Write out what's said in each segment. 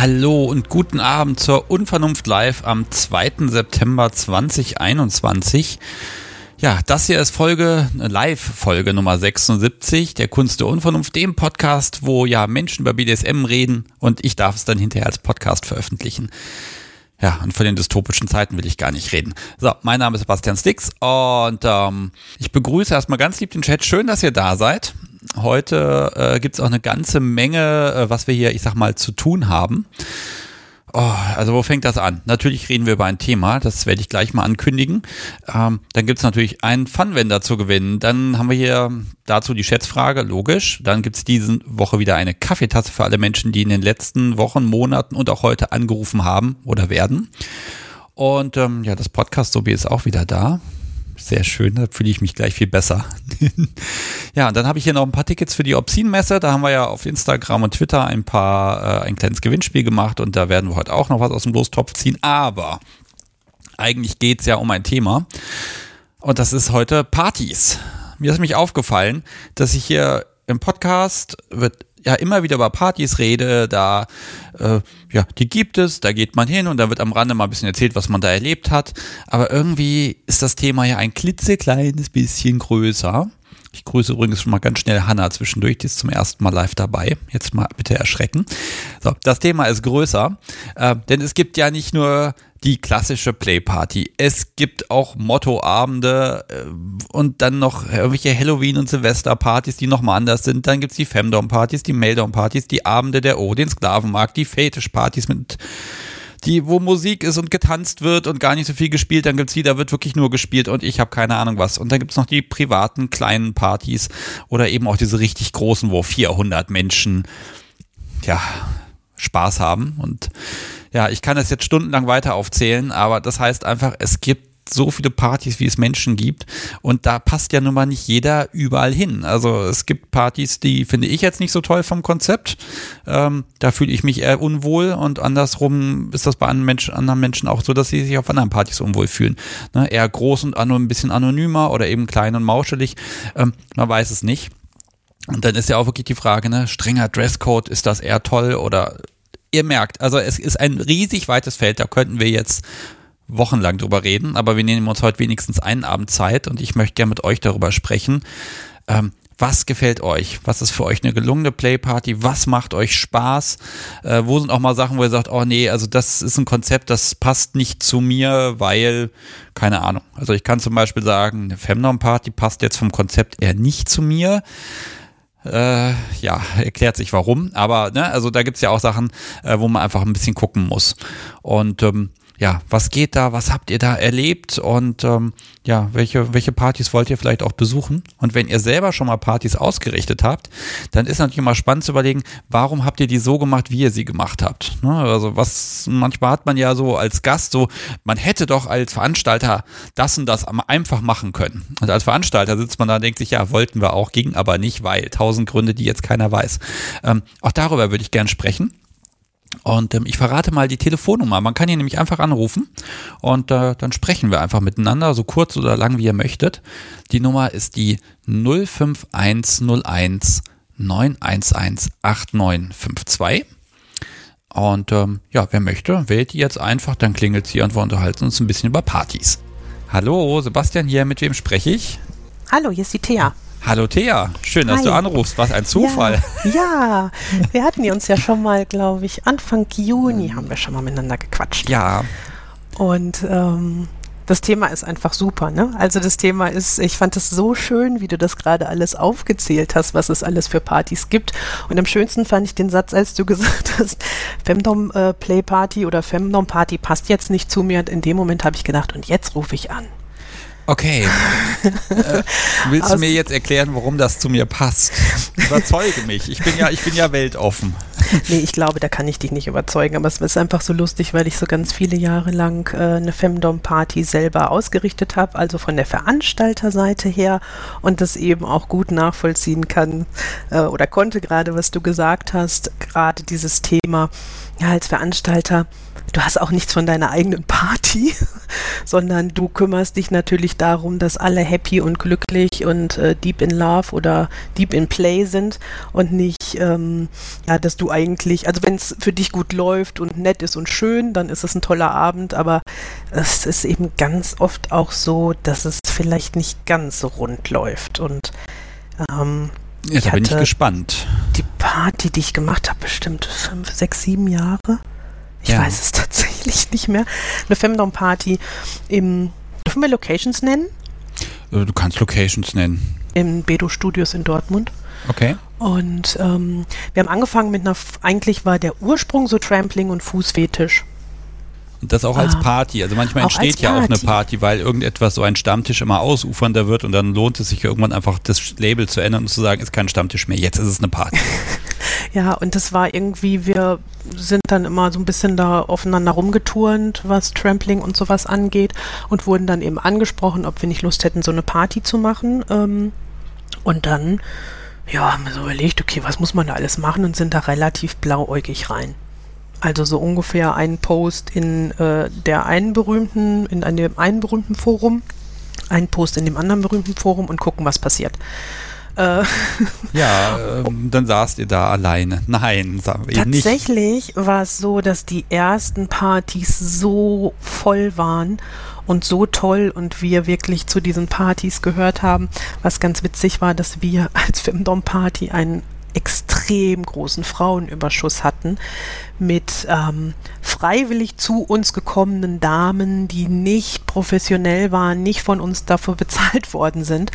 Hallo und guten Abend zur Unvernunft Live am 2. September 2021. Ja, das hier ist Folge, Live-Folge Nummer 76 der Kunst der Unvernunft, dem Podcast, wo ja Menschen über BDSM reden und ich darf es dann hinterher als Podcast veröffentlichen. Ja, und von den dystopischen Zeiten will ich gar nicht reden. So, mein Name ist Sebastian Stix und ähm, ich begrüße erstmal ganz lieb den Chat. Schön, dass ihr da seid. Heute äh, gibt es auch eine ganze Menge, äh, was wir hier, ich sag mal, zu tun haben. Oh, also wo fängt das an? Natürlich reden wir über ein Thema, das werde ich gleich mal ankündigen. Ähm, dann gibt es natürlich einen Funwender zu gewinnen. Dann haben wir hier dazu die Schätzfrage, logisch. Dann gibt es diese Woche wieder eine Kaffeetasse für alle Menschen, die in den letzten Wochen, Monaten und auch heute angerufen haben oder werden. Und ähm, ja, das Podcast Sobi ist auch wieder da. Sehr schön, da fühle ich mich gleich viel besser. ja, und dann habe ich hier noch ein paar Tickets für die Obscene-Messe. Da haben wir ja auf Instagram und Twitter ein paar, äh, ein kleines Gewinnspiel gemacht und da werden wir heute auch noch was aus dem Lostopf ziehen. Aber eigentlich geht es ja um ein Thema und das ist heute Partys. Mir ist nämlich aufgefallen, dass ich hier im Podcast wird ja immer wieder über Partys rede, da äh, ja, die gibt es, da geht man hin und da wird am Rande mal ein bisschen erzählt, was man da erlebt hat. Aber irgendwie ist das Thema ja ein klitzekleines bisschen größer. Ich grüße übrigens schon mal ganz schnell Hanna zwischendurch, die ist zum ersten Mal live dabei. Jetzt mal bitte erschrecken. So, das Thema ist größer, äh, denn es gibt ja nicht nur die klassische Playparty. Es gibt auch Mottoabende äh, und dann noch irgendwelche Halloween- und Silvesterpartys, die nochmal anders sind. Dann gibt's die Femdom-Partys, die Maildom-Partys, die Abende der O, den Sklavenmarkt, die Fetisch-Partys mit die, wo Musik ist und getanzt wird und gar nicht so viel gespielt, dann gibt's die, da wird wirklich nur gespielt und ich habe keine Ahnung was. Und dann gibt's noch die privaten kleinen Partys oder eben auch diese richtig großen, wo 400 Menschen, ja, Spaß haben und ja, ich kann das jetzt stundenlang weiter aufzählen, aber das heißt einfach, es gibt so viele Partys, wie es Menschen gibt. Und da passt ja nun mal nicht jeder überall hin. Also es gibt Partys, die finde ich jetzt nicht so toll vom Konzept. Ähm, da fühle ich mich eher unwohl und andersrum ist das bei anderen Menschen, anderen Menschen auch so, dass sie sich auf anderen Partys unwohl fühlen. Ne? Eher groß und ein bisschen anonymer oder eben klein und mauschelig. Ähm, man weiß es nicht. Und dann ist ja auch wirklich die Frage, ne, strenger Dresscode, ist das eher toll oder ihr merkt, also es ist ein riesig weites Feld, da könnten wir jetzt wochenlang drüber reden, aber wir nehmen uns heute wenigstens einen Abend Zeit und ich möchte gerne mit euch darüber sprechen. Ähm, was gefällt euch? Was ist für euch eine gelungene Playparty? Was macht euch Spaß? Äh, wo sind auch mal Sachen, wo ihr sagt, oh nee, also das ist ein Konzept, das passt nicht zu mir, weil, keine Ahnung. Also ich kann zum Beispiel sagen, eine Femdom-Party passt jetzt vom Konzept eher nicht zu mir. Äh, ja, erklärt sich warum. Aber ne, also da gibt's ja auch Sachen, äh, wo man einfach ein bisschen gucken muss. Und ähm, ja, was geht da, was habt ihr da erlebt und ähm, ja, welche, welche Partys wollt ihr vielleicht auch besuchen? Und wenn ihr selber schon mal Partys ausgerichtet habt, dann ist natürlich immer spannend zu überlegen, warum habt ihr die so gemacht, wie ihr sie gemacht habt? Ne? Also was, manchmal hat man ja so als Gast so, man hätte doch als Veranstalter das und das einfach machen können. Und als Veranstalter sitzt man da und denkt sich, ja, wollten wir auch, ging aber nicht, weil tausend Gründe, die jetzt keiner weiß. Ähm, auch darüber würde ich gern sprechen. Und ähm, ich verrate mal die Telefonnummer. Man kann hier nämlich einfach anrufen und äh, dann sprechen wir einfach miteinander, so kurz oder lang wie ihr möchtet. Die Nummer ist die 05101 911 8952. Und ähm, ja, wer möchte, wählt die jetzt einfach, dann klingelt sie und wir unterhalten uns ein bisschen über Partys. Hallo, Sebastian hier, mit wem spreche ich? Hallo, hier ist die Thea. Hallo Thea, schön, dass Hi. du anrufst. Was ein Zufall. Ja, ja. wir hatten uns ja schon mal, glaube ich, Anfang Juni haben wir schon mal miteinander gequatscht. Ja. Und ähm, das Thema ist einfach super. Ne? Also das Thema ist, ich fand es so schön, wie du das gerade alles aufgezählt hast, was es alles für Partys gibt. Und am schönsten fand ich den Satz, als du gesagt hast, Femdom äh, Play Party oder Femdom Party passt jetzt nicht zu mir. Und in dem Moment habe ich gedacht, und jetzt rufe ich an. Okay. äh, willst du mir jetzt erklären, warum das zu mir passt? Überzeuge mich. Ich bin ja, ich bin ja weltoffen. Nee, ich glaube, da kann ich dich nicht überzeugen. Aber es ist einfach so lustig, weil ich so ganz viele Jahre lang äh, eine Femdom-Party selber ausgerichtet habe, also von der Veranstalterseite her und das eben auch gut nachvollziehen kann äh, oder konnte gerade, was du gesagt hast, gerade dieses Thema ja, als Veranstalter, du hast auch nichts von deiner eigenen Party, sondern du kümmerst dich natürlich darum, dass alle happy und glücklich und äh, deep in love oder deep in play sind und nicht, ähm, ja, dass du eigentlich, also wenn es für dich gut läuft und nett ist und schön, dann ist es ein toller Abend, aber es ist eben ganz oft auch so, dass es vielleicht nicht ganz so rund läuft und ähm, ja, da bin ich gespannt. Die Party, die ich gemacht habe, bestimmt fünf, sechs, sieben Jahre. Ich ja. weiß es tatsächlich nicht mehr. Eine Femdom-Party im, dürfen wir Locations nennen? Äh, du kannst Locations nennen. Im Bedo Studios in Dortmund. Okay. Und ähm, wir haben angefangen mit einer, eigentlich war der Ursprung so Trampling und Fußfetisch. Und das auch als ah. Party. Also manchmal entsteht ja auch eine Party, weil irgendetwas so ein Stammtisch immer ausufernder wird und dann lohnt es sich irgendwann einfach das Label zu ändern und zu sagen, ist kein Stammtisch mehr, jetzt ist es eine Party. ja, und das war irgendwie, wir sind dann immer so ein bisschen da aufeinander rumgeturnt, was Trampling und sowas angeht und wurden dann eben angesprochen, ob wir nicht Lust hätten, so eine Party zu machen. Ähm, und dann, ja, haben wir so überlegt, okay, was muss man da alles machen und sind da relativ blauäugig rein. Also so ungefähr ein Post in äh, der einen berühmten, in einem einen berühmten Forum, ein Post in dem anderen berühmten Forum und gucken, was passiert. Äh, ja, ähm, dann saßt ihr da alleine. Nein, sagen wir nicht. Tatsächlich war es so, dass die ersten Partys so voll waren und so toll und wir wirklich zu diesen Partys gehört haben. Was ganz witzig war, dass wir als Femdom Party einen extrem großen Frauenüberschuss hatten mit ähm, freiwillig zu uns gekommenen Damen, die nicht professionell waren, nicht von uns dafür bezahlt worden sind.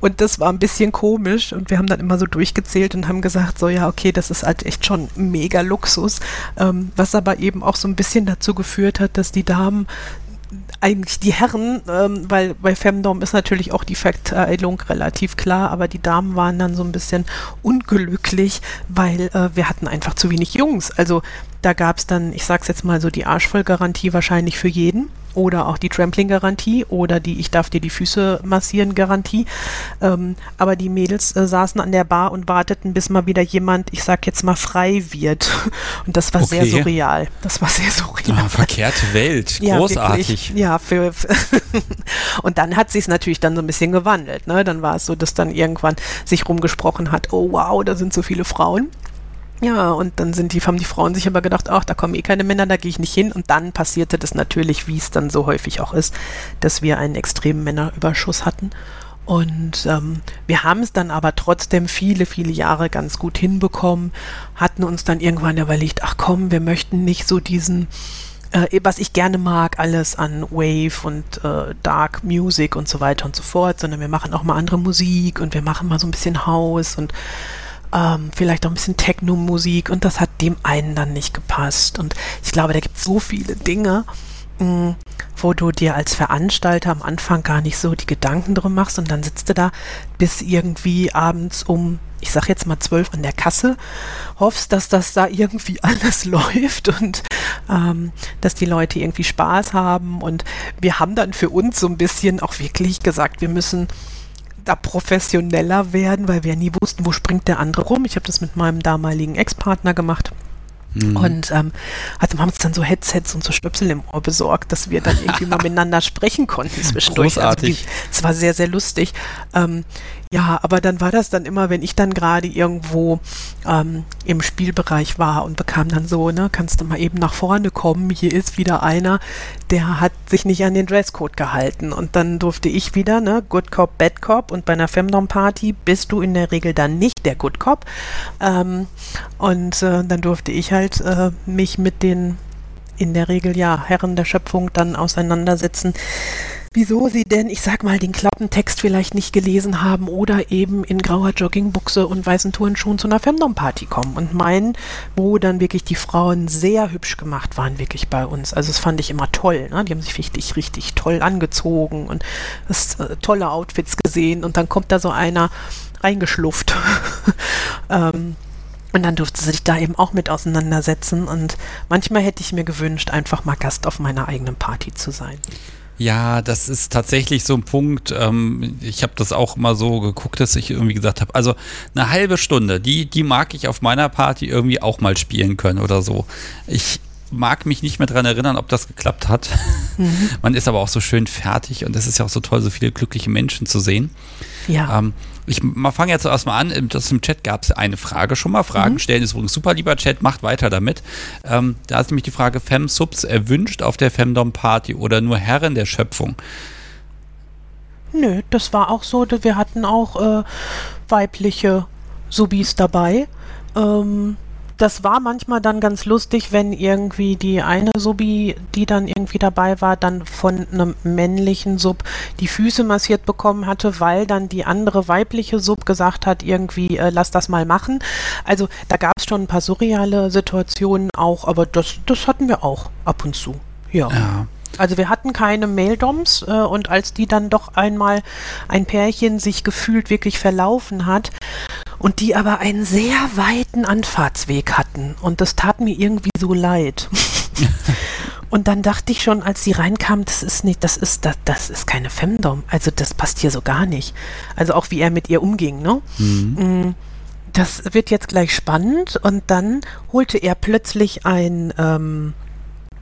Und das war ein bisschen komisch und wir haben dann immer so durchgezählt und haben gesagt, so ja, okay, das ist halt echt schon mega Luxus, ähm, was aber eben auch so ein bisschen dazu geführt hat, dass die Damen eigentlich die Herren, ähm, weil bei Femdom ist natürlich auch die Verteilung relativ klar, aber die Damen waren dann so ein bisschen unglücklich, weil äh, wir hatten einfach zu wenig Jungs. Also da gab es dann, ich sag's jetzt mal so, die Arschvollgarantie wahrscheinlich für jeden oder auch die Trampling-Garantie oder die Ich darf dir die Füße massieren Garantie. Ähm, aber die Mädels äh, saßen an der Bar und warteten, bis mal wieder jemand, ich sag jetzt mal, frei wird. Und das war okay. sehr surreal. Das war sehr surreal. Ah, verkehrte Welt, großartig. Ja, ja für, für und dann hat sich es natürlich dann so ein bisschen gewandelt. Ne? Dann war es so, dass dann irgendwann sich rumgesprochen hat, oh wow, da sind so viele Frauen. Ja, und dann sind die, haben die Frauen sich aber gedacht, ach, da kommen eh keine Männer, da gehe ich nicht hin. Und dann passierte das natürlich, wie es dann so häufig auch ist, dass wir einen extremen Männerüberschuss hatten. Und ähm, wir haben es dann aber trotzdem viele, viele Jahre ganz gut hinbekommen, hatten uns dann irgendwann überlegt, ach komm, wir möchten nicht so diesen, äh, was ich gerne mag, alles an Wave und äh, Dark Music und so weiter und so fort, sondern wir machen auch mal andere Musik und wir machen mal so ein bisschen House und ähm, vielleicht auch ein bisschen Techno-Musik und das hat dem einen dann nicht gepasst. Und ich glaube, da gibt es so viele Dinge, mh, mm, wo du dir als Veranstalter am Anfang gar nicht so die Gedanken drum machst und dann sitzt du da bis irgendwie abends um, ich sag jetzt mal zwölf an der Kasse, hoffst, dass das da irgendwie alles läuft und ähm, dass die Leute irgendwie Spaß haben und wir haben dann für uns so ein bisschen auch wirklich gesagt, wir müssen da professioneller werden, weil wir nie wussten, wo springt der andere rum. Ich habe das mit meinem damaligen Ex-Partner gemacht. Mhm. Und ähm, also haben uns dann so Headsets und so Stöpsel im Ohr besorgt, dass wir dann irgendwie mal miteinander sprechen konnten zwischendurch. Großartig. Also es war sehr, sehr lustig. Ähm, ja, aber dann war das dann immer, wenn ich dann gerade irgendwo ähm, im Spielbereich war und bekam dann so, ne, kannst du mal eben nach vorne kommen, hier ist wieder einer, der hat sich nicht an den Dresscode gehalten. Und dann durfte ich wieder, ne, Good Cop, Bad Cop und bei einer Femdom-Party bist du in der Regel dann nicht der Good Cop. Ähm, und äh, dann durfte ich halt äh, mich mit den in der Regel ja Herren der Schöpfung dann auseinandersetzen wieso sie denn, ich sag mal, den Klappentext vielleicht nicht gelesen haben oder eben in grauer Joggingbuchse und weißen Turnschuhen zu einer Femdom-Party kommen und meinen, wo dann wirklich die Frauen sehr hübsch gemacht waren, wirklich bei uns. Also das fand ich immer toll. Ne? Die haben sich richtig, richtig toll angezogen und das, äh, tolle Outfits gesehen und dann kommt da so einer reingeschlufft. ähm, und dann durfte sie sich da eben auch mit auseinandersetzen. Und manchmal hätte ich mir gewünscht, einfach mal Gast auf meiner eigenen Party zu sein. Ja, das ist tatsächlich so ein Punkt. Ähm, ich habe das auch mal so geguckt, dass ich irgendwie gesagt habe, also eine halbe Stunde, die, die mag ich auf meiner Party irgendwie auch mal spielen können oder so. Ich mag mich nicht mehr daran erinnern, ob das geklappt hat. Mhm. Man ist aber auch so schön fertig und es ist ja auch so toll, so viele glückliche Menschen zu sehen. Ja. Ähm, ich fange jetzt erstmal an. Das im Chat gab es eine Frage schon mal. Fragen mhm. stellen ist übrigens super, lieber Chat, macht weiter damit. Ähm, da ist nämlich die Frage: Fem-Subs erwünscht auf der Femdom-Party oder nur Herren der Schöpfung? Nö, das war auch so. Wir hatten auch äh, weibliche Subis dabei. Ähm, das war manchmal dann ganz lustig, wenn irgendwie die eine Subi, die dann irgendwie dabei war, dann von einem männlichen Sub die Füße massiert bekommen hatte, weil dann die andere weibliche Sub gesagt hat, irgendwie, äh, lass das mal machen. Also da gab es schon ein paar surreale Situationen auch, aber das, das hatten wir auch ab und zu. ja. ja. Also wir hatten keine Maildoms äh, und als die dann doch einmal ein Pärchen sich gefühlt wirklich verlaufen hat und die aber einen sehr weiten Anfahrtsweg hatten. Und das tat mir irgendwie so leid. und dann dachte ich schon, als sie reinkam, das ist nicht, das ist, das, das ist keine Femdom. Also das passt hier so gar nicht. Also auch wie er mit ihr umging, ne? Mhm. Mm, das wird jetzt gleich spannend. Und dann holte er plötzlich ein, ähm,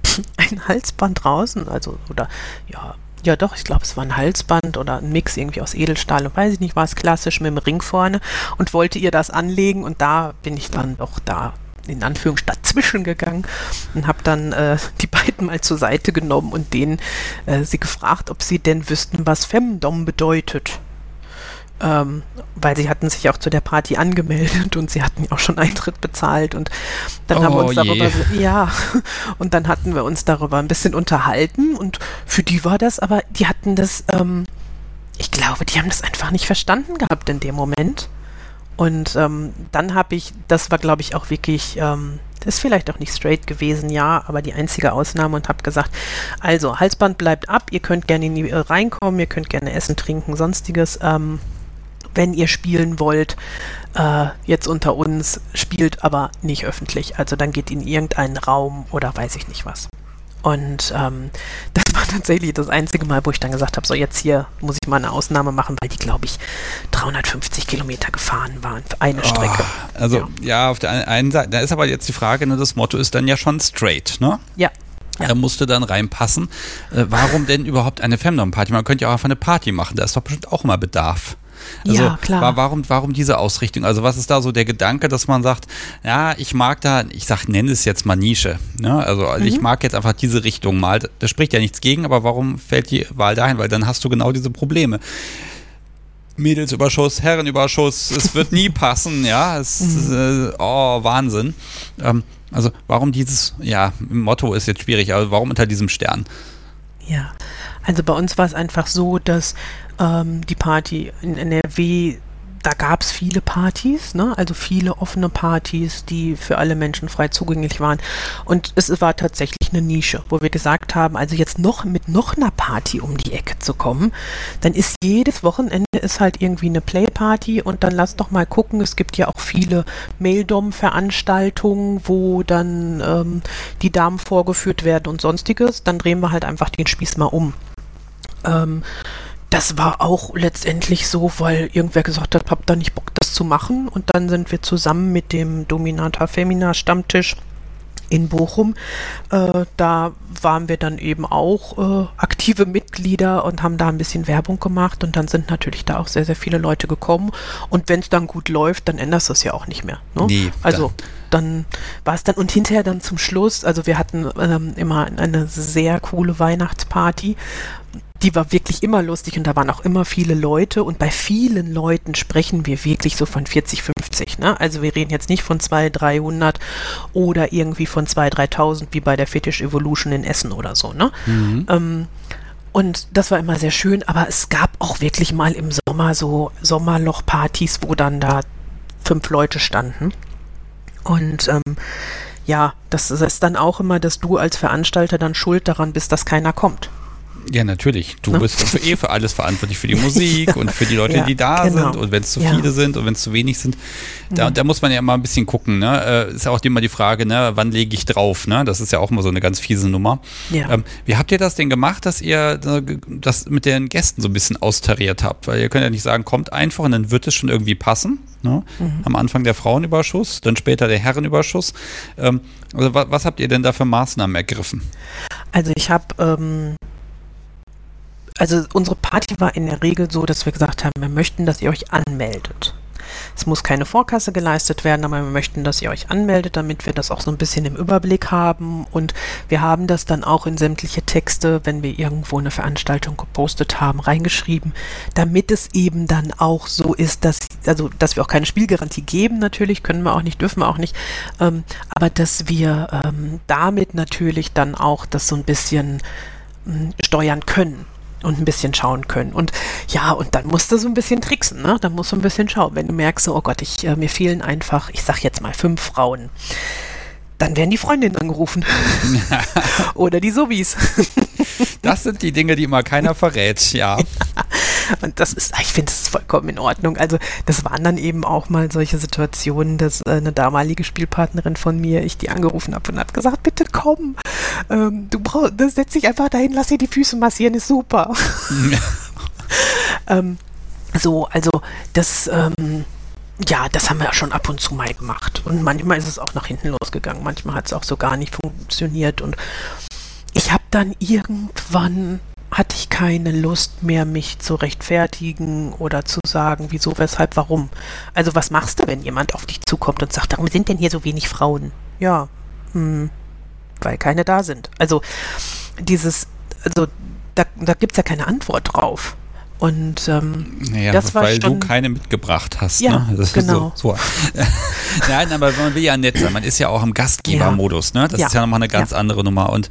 ein Halsband draußen, also, oder ja, ja, doch, ich glaube, es war ein Halsband oder ein Mix irgendwie aus Edelstahl und weiß ich nicht, war es klassisch mit dem Ring vorne und wollte ihr das anlegen und da bin ich dann doch da in Anführungsstrichen dazwischen gegangen und habe dann äh, die beiden mal zur Seite genommen und denen äh, sie gefragt, ob sie denn wüssten, was Femdom bedeutet ähm, weil sie hatten sich auch zu der Party angemeldet und sie hatten auch schon Eintritt bezahlt und dann oh, haben wir uns darüber, je. ja, und dann hatten wir uns darüber ein bisschen unterhalten und für die war das, aber die hatten das, ähm, ich glaube, die haben das einfach nicht verstanden gehabt in dem Moment. Und ähm, dann habe ich, das war glaube ich auch wirklich, ähm, das ist vielleicht auch nicht straight gewesen, ja, aber die einzige Ausnahme und habe gesagt, also Halsband bleibt ab, ihr könnt gerne in die, äh, reinkommen, ihr könnt gerne essen, trinken, sonstiges. Ähm, wenn ihr spielen wollt, äh, jetzt unter uns, spielt aber nicht öffentlich. Also dann geht in irgendeinen Raum oder weiß ich nicht was. Und ähm, das war tatsächlich das einzige Mal, wo ich dann gesagt habe, so jetzt hier muss ich mal eine Ausnahme machen, weil die, glaube ich, 350 Kilometer gefahren waren für eine oh, Strecke. Also ja. ja. auf der einen Seite, da ist aber jetzt die Frage, ne, das Motto ist dann ja schon straight, ne? Ja. Ja. Er musste dann reinpassen. Äh, warum denn überhaupt eine Femdom-Party? Man könnte ja auch einfach eine Party machen, da ist doch bestimmt auch immer Bedarf. Also, ja, klar. Warum, warum diese Ausrichtung? Also was ist da so der Gedanke, dass man sagt, ja, ich mag da, ich sag, nenne es jetzt mal Nische. Ne? Also, also mhm. ich mag jetzt einfach diese Richtung mal. Da spricht ja nichts gegen, aber warum fällt die Wahl dahin? Weil dann hast du genau diese Probleme. Mädelsüberschuss, Herrenüberschuss, es wird nie passen, ja, es mhm. äh, oh, Wahnsinn. Ähm, also warum dieses, ja, Motto ist jetzt schwierig, aber warum unter diesem Stern? Ja, also bei uns war es einfach so, dass ähm, die Party in NRW, da gab es viele Partys, ne? also viele offene Partys, die für alle Menschen frei zugänglich waren. Und es war tatsächlich eine Nische, wo wir gesagt haben, also jetzt noch mit noch einer Party um die Ecke zu kommen, dann ist jedes Wochenende ist halt irgendwie eine Playparty und dann lass doch mal gucken, es gibt ja auch viele Maildom-Veranstaltungen, wo dann ähm, die Damen vorgeführt werden und sonstiges, dann drehen wir halt einfach den Spieß mal um. Ähm, das war auch letztendlich so, weil irgendwer gesagt hat, hab da nicht Bock, das zu machen. Und dann sind wir zusammen mit dem Dominata Femina Stammtisch in Bochum. Äh, da waren wir dann eben auch äh, aktive Mitglieder und haben da ein bisschen Werbung gemacht und dann sind natürlich da auch sehr, sehr viele Leute gekommen. Und wenn es dann gut läuft, dann änderst du es ja auch nicht mehr. Ne? Nee, also dann war es dann und hinterher dann zum Schluss, also wir hatten ähm, immer eine sehr coole Weihnachtsparty die war wirklich immer lustig und da waren auch immer viele Leute und bei vielen Leuten sprechen wir wirklich so von 40, 50. Ne? Also wir reden jetzt nicht von 200, 300 oder irgendwie von 2.000, 3.000 wie bei der Fetish Evolution in Essen oder so. Ne? Mhm. Ähm, und das war immer sehr schön, aber es gab auch wirklich mal im Sommer so Sommerlochpartys, wo dann da fünf Leute standen. Und ähm, ja, das ist dann auch immer, dass du als Veranstalter dann schuld daran bist, dass keiner kommt. Ja, natürlich. Du ne? bist für eh für alles verantwortlich, für die Musik und für die Leute, ja, die da genau. sind und wenn es zu ja. viele sind und wenn es zu wenig sind. Da, mhm. da muss man ja mal ein bisschen gucken. Ne? Äh, ist ja auch immer die Frage, ne, wann lege ich drauf? Ne? Das ist ja auch immer so eine ganz fiese Nummer. Ja. Ähm, wie habt ihr das denn gemacht, dass ihr das mit den Gästen so ein bisschen austariert habt? Weil ihr könnt ja nicht sagen, kommt einfach und dann wird es schon irgendwie passen. Ne? Mhm. Am Anfang der Frauenüberschuss, dann später der Herrenüberschuss. Ähm, also was, was, habt ihr denn da für Maßnahmen ergriffen? Also ich habe ähm also unsere Party war in der Regel so, dass wir gesagt haben, wir möchten, dass ihr euch anmeldet. Es muss keine Vorkasse geleistet werden, aber wir möchten, dass ihr euch anmeldet, damit wir das auch so ein bisschen im Überblick haben. Und wir haben das dann auch in sämtliche Texte, wenn wir irgendwo eine Veranstaltung gepostet haben, reingeschrieben, damit es eben dann auch so ist, dass, also, dass wir auch keine Spielgarantie geben, natürlich, können wir auch nicht, dürfen wir auch nicht, ähm, aber dass wir ähm, damit natürlich dann auch das so ein bisschen ähm, steuern können und ein bisschen schauen können. Und ja, und dann musst du so ein bisschen tricksen, ne? Dann musst du ein bisschen schauen. Wenn du merkst, oh Gott, ich, äh, mir fehlen einfach, ich sag jetzt mal fünf Frauen, dann werden die Freundinnen angerufen. Oder die Sobis. das sind die Dinge, die immer keiner verrät, ja. Und das ist, ich finde, das ist vollkommen in Ordnung. Also, das waren dann eben auch mal solche Situationen, dass äh, eine damalige Spielpartnerin von mir, ich die angerufen habe und hat gesagt, bitte komm, ähm, du brauchst, setz dich einfach dahin, lass dir die Füße massieren, ist super. ähm, so, also, das, ähm, ja, das haben wir ja schon ab und zu mal gemacht. Und manchmal ist es auch nach hinten losgegangen. Manchmal hat es auch so gar nicht funktioniert. Und ich habe dann irgendwann hatte ich keine Lust mehr, mich zu rechtfertigen oder zu sagen, wieso, weshalb, warum. Also was machst du, wenn jemand auf dich zukommt und sagt, warum sind denn hier so wenig Frauen? Ja, hm, weil keine da sind. Also dieses, also da, da gibt es ja keine Antwort drauf. Und ähm, naja, das war weil schon, du keine mitgebracht hast. Ja, ne? das genau. So, so. Nein, aber man will ja nett sein. Man ist ja auch im Gastgebermodus. Ne? Das ja. ist ja nochmal eine ganz ja. andere Nummer. Und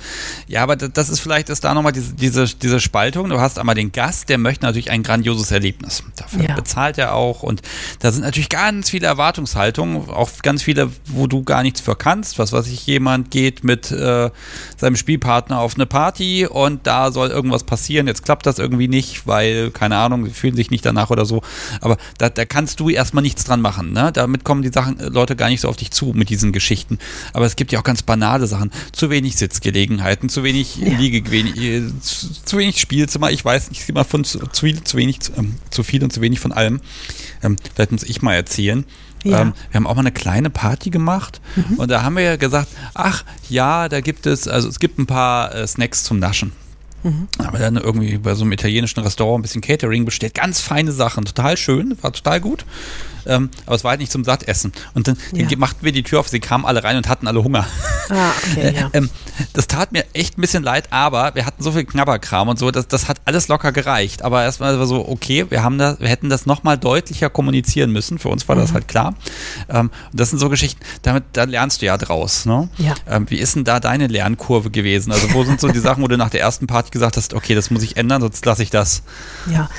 ja, aber das ist vielleicht ist da nochmal diese, diese, diese Spaltung. Du hast einmal den Gast, der möchte natürlich ein grandioses Erlebnis. Dafür ja. bezahlt er auch. Und da sind natürlich ganz viele Erwartungshaltungen, auch ganz viele, wo du gar nichts für kannst. Was weiß ich, jemand geht mit äh, seinem Spielpartner auf eine Party und da soll irgendwas passieren. Jetzt klappt das irgendwie nicht, weil keine Ahnung, sie fühlen sich nicht danach oder so. Aber da, da kannst du erstmal nichts dran machen. Ne? Damit kommen die Sachen, äh, Leute gar nicht so auf dich zu mit diesen Geschichten. Aber es gibt ja auch ganz banale Sachen. Zu wenig Sitzgelegenheiten, zu wenig ja. Liege, wenig, äh, zu, zu, wenig Spielzimmer. Ich weiß nicht, immer von zu, zu, viel, zu wenig, zu, ähm, zu viel und zu wenig von allem. Ähm, vielleicht muss ich mal erzählen. Ja. Ähm, wir haben auch mal eine kleine Party gemacht mhm. und da haben wir ja gesagt, ach ja, da gibt es, also es gibt ein paar äh, Snacks zum Naschen. Mhm. Aber dann irgendwie bei so einem italienischen Restaurant ein bisschen Catering bestellt. Ganz feine Sachen, total schön, war total gut ähm, aber es war halt nicht zum Sattessen. Und dann, ja. dann machten wir die Tür auf, sie kamen alle rein und hatten alle Hunger. Ah, okay, ja. ähm, das tat mir echt ein bisschen leid, aber wir hatten so viel Knabberkram und so, das, das hat alles locker gereicht. Aber erstmal war so, okay, wir haben das, wir hätten das nochmal deutlicher kommunizieren müssen. Für uns war mhm. das halt klar. Ähm, das sind so Geschichten, damit, da lernst du ja draus. Ne? Ja. Ähm, wie ist denn da deine Lernkurve gewesen? Also wo sind so die Sachen, wo du nach der ersten Party gesagt hast, okay, das muss ich ändern, sonst lasse ich das? Ja,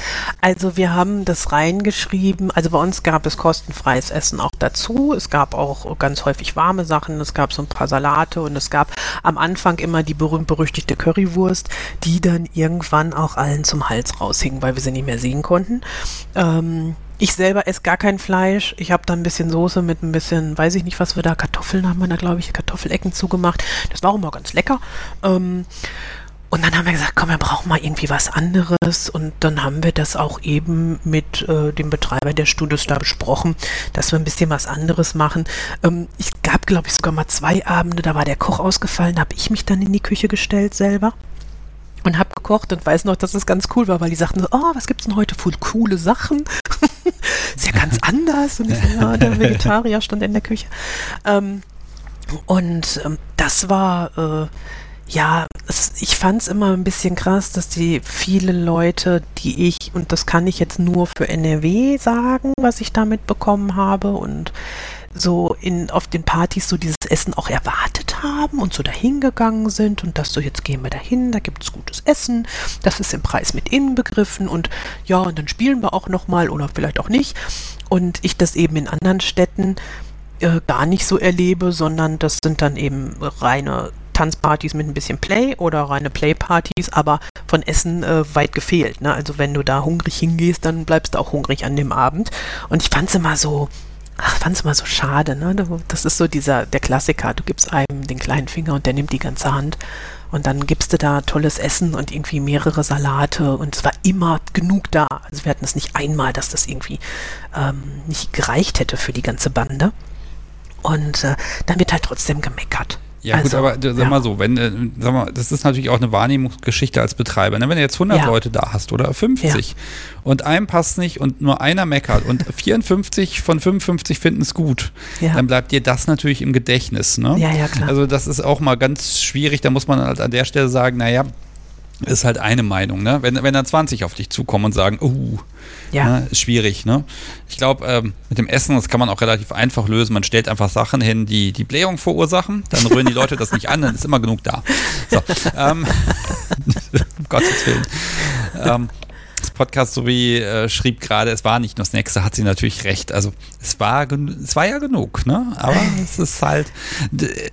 also wir haben das reingeschrieben, also bei uns gab es kostenfreies Essen auch dazu. Es gab auch ganz häufig warme Sachen, es gab so ein paar Salate und es gab am Anfang immer die berühmt-berüchtigte Currywurst, die dann irgendwann auch allen zum Hals raushing, weil wir sie nicht mehr sehen konnten. Ähm, ich selber esse gar kein Fleisch. Ich habe da ein bisschen Soße mit ein bisschen, weiß ich nicht, was wir da, Kartoffeln haben wir da, glaube ich, Kartoffelecken zugemacht. Das war auch immer ganz lecker. Ähm, und dann haben wir gesagt, komm, wir brauchen mal irgendwie was anderes. Und dann haben wir das auch eben mit äh, dem Betreiber der Studios da besprochen, dass wir ein bisschen was anderes machen. Ähm, ich gab, glaube ich, sogar mal zwei Abende, da war der Koch ausgefallen, da habe ich mich dann in die Küche gestellt selber und habe gekocht und weiß noch, dass es ganz cool war, weil die sagten so, oh, was gibt's denn heute? Voll coole Sachen. ist ja ganz anders. Und ich so, ja, der Vegetarier stand in der Küche. Ähm, und ähm, das war... Äh, ja, ich fand es immer ein bisschen krass, dass die viele Leute, die ich, und das kann ich jetzt nur für NRW sagen, was ich damit bekommen habe und so in, auf den Partys so dieses Essen auch erwartet haben und so dahingegangen sind und dass so jetzt gehen wir dahin, da gibt es gutes Essen, das ist im Preis mit inbegriffen und ja, und dann spielen wir auch nochmal oder vielleicht auch nicht. Und ich das eben in anderen Städten äh, gar nicht so erlebe, sondern das sind dann eben reine Tanzpartys mit ein bisschen Play oder reine Playpartys, aber von Essen äh, weit gefehlt. Ne? Also wenn du da hungrig hingehst, dann bleibst du auch hungrig an dem Abend. Und ich fand es immer so, ach, fand es immer so schade. Ne? Das ist so dieser, der Klassiker. Du gibst einem den kleinen Finger und der nimmt die ganze Hand. Und dann gibst du da tolles Essen und irgendwie mehrere Salate und es war immer genug da. Also wir hatten es nicht einmal, dass das irgendwie ähm, nicht gereicht hätte für die ganze Bande. Und äh, dann wird halt trotzdem gemeckert. Ja also, gut, aber sag ja. mal so, wenn, äh, sag mal, das ist natürlich auch eine Wahrnehmungsgeschichte als Betreiber. Ne? Wenn du jetzt 100 ja. Leute da hast oder 50 ja. und einem passt nicht und nur einer meckert und 54 von 55 finden es gut, dann bleibt dir das natürlich im Gedächtnis. Ne? Ja, ja, klar. Also das ist auch mal ganz schwierig. Da muss man halt an der Stelle sagen, naja, ist halt eine Meinung, ne? Wenn, wenn dann 20 auf dich zukommen und sagen, uh, ja. ne, ist schwierig, ne? Ich glaube, ähm, mit dem Essen, das kann man auch relativ einfach lösen. Man stellt einfach Sachen hin, die die Blähung verursachen, dann rühren die Leute das nicht an, dann ist immer genug da. So, ähm, um Gottes Willen. Ähm, das Podcast sowie äh, schrieb gerade, es war nicht nur Snacks, da hat sie natürlich recht. Also es war, es war ja genug, ne? Aber es ist halt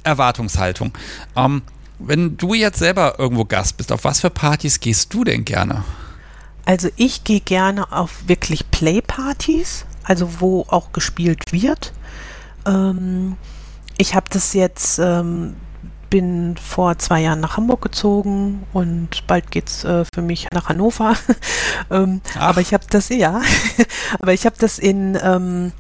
Erwartungshaltung. Ähm, wenn du jetzt selber irgendwo Gast bist, auf was für Partys gehst du denn gerne? Also ich gehe gerne auf wirklich Playpartys, also wo auch gespielt wird. Ähm, ich habe das jetzt, ähm, bin vor zwei Jahren nach Hamburg gezogen und bald geht's äh, für mich nach Hannover. ähm, aber ich habe das, ja, aber ich habe das in ähm,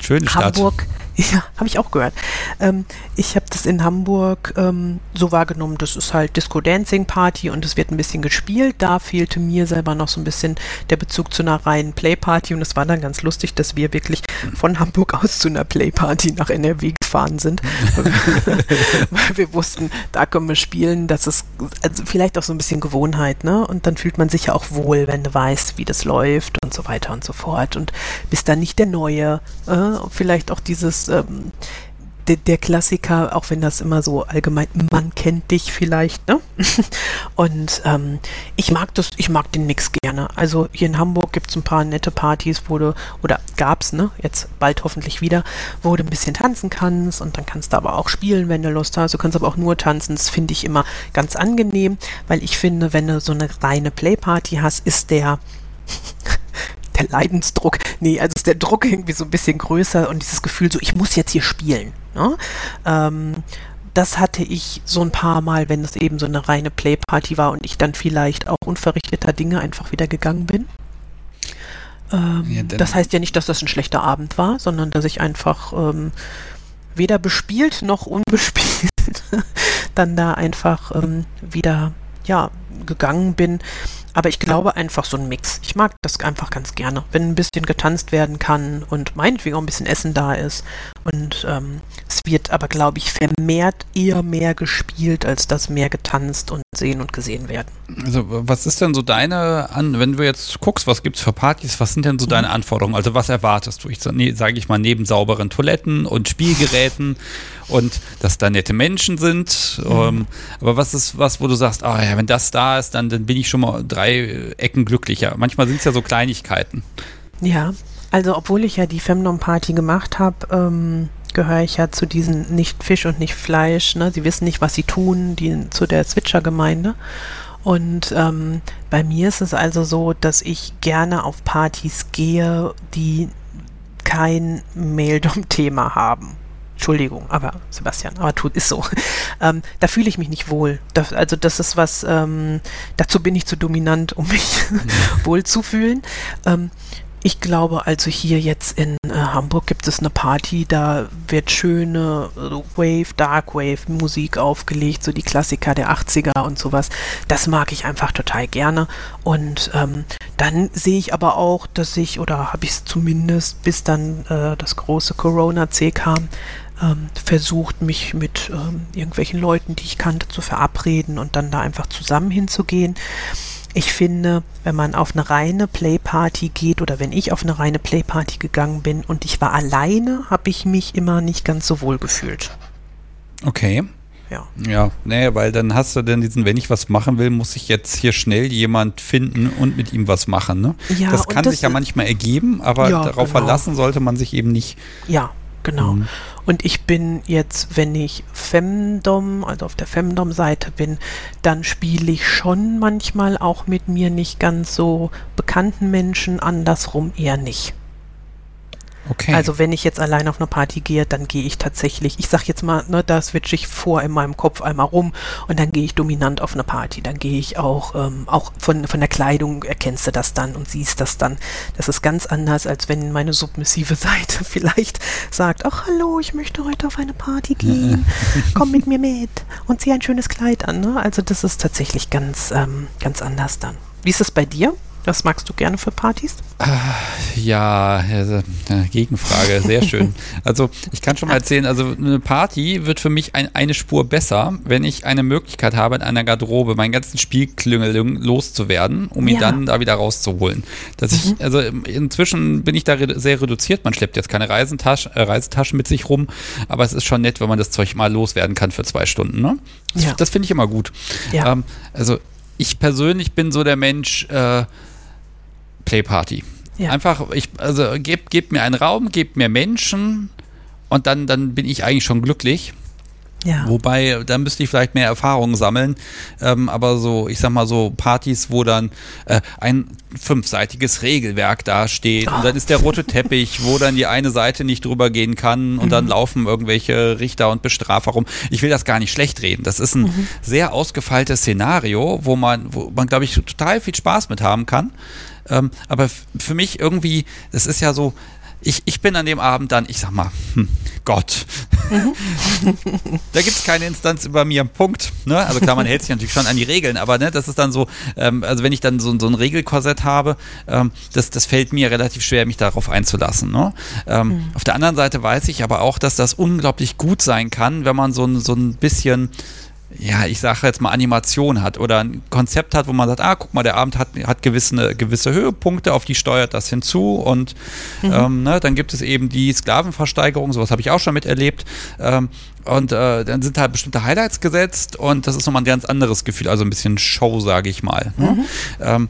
Schöne Hamburg. Stadt Ja, habe ich auch gehört. Ähm, ich habe das in Hamburg ähm, so wahrgenommen, das ist halt Disco-Dancing-Party und es wird ein bisschen gespielt. Da fehlte mir selber noch so ein bisschen der Bezug zu einer reinen Play-Party und es war dann ganz lustig, dass wir wirklich von Hamburg aus zu einer Play-Party nach NRW gefahren sind. Weil wir wussten, da können wir spielen. Das ist also vielleicht auch so ein bisschen Gewohnheit, ne? Und dann fühlt man sich ja auch wohl, wenn du weißt, wie das läuft und so weiter und so fort. Und bist dann nicht der Neue. Äh? Vielleicht auch dieses ähm, der, der, Klassiker, auch wenn das immer so allgemein, man kennt dich vielleicht, ne? Und ähm, ich mag das, ich mag den Mix gerne. Also hier in Hamburg gibt es ein paar nette Partys, wo du, oder gab's, ne? Jetzt bald hoffentlich wieder, wo du ein bisschen tanzen kannst und dann kannst du aber auch spielen, wenn du Lust hast. Du kannst aber auch nur tanzen. Das finde ich immer ganz angenehm, weil ich finde, wenn du so eine reine Playparty hast, ist der der Leidensdruck, nee, also ist der Druck irgendwie so ein bisschen größer und dieses Gefühl so, ich muss jetzt hier spielen. Ne? Ähm, das hatte ich so ein paar Mal, wenn es eben so eine reine Playparty war und ich dann vielleicht auch unverrichteter Dinge einfach wieder gegangen bin. Ähm, ja, das heißt ja nicht, dass das ein schlechter Abend war, sondern dass ich einfach ähm, weder bespielt noch unbespielt dann da einfach ähm, wieder ja gegangen bin. Aber ich glaube einfach so ein Mix. Ich mag das einfach ganz gerne, wenn ein bisschen getanzt werden kann und meinetwegen auch ein bisschen Essen da ist. Und ähm, es wird aber, glaube ich, vermehrt eher mehr gespielt, als dass mehr getanzt und sehen und gesehen werden. Also was ist denn so deine, An wenn du jetzt guckst, was gibt es für Partys, was sind denn so deine mhm. Anforderungen? Also was erwartest du? Ich sage ich mal, neben sauberen Toiletten und Spielgeräten und dass da nette Menschen sind. Mhm. Ähm, aber was ist was, wo du sagst, ah ja, wenn das da ist, dann, dann bin ich schon mal drei Ecken glücklicher. Manchmal sind es ja so Kleinigkeiten. Ja, also obwohl ich ja die Femdom-Party gemacht habe, ähm, gehöre ich ja zu diesen nicht Fisch und nicht Fleisch. Ne? Sie wissen nicht, was sie tun, die zu der Zwitscher-Gemeinde. Und ähm, bei mir ist es also so, dass ich gerne auf Partys gehe, die kein Maildom-Thema haben. Entschuldigung, aber Sebastian, aber tut ist so. Ähm, da fühle ich mich nicht wohl. Das, also das ist was, ähm, dazu bin ich zu dominant, um mich wohl zu fühlen. Ähm, ich glaube also hier jetzt in äh, Hamburg gibt es eine Party, da wird schöne äh, Wave, Dark Wave Musik aufgelegt, so die Klassiker der 80er und sowas. Das mag ich einfach total gerne. Und ähm, dann sehe ich aber auch, dass ich, oder habe ich es zumindest, bis dann äh, das große Corona-C kam, ähm, versucht, mich mit ähm, irgendwelchen Leuten, die ich kannte, zu verabreden und dann da einfach zusammen hinzugehen. Ich finde, wenn man auf eine reine Playparty geht oder wenn ich auf eine reine Playparty gegangen bin und ich war alleine, habe ich mich immer nicht ganz so wohl gefühlt. Okay. Ja. Ja, nee, weil dann hast du denn diesen, wenn ich was machen will, muss ich jetzt hier schnell jemand finden und mit ihm was machen. Ne? Ja, das kann das sich ja manchmal ergeben, aber ja, darauf genau. verlassen sollte man sich eben nicht. Ja, genau. Mhm. Und ich bin jetzt, wenn ich Femdom, also auf der Femdom-Seite bin, dann spiele ich schon manchmal auch mit mir nicht ganz so bekannten Menschen, andersrum eher nicht. Okay. Also wenn ich jetzt allein auf eine Party gehe, dann gehe ich tatsächlich, ich sag jetzt mal, ne, da switche ich vor in meinem Kopf einmal rum und dann gehe ich dominant auf eine Party. Dann gehe ich auch, ähm, auch von, von der Kleidung erkennst du das dann und siehst das dann. Das ist ganz anders, als wenn meine submissive Seite vielleicht sagt, ach hallo, ich möchte heute auf eine Party gehen, komm mit mir mit und zieh ein schönes Kleid an. Ne? Also das ist tatsächlich ganz, ähm, ganz anders dann. Wie ist es bei dir? Was magst du gerne für Partys? Ah, ja, also, Gegenfrage, sehr schön. Also ich kann schon mal erzählen, also eine Party wird für mich ein, eine Spur besser, wenn ich eine Möglichkeit habe, in einer Garderobe meinen ganzen Spielklüngel loszuwerden, um ihn ja. dann da wieder rauszuholen. Dass mhm. ich, also inzwischen bin ich da sehr reduziert. Man schleppt jetzt keine Reisentasche, äh, Reisetaschen mit sich rum, aber es ist schon nett, wenn man das Zeug mal loswerden kann für zwei Stunden. Ne? Das, ja. das finde ich immer gut. Ja. Ähm, also ich persönlich bin so der Mensch, äh, Playparty. Ja. Einfach, ich, also gebt, gebt mir einen Raum, gebt mir Menschen und dann, dann bin ich eigentlich schon glücklich. Ja. Wobei, da müsste ich vielleicht mehr Erfahrungen sammeln. Ähm, aber so, ich sag mal so Partys, wo dann äh, ein fünfseitiges Regelwerk dasteht oh. und dann ist der rote Teppich, wo dann die eine Seite nicht drüber gehen kann und mhm. dann laufen irgendwelche Richter und Bestrafer rum. Ich will das gar nicht schlecht reden. Das ist ein mhm. sehr ausgefeiltes Szenario, wo man, wo man, glaube ich, total viel Spaß mit haben kann. Ähm, aber für mich irgendwie, das ist ja so, ich, ich bin an dem Abend dann, ich sag mal, hm, Gott. da gibt es keine Instanz über mir. Punkt. Ne? Also klar, man hält sich natürlich schon an die Regeln, aber ne, das ist dann so, ähm, also wenn ich dann so, so ein Regelkorsett habe, ähm, das, das fällt mir relativ schwer, mich darauf einzulassen. Ne? Ähm, mhm. Auf der anderen Seite weiß ich aber auch, dass das unglaublich gut sein kann, wenn man so, so ein bisschen ja, ich sage jetzt mal Animation hat oder ein Konzept hat, wo man sagt, ah, guck mal, der Abend hat, hat gewisse, gewisse Höhepunkte, auf die steuert das hinzu und mhm. ähm, ne, dann gibt es eben die Sklavenversteigerung, sowas habe ich auch schon miterlebt. Ähm, und äh, dann sind halt bestimmte Highlights gesetzt und das ist nochmal ein ganz anderes Gefühl, also ein bisschen Show, sage ich mal. Ne? Mhm. Ähm,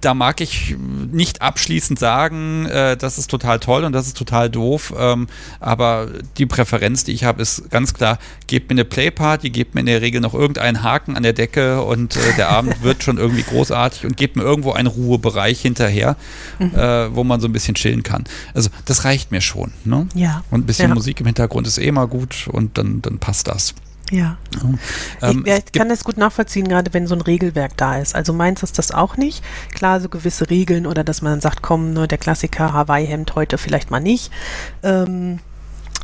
da mag ich nicht abschließend sagen, äh, das ist total toll und das ist total doof, ähm, aber die Präferenz, die ich habe, ist ganz klar, gebt mir eine Playparty, gebt mir in der Regel noch irgendeinen Haken an der Decke und äh, der Abend wird schon irgendwie großartig und gebt mir irgendwo einen Ruhebereich hinterher, mhm. äh, wo man so ein bisschen chillen kann. Also das reicht mir schon. Ne? Ja. Und ein bisschen ja. Musik im Hintergrund ist eh mal gut und dann dann, passt das. Ja. Ähm, ich, ich kann das gut nachvollziehen, gerade wenn so ein Regelwerk da ist. Also meins ist das auch nicht. Klar, so gewisse Regeln oder dass man sagt, komm, ne, der Klassiker Hawaii-Hemd heute vielleicht mal nicht. Ähm,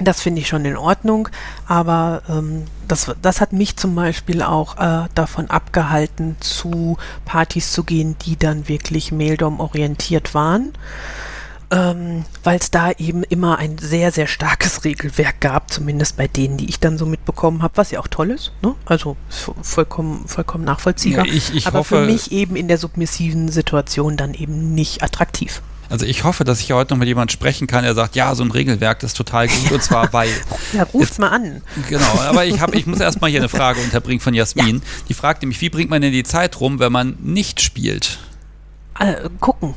das finde ich schon in Ordnung, aber ähm, das, das hat mich zum Beispiel auch äh, davon abgehalten, zu Partys zu gehen, die dann wirklich Maildom orientiert waren ähm, weil es da eben immer ein sehr, sehr starkes Regelwerk gab, zumindest bei denen, die ich dann so mitbekommen habe, was ja auch toll ist, ne? also vollkommen, vollkommen nachvollziehbar, ja, ich, ich aber hoffe, für mich eben in der submissiven Situation dann eben nicht attraktiv. Also ich hoffe, dass ich heute noch mit jemand sprechen kann, der sagt, ja, so ein Regelwerk, das ist total gut und zwar weil. Ja, ruft jetzt, mal an. Genau, aber ich, hab, ich muss erstmal hier eine Frage unterbringen von Jasmin. Ja. Die fragt nämlich, wie bringt man denn die Zeit rum, wenn man nicht spielt? Äh, gucken.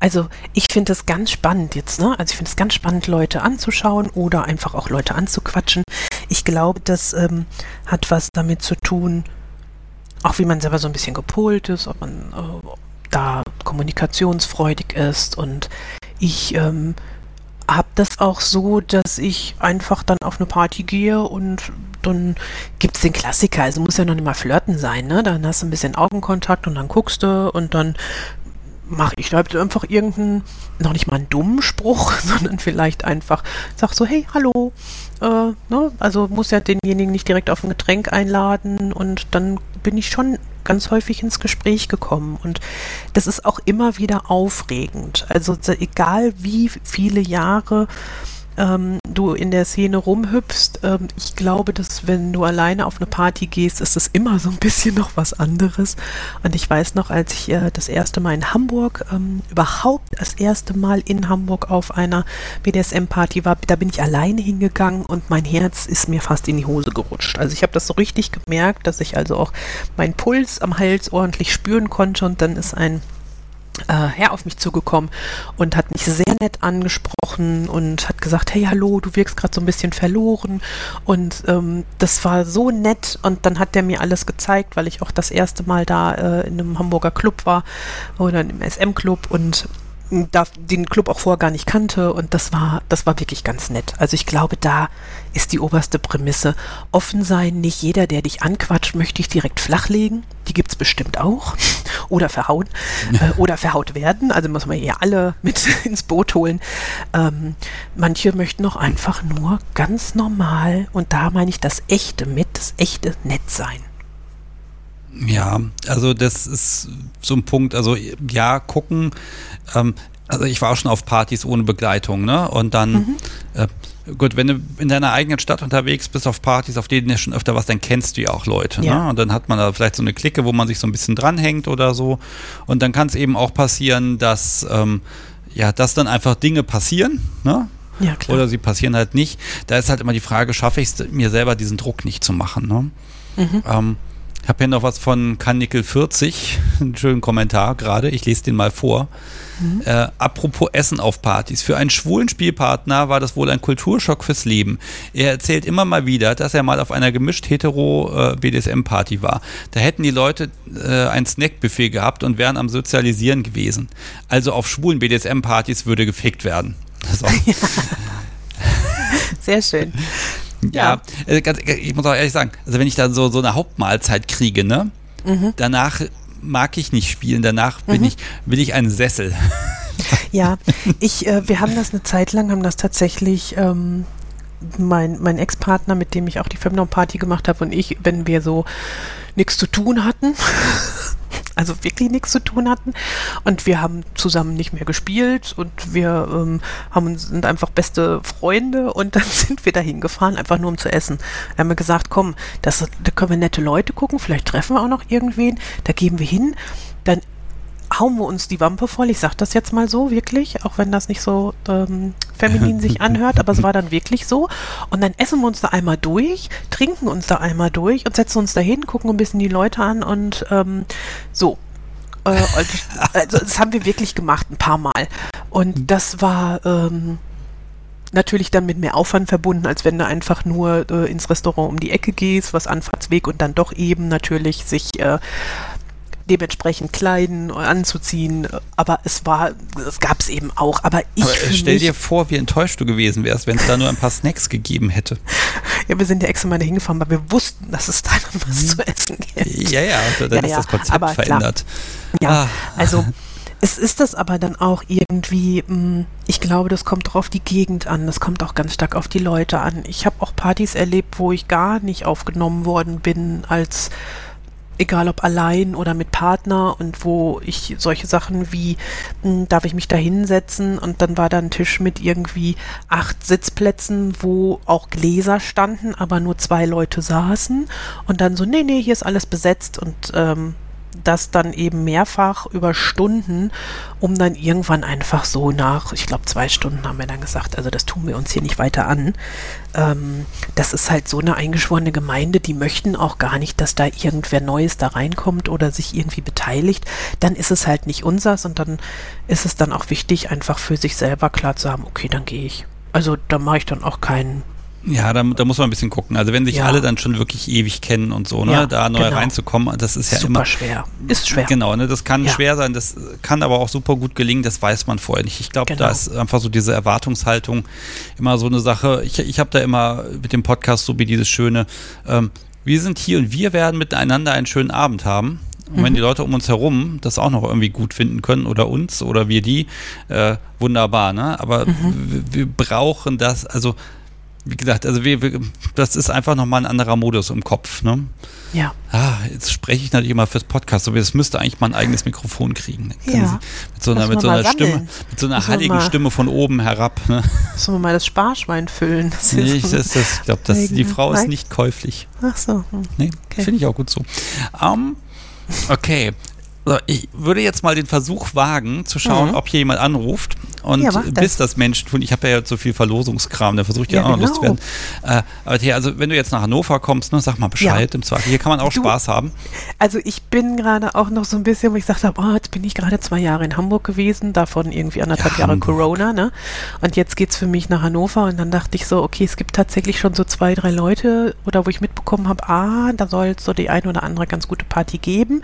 Also ich finde es ganz spannend jetzt, ne? Also ich finde es ganz spannend, Leute anzuschauen oder einfach auch Leute anzuquatschen. Ich glaube, das ähm, hat was damit zu tun, auch wie man selber so ein bisschen gepolt ist, ob man äh, da kommunikationsfreudig ist und ich ähm, habe das auch so, dass ich einfach dann auf eine Party gehe und dann gibt es den Klassiker. Also muss ja noch nicht mal flirten sein, ne? Dann hast du ein bisschen Augenkontakt und dann guckst du und dann mache ich halt einfach irgendeinen, noch nicht mal einen dummen Spruch, sondern vielleicht einfach sag so, hey, hallo. Äh, ne? Also muss ja denjenigen nicht direkt auf ein Getränk einladen und dann bin ich schon ganz häufig ins Gespräch gekommen und das ist auch immer wieder aufregend. Also egal wie viele Jahre ähm, du in der Szene rumhüpfst. Ähm, ich glaube, dass wenn du alleine auf eine Party gehst, ist es immer so ein bisschen noch was anderes. Und ich weiß noch, als ich äh, das erste Mal in Hamburg, ähm, überhaupt das erste Mal in Hamburg auf einer BDSM-Party war, da bin ich alleine hingegangen und mein Herz ist mir fast in die Hose gerutscht. Also ich habe das so richtig gemerkt, dass ich also auch meinen Puls am Hals ordentlich spüren konnte und dann ist ein Herr auf mich zugekommen und hat mich sehr nett angesprochen und hat gesagt, hey, hallo, du wirkst gerade so ein bisschen verloren. Und ähm, das war so nett und dann hat der mir alles gezeigt, weil ich auch das erste Mal da äh, in einem Hamburger Club war oder im SM-Club und da den Club auch vorher gar nicht kannte und das war, das war wirklich ganz nett. Also ich glaube, da ist die oberste Prämisse. Offen sein, nicht jeder, der dich anquatscht, möchte ich direkt flachlegen. Die gibt es bestimmt auch. Oder verhauen. äh, oder verhaut werden. Also muss man hier alle mit ins Boot holen. Ähm, manche möchten auch einfach nur ganz normal, und da meine ich das Echte mit, das echte Nett sein. Ja, also das ist so ein Punkt. Also ja, gucken. Ähm, also ich war auch schon auf Partys ohne Begleitung, ne? Und dann, mhm. äh, gut, wenn du in deiner eigenen Stadt unterwegs bist auf Partys, auf denen du schon öfter was, dann kennst du ja auch Leute, ne? ja. ne? Und dann hat man da vielleicht so eine Clique, wo man sich so ein bisschen dranhängt oder so. Und dann kann es eben auch passieren, dass ähm, ja, dass dann einfach Dinge passieren, ne? Ja, klar. Oder sie passieren halt nicht. Da ist halt immer die Frage, schaffe ich es mir selber, diesen Druck nicht zu machen, ne? Mhm. Ähm, ich habe hier noch was von Kanickel40, einen schönen Kommentar gerade, ich lese den mal vor. Mhm. Äh, apropos Essen auf Partys. Für einen schwulen Spielpartner war das wohl ein Kulturschock fürs Leben. Er erzählt immer mal wieder, dass er mal auf einer gemischt hetero äh, BDSM-Party war. Da hätten die Leute äh, ein Snackbuffet gehabt und wären am Sozialisieren gewesen. Also auf schwulen BDSM-Partys würde gefickt werden. So. Sehr schön. Ja, ja. Äh, ich muss auch ehrlich sagen, also wenn ich dann so, so eine Hauptmahlzeit kriege, ne? Mhm. Danach mag ich nicht spielen, danach bin mhm. ich, will ich einen Sessel. Ja, ich, äh, wir haben das eine Zeit lang, haben das tatsächlich ähm, mein, mein Ex-Partner, mit dem ich auch die Femdom-Party gemacht habe und ich, wenn wir so nichts zu tun hatten, also wirklich nichts zu tun hatten. Und wir haben zusammen nicht mehr gespielt und wir ähm, haben, sind einfach beste Freunde und dann sind wir dahin gefahren, einfach nur um zu essen. Da haben wir gesagt, komm, das, da können wir nette Leute gucken, vielleicht treffen wir auch noch irgendwen, da gehen wir hin, hauen wir uns die Wampe voll. Ich sage das jetzt mal so, wirklich, auch wenn das nicht so ähm, feminin sich anhört, aber es war dann wirklich so. Und dann essen wir uns da einmal durch, trinken uns da einmal durch und setzen uns da hin, gucken ein bisschen die Leute an und ähm, so. Äh, und, also das haben wir wirklich gemacht, ein paar Mal. Und das war ähm, natürlich dann mit mehr Aufwand verbunden, als wenn du einfach nur äh, ins Restaurant um die Ecke gehst, was Anfahrtsweg und dann doch eben natürlich sich äh, dementsprechend kleiden, anzuziehen. Aber es war, es gab es eben auch. Aber ich. Aber stell dir vor, wie enttäuscht du gewesen wärst, wenn es da nur ein paar Snacks gegeben hätte. Ja, wir sind ja extra mal da hingefahren, weil wir wussten, dass es da noch was mhm. zu essen gibt. Ja, ja, dann ja, ist ja, das Konzept verändert. Klar. Ja, ah. also. Es ist das aber dann auch irgendwie, hm, ich glaube, das kommt drauf die Gegend an, das kommt auch ganz stark auf die Leute an. Ich habe auch Partys erlebt, wo ich gar nicht aufgenommen worden bin als egal ob allein oder mit Partner und wo ich solche Sachen wie, hm, darf ich mich da hinsetzen? Und dann war da ein Tisch mit irgendwie acht Sitzplätzen, wo auch Gläser standen, aber nur zwei Leute saßen. Und dann so, nee, nee, hier ist alles besetzt und ähm, das dann eben mehrfach über Stunden, um dann irgendwann einfach so nach, ich glaube zwei Stunden haben wir dann gesagt, also das tun wir uns hier nicht weiter an. Ähm, das ist halt so eine eingeschworene Gemeinde, die möchten auch gar nicht, dass da irgendwer Neues da reinkommt oder sich irgendwie beteiligt. Dann ist es halt nicht unsers und dann ist es dann auch wichtig, einfach für sich selber klar zu haben, okay, dann gehe ich. Also da mache ich dann auch keinen ja, da, da, muss man ein bisschen gucken. Also wenn sich ja. alle dann schon wirklich ewig kennen und so, ne, ja, da neu genau. reinzukommen, das ist ja super immer schwer. Ist schwer. Genau, ne, das kann ja. schwer sein, das kann aber auch super gut gelingen, das weiß man vorher nicht. Ich glaube, genau. da ist einfach so diese Erwartungshaltung immer so eine Sache. Ich, ich habe da immer mit dem Podcast so wie dieses schöne, ähm, wir sind hier und wir werden miteinander einen schönen Abend haben. Und wenn mhm. die Leute um uns herum das auch noch irgendwie gut finden können oder uns oder wir die, äh, wunderbar, ne? Aber mhm. wir brauchen das, also wie gesagt, also wir, wir, das ist einfach nochmal ein anderer Modus im Kopf. Ne? Ja. Ah, jetzt spreche ich natürlich immer fürs Podcast, aber es müsste eigentlich mal ein eigenes Mikrofon kriegen. Ja. Mit so einer, mit so einer Stimme, mit so einer halligen Stimme von oben herab. Ne? Müssen wir mal das Sparschwein füllen? Das nee, ich, das, das, ich glaube, die Frau ist nicht käuflich. Ach so. Hm. Nee, okay. finde ich auch gut so. Um, okay. So, ich würde jetzt mal den Versuch wagen, zu schauen, mhm. ob hier jemand anruft. und Ja, das. bis das Menschen tun. Ich habe ja jetzt so viel Verlosungskram, da versuche ich ja, Ja, auch noch genau. loszuwerden. Äh, aber Thea, also wenn du jetzt nach Hannover kommst, ne, sag mal Bescheid im Zweifel. Hier kann man auch Du- Spaß haben. Also ich bin gerade auch noch so ein bisschen, wo ich gesagt habe, oh, jetzt bin ich gerade zwei Jahre in Hamburg gewesen, davon irgendwie anderthalb Ja, Jahre Hamburg. Corona, ne? Und jetzt geht's für mich nach Hannover und dann dachte ich so, okay, es gibt tatsächlich schon so zwei, drei Leute oder wo ich mitbekommen habe, ah, da soll es so die ein oder andere ganz gute Party geben.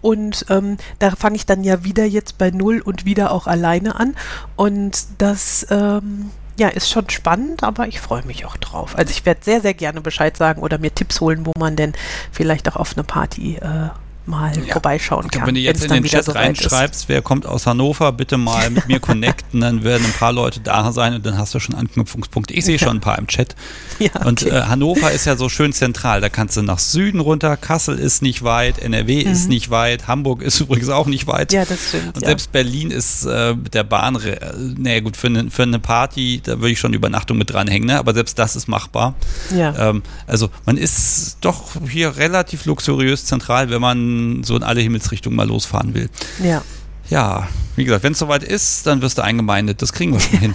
Und ähm, da fange ich dann ja wieder jetzt bei Null und wieder auch alleine an. Und das ähm, ja, ist schon spannend, aber ich freue mich auch drauf. Also ich werde sehr, sehr gerne Bescheid sagen oder mir Tipps holen, wo man denn vielleicht auch auf eine Party äh, mal Ja. vorbeischauen Ich kann. glaub, wenn du jetzt in den Chat soweit ist. reinschreibst, wer kommt aus Hannover, bitte mal mit mir connecten, dann werden ein paar Leute da sein und dann hast du schon Anknüpfungspunkte. Ich sehe schon ein paar im Chat. Ja, Und okay. äh, Hannover ist ja so schön zentral. Da kannst du nach Süden runter. Kassel ist nicht weit, NRW ist nicht weit, Hamburg ist übrigens auch nicht weit. Mhm. ja, das stimmt. Und ja. selbst Berlin ist äh, mit der Bahn, äh, naja gut, für eine, für eine Party, da würde ich schon Übernachtung mit dranhängen, ne? aber selbst das ist machbar. ja. Ähm, also man ist doch hier relativ luxuriös zentral, wenn man so in alle Himmelsrichtungen mal losfahren will. ja. Ja, wie gesagt, wenn es soweit ist, dann wirst du eingemeindet. Das kriegen wir schon hin.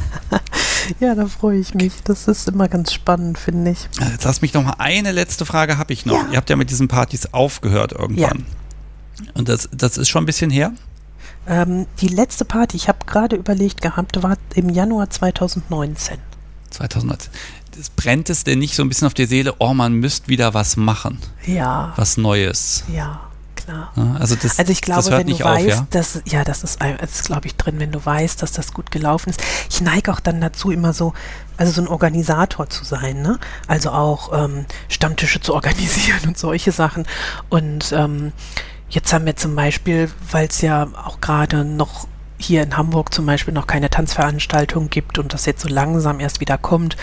ja, da freue ich mich. Das ist immer ganz spannend, finde ich. Jetzt lass mich noch mal eine letzte Frage habe ich noch. Ja. Ihr habt ja mit diesen Partys aufgehört irgendwann. Und das, das ist schon ein bisschen her? Ähm, die letzte Party, ich habe gerade überlegt gehabt, war im Januar 2019. 2019. Das brennt es denn nicht so ein bisschen auf die Seele, oh, man müsste wieder was machen, Ja, was Neues. ja, klar. Also, das, Also ich glaube, wenn du weißt, auf, ja? dass, ja, das ist, ein- das ist glaube ich drin, wenn du weißt, dass das gut gelaufen ist. Ich neige auch dann dazu, immer so, also so ein Organisator zu sein, ne? Also auch ähm, Stammtische zu organisieren und solche Sachen. Und ähm, jetzt haben wir zum Beispiel, weil es ja auch gerade noch hier in Hamburg zum Beispiel noch keine Tanzveranstaltung gibt und das jetzt so langsam erst wieder kommt,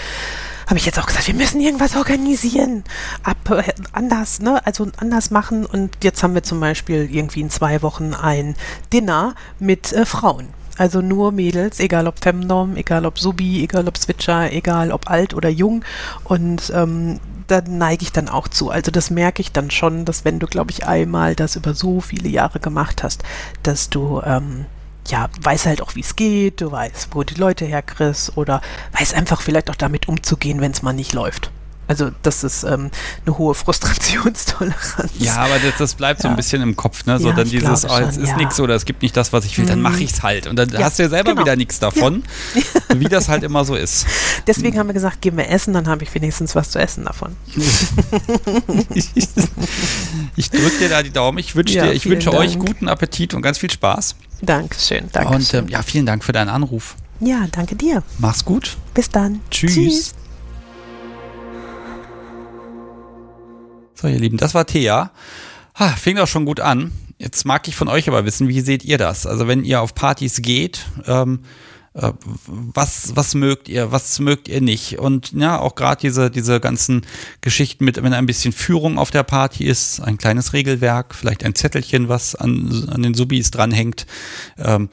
habe ich jetzt auch gesagt, wir müssen irgendwas organisieren, ab äh, anders, ne, also anders machen. Und jetzt haben wir zum Beispiel irgendwie in zwei Wochen ein Dinner mit äh, Frauen. Also nur Mädels, egal ob Femdom, egal ob Subi, egal ob Switcher, egal ob alt oder jung. Und ähm, da neige ich dann auch zu. Also das merke ich dann schon, dass wenn du, glaube ich, einmal das über so viele Jahre gemacht hast, dass du ähm, ja, weiß halt auch, wie es geht, du weißt, wo die Leute herkriegst oder weiß einfach vielleicht auch damit umzugehen, wenn es mal nicht läuft. Also das ist ähm, eine hohe Frustrationstoleranz. Ja, aber das, das bleibt so ein Ja. bisschen im Kopf, ne? So Ja, dann ich dieses, oh, jetzt schon, ist ja. nichts oder es gibt nicht das, was ich will, dann Mhm. mache ich's halt. Und dann Ja, hast du ja selber genau. wieder nichts davon, wie das halt immer so ist. Deswegen haben wir gesagt, gehen wir essen, dann habe ich wenigstens was zu essen davon. ich drücke dir da die Daumen. Ich wünsche Ja, dir, ich wünsche euch guten Appetit und ganz viel Spaß. Dankeschön, danke. Und ähm, ja, vielen Dank für deinen Anruf. ja, danke dir. Mach's gut. Bis dann. Tschüss. So, ihr Lieben, das war Thea. Ha, fing doch schon gut an. Jetzt mag ich von euch aber wissen, wie seht ihr das? Also wenn ihr auf Partys geht, ähm, äh, was, was mögt ihr, was mögt ihr nicht? Und ja, auch gerade diese, diese ganzen Geschichten mit, wenn ein bisschen Führung auf der Party ist, ein kleines Regelwerk, vielleicht ein Zettelchen, was an, an den Subis dranhängt. Ähm,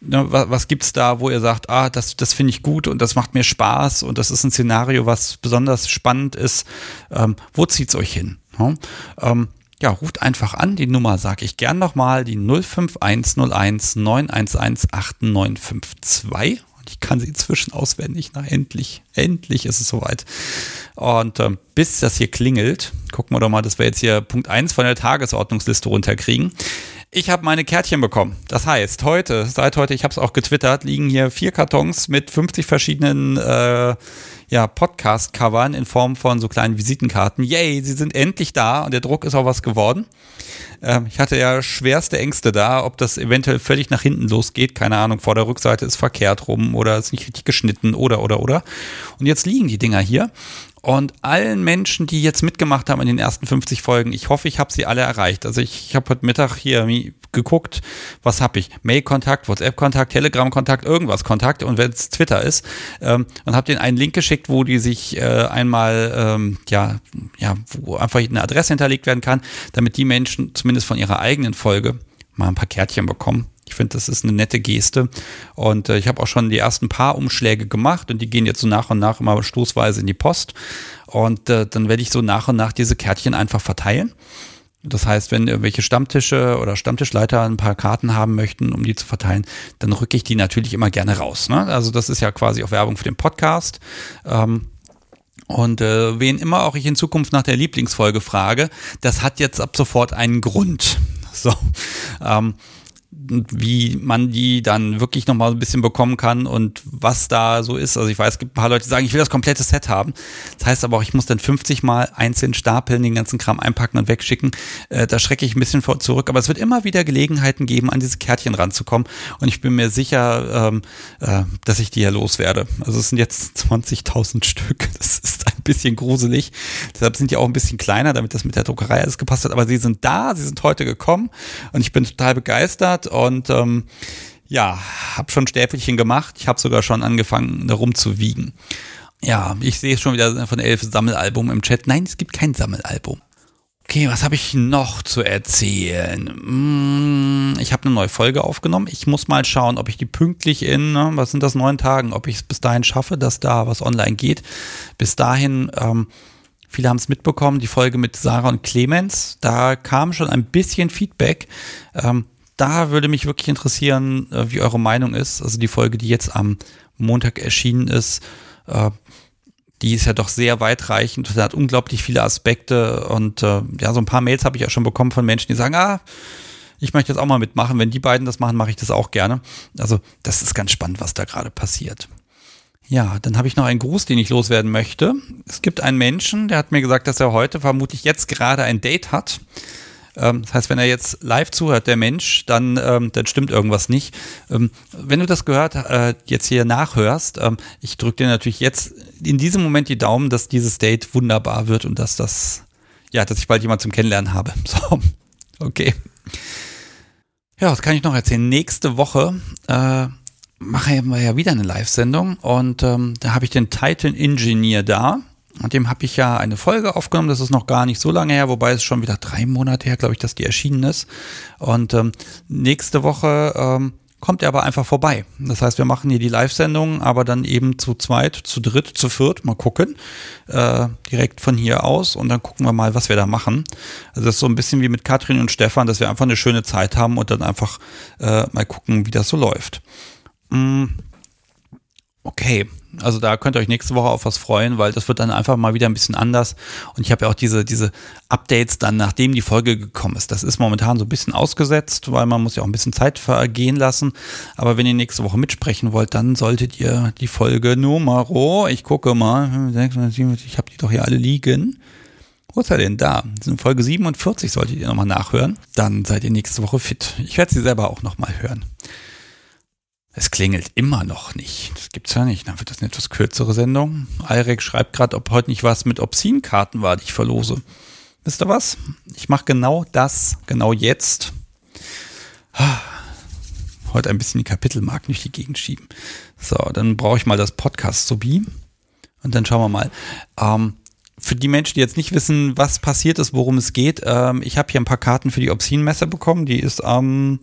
Ne, wa- was gibt's da, wo ihr sagt, ah, das, das finde ich gut und das macht mir Spaß und das ist ein Szenario, was besonders spannend ist. Ähm, wo zieht's euch hin? Ja, ähm, ja, ruft einfach an. Die Nummer sage ich gern nochmal, die 05101 911 8952. Und ich kann sie inzwischen auswendig. Na, endlich, endlich ist es soweit. Und ähm, bis das hier klingelt, gucken wir doch mal, dass wir jetzt hier Punkt 1 von der Tagesordnungsliste runterkriegen. Ich habe meine Kärtchen bekommen. Das heißt, heute, seit heute, ich habe es auch getwittert, liegen hier vier Kartons mit 50 verschiedenen äh, ja, Podcast-Covern in Form von so kleinen Visitenkarten. Yay, sie sind endlich da und der Druck ist auch was geworden. Ähm, ich hatte ja schwerste Ängste da, ob das eventuell völlig nach hinten losgeht. Keine Ahnung, vor der Rückseite ist verkehrt rum oder ist nicht richtig geschnitten oder, oder, oder. Und jetzt liegen die Dinger hier. Und allen Menschen, die jetzt mitgemacht haben in den ersten 50 Folgen, ich hoffe, ich habe sie alle erreicht. Also ich, ich habe heute Mittag hier geguckt, was habe ich? Mail-Kontakt, WhatsApp-Kontakt, Telegram-Kontakt, irgendwas Kontakt und wenn es Twitter ist ähm, und habe denen einen Link geschickt, wo die sich äh, einmal ähm, ja ja wo einfach eine Adresse hinterlegt werden kann, damit die Menschen zumindest von ihrer eigenen Folge mal ein paar Kärtchen bekommen. Ich finde, das ist eine nette Geste. Und äh, ich habe auch schon die ersten paar Umschläge gemacht und die gehen jetzt so nach und nach immer stoßweise in die Post. Und äh, dann werde ich so nach und nach diese Kärtchen einfach verteilen. Das heißt, wenn irgendwelche Stammtische oder Stammtischleiter ein paar Karten haben möchten, um die zu verteilen, dann rücke ich die natürlich immer gerne raus. Ne? Also das ist ja quasi auch Werbung für den Podcast. Ähm, und äh, wen immer auch ich in Zukunft nach der Lieblingsfolge frage, das hat jetzt ab sofort einen Grund. So. Ähm, wie man die dann wirklich nochmal ein bisschen bekommen kann und was da so ist. Also ich weiß, es gibt ein paar Leute, die sagen, ich will das komplette Set haben. Das heißt aber auch, ich muss dann 50 Mal einzeln stapeln, den ganzen Kram einpacken und wegschicken. Äh, da schrecke ich ein bisschen vor zurück. Aber es wird immer wieder Gelegenheiten geben, an diese Kärtchen ranzukommen. Und ich bin mir sicher, ähm, äh, dass ich die ja loswerde. Also es sind jetzt 20.000 Stück. Das ist ein bisschen gruselig. Deshalb sind die auch ein bisschen kleiner, damit das mit der Druckerei alles gepasst hat. Aber sie sind da, sie sind heute gekommen und ich bin total begeistert und ähm, ja, habe schon Stäbchen gemacht. Ich habe sogar schon angefangen, rumzuwiegen. Ja, ich sehe schon wieder von elf Sammelalbum im Chat. Nein, es gibt kein Sammelalbum. Okay, was habe ich noch zu erzählen? Hm, ich habe eine neue Folge aufgenommen. Ich muss mal schauen, ob ich die pünktlich in, ne, was sind das, neun Tagen, ob ich es bis dahin schaffe, dass da was online geht. Bis dahin, ähm, viele haben es mitbekommen, die Folge mit Sarah und Clemens, da kam schon ein bisschen Feedback. Ähm, da würde mich wirklich interessieren, äh, wie eure Meinung ist. Also die Folge, die jetzt am Montag erschienen ist, äh, die ist ja doch sehr weitreichend und hat unglaublich viele Aspekte. Und äh, ja, so ein paar Mails habe ich ja schon bekommen von Menschen, die sagen, ah, ich möchte jetzt auch mal mitmachen. Wenn die beiden das machen, mache ich das auch gerne. Also das ist ganz spannend, was da gerade passiert. Ja, dann habe ich noch einen Gruß, den ich loswerden möchte. Es gibt einen Menschen, der hat mir gesagt, dass er heute vermutlich jetzt gerade ein Date hat. Ähm, das heißt, wenn er jetzt live zuhört, der Mensch, dann, ähm, dann stimmt irgendwas nicht. Ähm, wenn du das gehört, äh, jetzt hier nachhörst, ich drücke dir natürlich jetzt in diesem Moment die Daumen, dass dieses Date wunderbar wird und dass das, ja, dass ich bald jemand zum Kennenlernen habe. So, okay. Ja, was kann ich noch erzählen? Nächste Woche äh, machen wir ja wieder eine Live-Sendung und ähm, da habe ich den Titan Engineer da. Und dem habe ich ja eine Folge aufgenommen, das ist noch gar nicht so lange her, wobei es schon wieder drei Monate her, glaube ich, dass die erschienen ist. Und ähm, nächste Woche ähm, kommt er aber einfach vorbei. Das heißt, wir machen hier die Live-Sendung, aber dann eben zu zweit, zu dritt, zu viert, mal gucken, äh, direkt von hier aus und dann gucken wir mal, was wir da machen. Also das ist so ein bisschen wie mit Katrin und Stefan, dass wir einfach eine schöne Zeit haben und dann einfach äh, mal gucken, wie das so läuft. Mm, okay, also da könnt ihr euch nächste Woche auf was freuen, weil das wird dann einfach mal wieder ein bisschen anders. Und ich habe ja auch diese, diese Updates dann, nachdem die Folge gekommen ist. Das ist momentan so ein bisschen ausgesetzt, weil man muss ja auch ein bisschen Zeit vergehen lassen. Aber wenn ihr nächste Woche mitsprechen wollt, dann solltet ihr die Folge Numero, ich gucke mal, ich habe die doch hier alle liegen. Wo ist er denn da? Ist Folge 47, solltet ihr nochmal nachhören. Dann seid ihr nächste Woche fit. Ich werde sie selber auch nochmal hören. Es klingelt immer noch nicht. Das gibt's ja nicht. Dann wird das eine etwas kürzere Sendung. Alrek schreibt gerade, ob heute nicht was mit Obscene-Karten war, die ich verlose. Wisst ihr was? Ich mache genau das, genau jetzt. Heute ein bisschen die Kapitelmarken durch die Gegend schieben. So, dann brauche ich mal das Podcast-Sobi. Und dann schauen wir mal. Ähm, für die Menschen, die jetzt nicht wissen, was passiert ist, worum es geht, ähm, ich habe hier ein paar Karten für die Obscene-Messe bekommen. Die ist am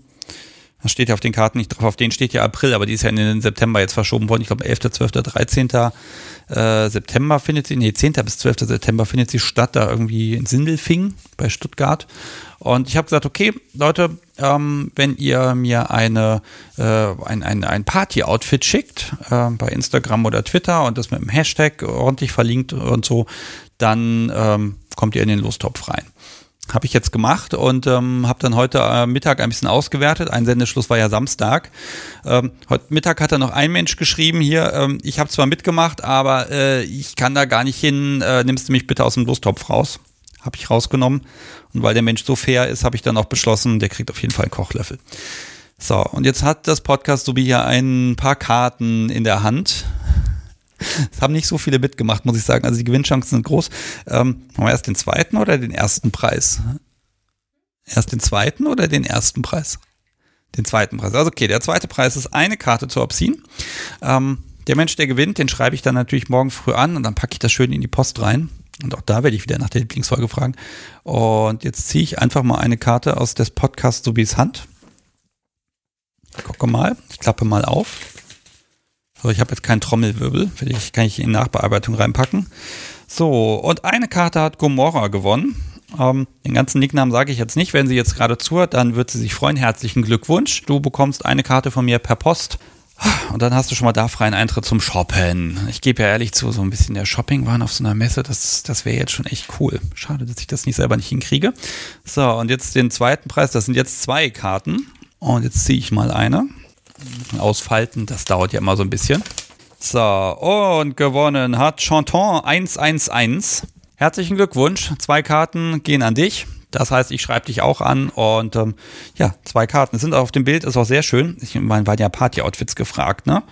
das steht ja auf den Karten nicht drauf, auf denen steht ja April, aber die ist ja in den September jetzt verschoben worden. Ich glaube 11., 12., 13. Äh, September findet sie, nee, 10. bis 12. September findet sie statt, da irgendwie in Sindelfing bei Stuttgart. Und ich habe gesagt, okay, Leute, ähm, wenn ihr mir eine, äh, ein, ein, ein Party-Outfit schickt, äh, bei Instagram oder Twitter und das mit dem Hashtag ordentlich verlinkt und so, dann ähm, kommt ihr in den Lostopf rein. Habe ich jetzt gemacht und ähm, habe dann heute äh, Mittag ein bisschen ausgewertet. Ein Sendeschluss war ja Samstag. Ähm, heute Mittag hat er noch ein Mensch geschrieben, hier, ähm, ich habe zwar mitgemacht, aber äh, ich kann da gar nicht hin, äh, nimmst du mich bitte aus dem Lostopf raus. Habe ich rausgenommen. Und weil der Mensch so fair ist, habe ich dann auch beschlossen, der kriegt auf jeden Fall einen Kochlöffel. So, und jetzt hat das Podcast Sobi hier ein paar Karten in der Hand. Es haben nicht so viele mitgemacht, muss ich sagen. Also die Gewinnchancen sind groß. Ähm, haben wir erst den zweiten oder den ersten Preis? Erst den zweiten oder den ersten Preis? Den zweiten Preis. Also okay, der zweite Preis ist eine Karte zu Obscene. Ähm, der Mensch, der gewinnt, den schreibe ich dann natürlich morgen früh an und dann packe ich das schön in die Post rein. Und auch da werde ich wieder nach der Lieblingsfolge fragen. Und jetzt ziehe ich einfach mal eine Karte aus des Podcasts Subis Hand. Ich gucke mal, ich klappe mal auf. So, ich habe jetzt keinen Trommelwirbel, vielleicht kann ich in Nachbearbeitung reinpacken. So, und eine Karte hat Gomorra gewonnen. Ähm, den ganzen Nicknamen sage ich jetzt nicht. Wenn sie jetzt gerade zuhört, dann wird sie sich freuen. Herzlichen Glückwunsch. Du bekommst eine Karte von mir per Post. Und dann hast du schon mal da freien Eintritt zum Shoppen. Ich gebe ja ehrlich zu, so ein bisschen der Shopping-Wahn auf so einer Messe, das, das wäre jetzt schon echt cool. Schade, dass ich das nicht selber nicht hinkriege. So, und jetzt den zweiten Preis, das sind jetzt zwei Karten. Und jetzt ziehe ich mal eine. Ausfalten, das dauert ja immer so ein bisschen. So, und gewonnen hat Chanton 111. Herzlichen Glückwunsch. Zwei Karten gehen an dich. Das heißt, ich schreibe dich auch an und ähm, ja, zwei Karten. Sind auf dem Bild, ist auch sehr schön. Ich meine, waren ja Party-Outfits gefragt, ne?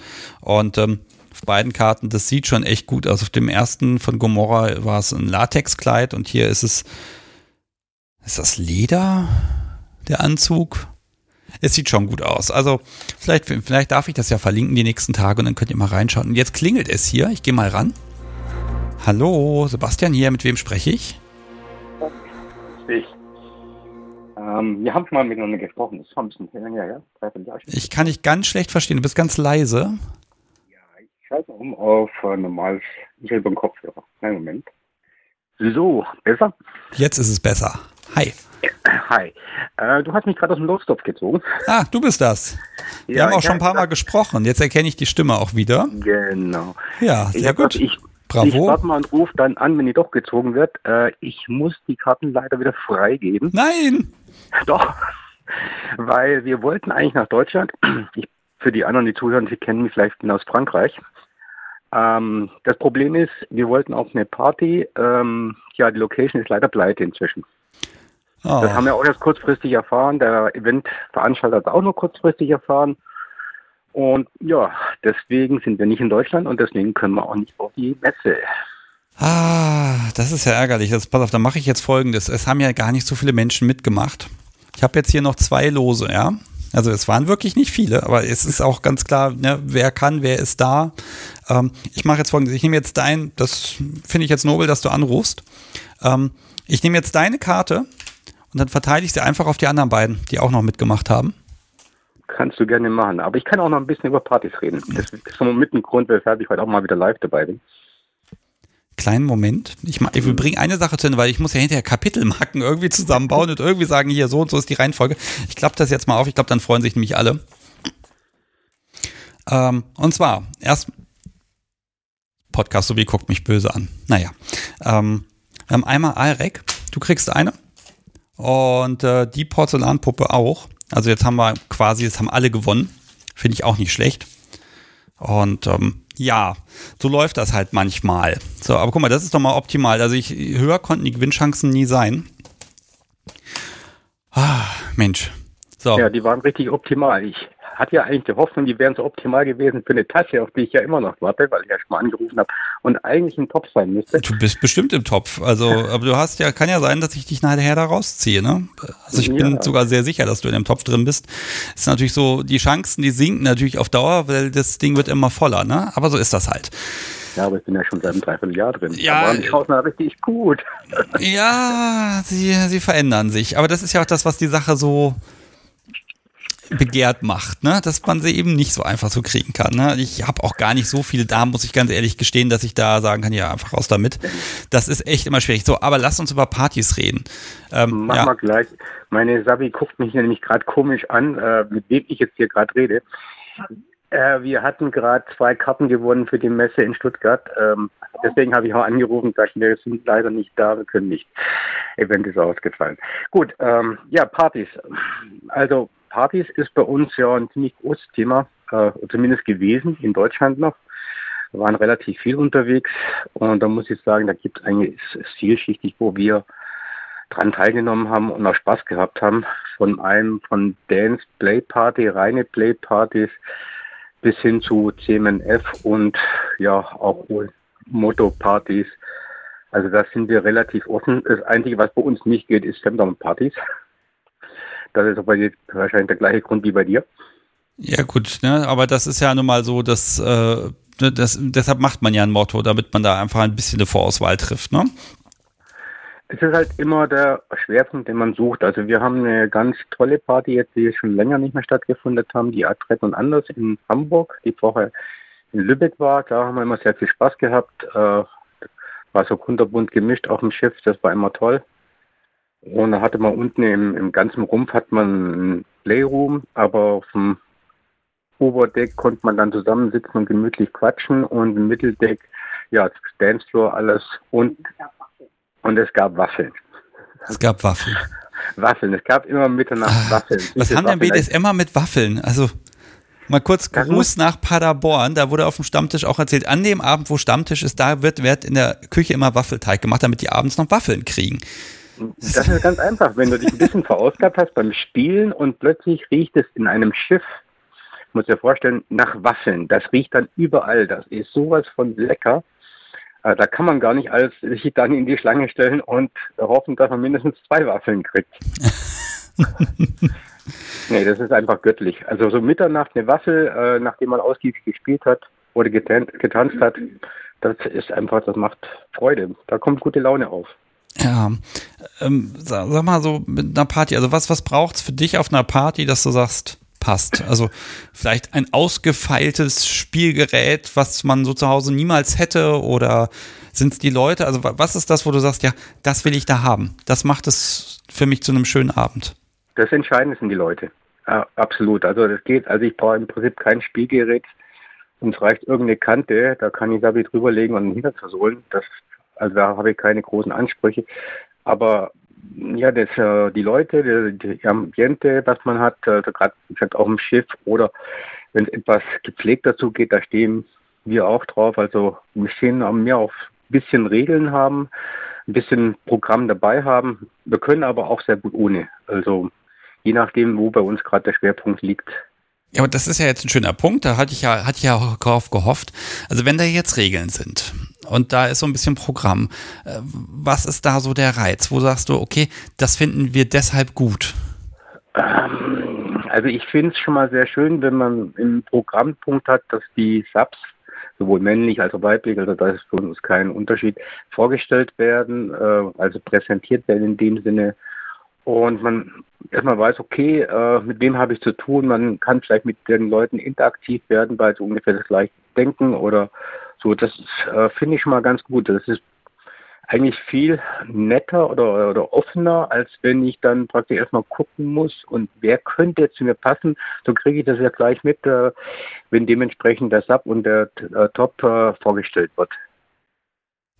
Und ähm, auf beiden Karten, das sieht schon echt gut aus. Auf dem ersten von Gomorra war es ein Latexkleid und hier ist es, ist das Leder, der Anzug? Es sieht schon gut aus. Also vielleicht, vielleicht darf ich das ja verlinken die nächsten Tage und dann könnt ihr mal reinschauen. Und jetzt klingelt es hier. Ich gehe mal ran. Hallo, Sebastian hier. Mit wem spreche ich? Ich. Ähm, wir haben schon mal miteinander gesprochen. Das ist schon ein bisschen länger, ja? Ich kann dich ganz schlecht verstehen. Du bist ganz leise. Ja, ich schalte um auf äh, normales silbernen Kopfhörer. Nein, Moment. So, besser? Jetzt ist es besser. Hi. Hi. Äh, du hast mich gerade aus dem Lostopf gezogen. Ah, du bist das. Wir Ja, haben auch ich schon ein paar Mal gesprochen. Jetzt erkenne ich die Stimme auch wieder. Genau. Ja, Ich sehr hab gut. Ich, Bravo. Ich warte mal und rufe dann an, wenn die doch gezogen wird. Äh, ich muss die Karten leider wieder freigeben. Nein! Doch. Weil wir wollten eigentlich nach Deutschland. Ich, für die anderen, die zuhören, sie kennen mich vielleicht aus Frankreich. Ähm, das Problem ist, wir wollten auf eine Party. Ähm, ja, die Location ist leider pleite inzwischen. Oh. Das haben wir auch erst kurzfristig erfahren. Der Eventveranstalter hat es auch nur kurzfristig erfahren. Und ja, deswegen sind wir nicht in Deutschland und deswegen können wir auch nicht auf die Messe. Ah, das ist ja ärgerlich. Das, pass auf, dann mache ich jetzt folgendes. Es haben ja gar nicht so viele Menschen mitgemacht. Ich habe jetzt hier noch zwei Lose, ja. Also es waren wirklich nicht viele, aber es ist auch ganz klar, ne, wer kann, wer ist da. Ähm, ich mache jetzt folgendes. Ich nehme jetzt dein, das finde ich jetzt nobel, dass du anrufst. Ähm, ich nehme jetzt deine Karte und dann verteile ich sie einfach auf die anderen beiden, die auch noch mitgemacht haben. Kannst du gerne machen. Aber ich kann auch noch ein bisschen über Partys reden. Das ist so mit ein Grund, weshalb ich heute auch mal wieder live dabei bin. Kleinen Moment. Ich, ich will bringen eine Sache zu Ende, weil ich muss ja hinterher Kapitelmarken irgendwie zusammenbauen und irgendwie sagen, hier so und so ist die Reihenfolge. Ich klappe das jetzt mal auf. Ich glaube, dann freuen sich nämlich alle. Ähm, und zwar, erst Podcast, so wie guckt mich böse an. Naja. Ähm, wir haben einmal Alrek. Du kriegst eine. Und äh, die Porzellanpuppe auch. Also jetzt haben wir quasi, jetzt haben alle gewonnen. Finde ich auch nicht schlecht. Und ähm, ja, so läuft das halt manchmal. So, aber guck mal, das ist doch mal optimal. Also ich höher konnten die Gewinnchancen nie sein. Ah, Mensch. So, Ja, die waren richtig optimal. Ich hatte ja eigentlich die Hoffnung, die wären so optimal gewesen für eine Tasche, auf die ich ja immer noch warte, weil ich ja schon mal angerufen habe und eigentlich ein Top sein müsste. du bist bestimmt im Topf. Also, aber du hast ja, kann ja sein, dass ich dich nachher da rausziehe, ne? Also ich bin Ja. sogar sehr sicher, dass du in dem Topf drin bist. Ist natürlich so, die Chancen, die sinken natürlich auf Dauer, weil das Ding wird immer voller, ne? Aber so ist das halt. Ja, aber ich bin ja schon seit einem Dreivierteljahr drin. Ja, waren die Chancen richtig gut. Ja, sie, sie verändern sich. Aber das ist ja auch das, was die Sache so begehrt macht, ne? dass man sie eben nicht so einfach so kriegen kann. Ne? Ich habe auch gar nicht so viele da, muss ich ganz ehrlich gestehen, dass ich da sagen kann, ja, einfach raus damit. Das ist echt immer schwierig. So, aber lass uns über Partys reden. Ähm, Mach ja. mal gleich. Meine Sabi guckt mich nämlich gerade komisch an, äh, mit wem ich jetzt hier gerade rede. Äh, wir hatten gerade zwei Karten gewonnen für die Messe in Stuttgart. Ähm, deswegen habe ich auch angerufen und gesagt, wir sind leider nicht da, wir können nicht. Event ist ausgefallen. Gut, ähm, ja, Partys. Also Partys ist bei uns ja ein ziemlich großes Thema, äh, zumindest gewesen, in Deutschland noch. Wir waren relativ viel unterwegs und da muss ich sagen, da gibt es eigentlich vielschichtig, wo wir dran teilgenommen haben und auch Spaß gehabt haben. Von einem von Dance Play Party, reine Play Partys bis hin zu CMNF und ja auch wohl Motto-Partys. Also da sind wir relativ offen. Das Einzige, was bei uns nicht geht, ist Stepdown-Partys. Das ist aber jetzt wahrscheinlich der gleiche Grund wie bei dir. ja, gut, ne? aber das ist ja nun mal so, dass äh, das, deshalb macht man ja ein Motto, damit man da einfach ein bisschen eine Vorauswahl trifft. Ne? Es ist halt immer der Schwerpunkt, den man sucht. Also wir haben eine ganz tolle Party jetzt, die schon länger nicht mehr stattgefunden haben, die Adret und anders in Hamburg, die vorher in Lübeck war. Da haben wir immer sehr viel Spaß gehabt. Äh, war so kunterbunt gemischt auf dem Schiff, das war immer toll. Und da hatte man unten im, im ganzen Rumpf hat man einen Playroom, aber auf dem Oberdeck konnte man dann zusammensitzen und gemütlich quatschen und im Mitteldeck, ja, Dancefloor, alles und, und es gab Waffeln. Es gab Waffeln. Waffeln, es gab immer Mitternacht ah, Waffeln. Was haben denn BDSM mit Waffeln? Also mal kurz Gruß nach Paderborn, da wurde auf dem Stammtisch auch erzählt, an dem Abend, wo Stammtisch ist, da wird, wird in der Küche immer Waffelteig gemacht, damit die abends noch Waffeln kriegen. Das ist ganz einfach. Wenn du dich ein bisschen verausgabt hast beim Spielen und plötzlich riecht es in einem Schiff, muss dir vorstellen, nach Waffeln. Das riecht dann überall. Das ist sowas von lecker. Äh, da kann man gar nicht als sich dann in die Schlange stellen und hoffen, dass man mindestens zwei Waffeln kriegt. nee, das ist einfach göttlich. Also so Mitternacht eine Waffel, äh, nachdem man ausgiebig gespielt hat oder getan getanzt hat, das ist einfach, das macht Freude. Da kommt gute Laune auf. Ja, ähm, sag, sag, mal so mit einer Party, also was, was braucht's für dich auf einer Party, dass du sagst, passt? Also vielleicht ein ausgefeiltes Spielgerät, was man so zu Hause niemals hätte oder sind es die Leute? Also was ist das, wo du sagst, ja, das will ich da haben? Das macht es für mich zu einem schönen Abend. Das Entscheidende sind die Leute. Ja, absolut. Also das geht, also ich brauche im Prinzip kein Spielgerät. Uns reicht irgendeine Kante, da kann ich Sabi drüberlegen und einen Hinter versohlen. Das also da habe ich keine großen Ansprüche. Aber ja, das, äh, die Leute, die, die Ambiente, was man hat, also gerade auch im Schiff oder wenn es etwas gepflegt dazu geht, da stehen wir auch drauf. Also wir stehen mehr auf ein bisschen Regeln haben, ein bisschen Programm dabei haben. Wir können aber auch sehr gut ohne. Also je nachdem, wo bei uns gerade der Schwerpunkt liegt. Ja, aber das ist ja jetzt ein schöner Punkt. Da hatte ich ja, hatte ich ja auch darauf gehofft. Also wenn da jetzt Regeln sind und da ist so ein bisschen Programm, äh, was ist da so der Reiz? Wo sagst du, okay, das finden wir deshalb gut? Also ich finde es schon mal sehr schön, wenn man im Programmpunkt hat, dass die Subs sowohl männlich als auch weiblich, also da ist für uns kein Unterschied, vorgestellt werden, äh, also präsentiert werden in dem Sinne, und man erstmal weiß, okay, äh, mit wem habe ich zu tun. Man kann vielleicht mit den Leuten interaktiv werden, weil sie ungefähr das gleiche denken oder so. Das äh, finde ich mal ganz gut. Das ist eigentlich viel netter oder, oder offener, als wenn ich dann praktisch erstmal gucken muss und wer könnte zu mir passen. So kriege ich das ja gleich mit, äh, wenn dementsprechend der Sub und der äh, Top äh, vorgestellt wird.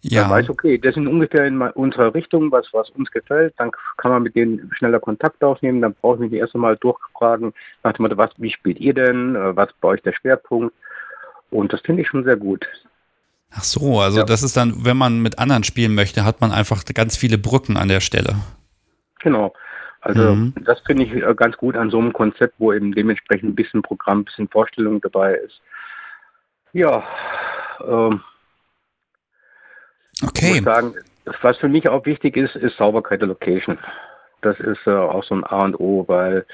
Ja. Man weiß, okay, das sind ungefähr in unserer Richtung, was, was uns gefällt. Dann kann man mit denen schneller Kontakt aufnehmen. Dann brauche ich mich erst einmal durchfragen, nach dem Motto, was, wie spielt ihr denn? Äh, was bei euch der Schwerpunkt? Und das finde ich schon sehr gut. Ach so, also ja. das ist dann, wenn man mit anderen spielen möchte, hat man einfach ganz viele Brücken an der Stelle. Genau. Also mhm. das finde ich äh, ganz gut an so einem Konzept, wo eben dementsprechend ein bisschen Programm, ein bisschen Vorstellung dabei ist. Ja, ähm, Okay. Ich muss sagen, was für mich auch wichtig ist, ist Sauberkeit der Location. Das ist äh, auch so ein A und O, weil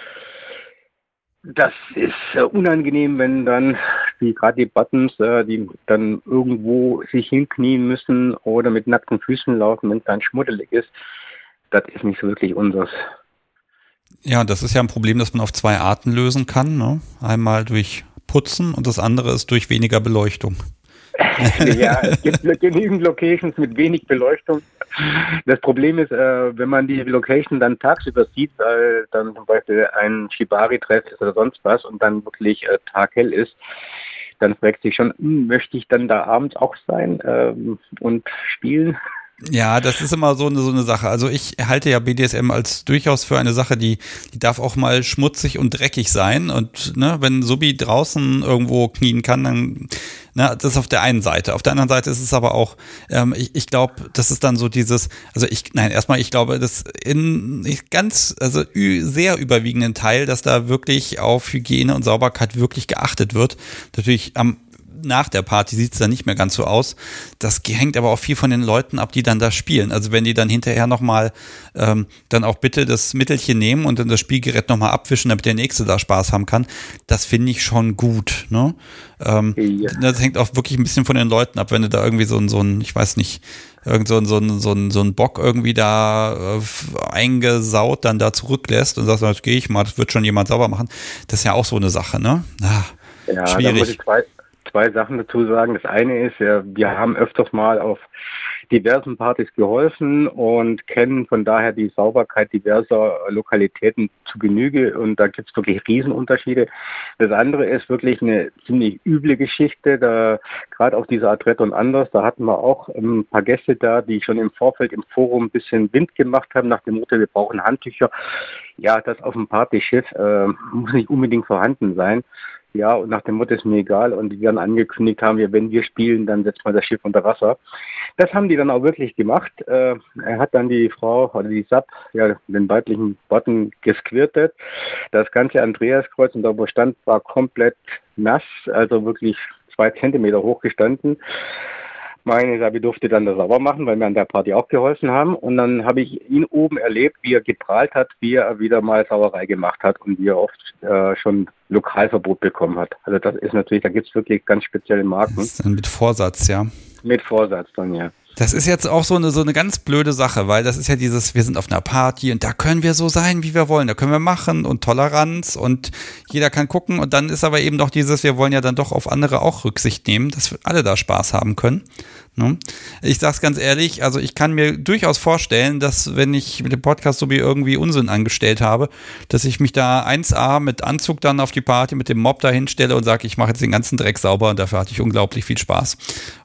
das ist äh, unangenehm, wenn dann wie gerade die Buttons, äh, die dann irgendwo sich hinknien müssen oder mit nackten Füßen laufen, wenn es dann schmuddelig ist. Das ist nicht so wirklich unseres. Ja, das ist ja ein Problem, das man auf zwei Arten lösen kann. Ne? Einmal durch Putzen und das andere ist durch weniger Beleuchtung. ja, es gibt genügend Locations mit wenig Beleuchtung. Das Problem ist, äh, wenn man die Location dann tagsüber sieht, weil dann zum Beispiel ein Shibari-Treff ist oder sonst was und dann wirklich äh, taghell ist, dann fragt sich schon, hm, möchte ich dann da abends auch sein ähm, und spielen? Ja, das ist immer so eine, so eine Sache. Also ich halte ja BDSM als durchaus für eine Sache, die, die darf auch mal schmutzig und dreckig sein. Und ne, wenn Subi draußen irgendwo knien kann, dann, ne, das ist auf der einen Seite. Auf der anderen Seite ist es aber auch, ähm, ich, ich glaube, das ist dann so dieses, also ich, nein, erstmal, ich glaube, dass in ganz, also sehr überwiegenden Teil, dass da wirklich auf Hygiene und Sauberkeit wirklich geachtet wird. Natürlich am nach der Party sieht es dann nicht mehr ganz so aus. Das hängt aber auch viel von den Leuten ab, die dann da spielen. Also wenn die dann hinterher nochmal ähm, dann auch bitte das Mittelchen nehmen und dann das Spielgerät nochmal abwischen, damit der Nächste da Spaß haben kann, das finde ich schon gut. Ne? Ähm, ja. Das hängt auch wirklich ein bisschen von den Leuten ab, wenn du da irgendwie so ein, so ein ich weiß nicht, irgend so ein, so ein, so ein, so ein Bock irgendwie da äh, eingesaut dann da zurücklässt und sagst, das gehe ich mal, das wird schon jemand sauber machen. Das ist ja auch so eine Sache, ne? Ah, ja, schwierig. Da muss ich zwei, Sachen dazu sagen. Das eine ist, wir haben öfters mal auf diversen Partys geholfen und kennen von daher die Sauberkeit diverser Lokalitäten zu Genüge und da gibt es wirklich Riesenunterschiede. Das andere ist wirklich eine ziemlich üble Geschichte, da gerade auf dieser Adrette und anders, da hatten wir auch ein paar Gäste da, die schon im Vorfeld im Forum ein bisschen Wind gemacht haben nach dem Motto, wir brauchen Handtücher. Ja, das auf dem Partyschiff äh, muss nicht unbedingt vorhanden sein. Ja, und nach dem Motto ist mir egal. Und die dann angekündigt haben, wenn wir spielen, dann setzt man das Schiff unter Wasser. Das haben die dann auch wirklich gemacht. Äh, er hat dann die Frau oder die Sub, ja, den weiblichen Worten gesquirtet. Das ganze Andreaskreuz und da wo stand, war komplett nass, also wirklich zwei Zentimeter hoch gestanden. Meine Sabi durfte dann das sauber machen, weil wir an der Party auch geholfen haben. Und dann habe ich ihn oben erlebt, wie er geprahlt hat, wie er wieder mal Sauerei gemacht hat und wie er oft äh, schon Lokalverbot bekommen hat. Also das ist natürlich, da gibt es wirklich ganz spezielle Marken. Das ist dann mit Vorsatz, ja. Mit Vorsatz dann, ja. Das ist jetzt auch so eine, so eine ganz blöde Sache, weil das ist ja dieses, wir sind auf einer Party und da können wir so sein, wie wir wollen, da können wir machen und Toleranz und jeder kann gucken und dann ist aber eben doch dieses, wir wollen ja dann doch auf andere auch Rücksicht nehmen, dass alle da Spaß haben können. Ne? Ich sag's ganz ehrlich, also ich kann mir durchaus vorstellen, dass wenn ich mit dem Podcast so wie irgendwie Unsinn angestellt habe, dass ich mich da 1A mit Anzug dann auf die Party mit dem Mob da hinstelle und sage, ich mache jetzt den ganzen Dreck sauber und dafür hatte ich unglaublich viel Spaß.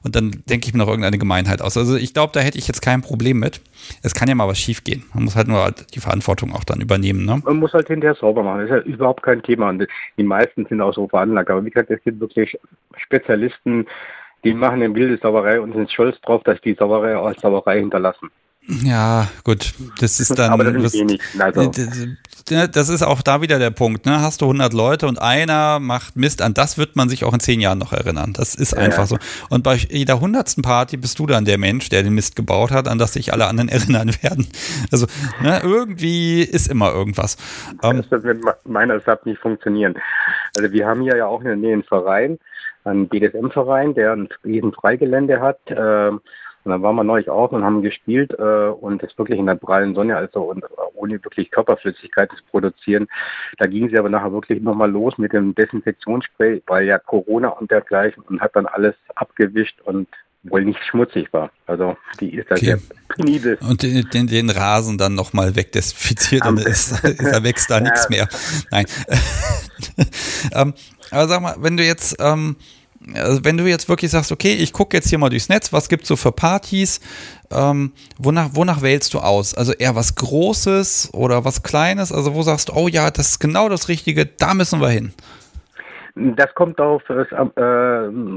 Und dann denke ich mir noch irgendeine Gemeinheit aus. Also ich glaube, da hätte ich jetzt kein Problem mit. Es kann ja mal was schief gehen. Man muss halt nur die Verantwortung auch dann übernehmen. Ne? Man muss halt hinterher sauber machen. Das ist ja überhaupt kein Thema. Und die meisten sind auch so veranlagt. Aber wie gesagt, es gibt wirklich Spezialisten, die machen eine wilde Sauerei und sind stolz drauf, dass die Sauerei als Sauerei hinterlassen. Ja, gut, das ist dann. Aber das, ist wenig. Also. das ist auch da wieder der Punkt. Ne? Hast du 100 Leute und einer macht Mist, an das wird man sich auch in zehn Jahren noch erinnern. Das ist einfach ja. so. Und bei jeder hundertsten Party bist du dann der Mensch, der den Mist gebaut hat, an das sich alle anderen erinnern werden. Also ne, irgendwie ist immer irgendwas. Ähm, das wird mit meiner Sub nicht funktionieren. Also wir haben hier ja auch in der Nähe einen Verein, einen BDSM-Verein, der ein riesen Freigelände hat. Äh, und dann waren wir neulich auch und haben gespielt äh, und das wirklich in der prallen Sonne, also und äh, ohne wirklich Körperflüssigkeit zu produzieren. Da ging sie aber nachher wirklich nochmal los mit dem Desinfektionsspray, weil ja Corona und dergleichen und hat dann alles abgewischt und wohl nicht schmutzig war. Also die ist da okay. sehr penibel. Und den, den, den Rasen dann nochmal wegdesinfiziert und ist, da wächst da nichts mehr. Nein. ähm, aber sag mal, wenn du jetzt ähm, also wenn du jetzt wirklich sagst, okay, ich gucke jetzt hier mal durchs Netz, was gibt es so für Partys, ähm, wonach, wonach wählst du aus? Also eher was Großes oder was Kleines? Also wo sagst du, oh ja, das ist genau das Richtige, da müssen wir hin? Das kommt auf, äh,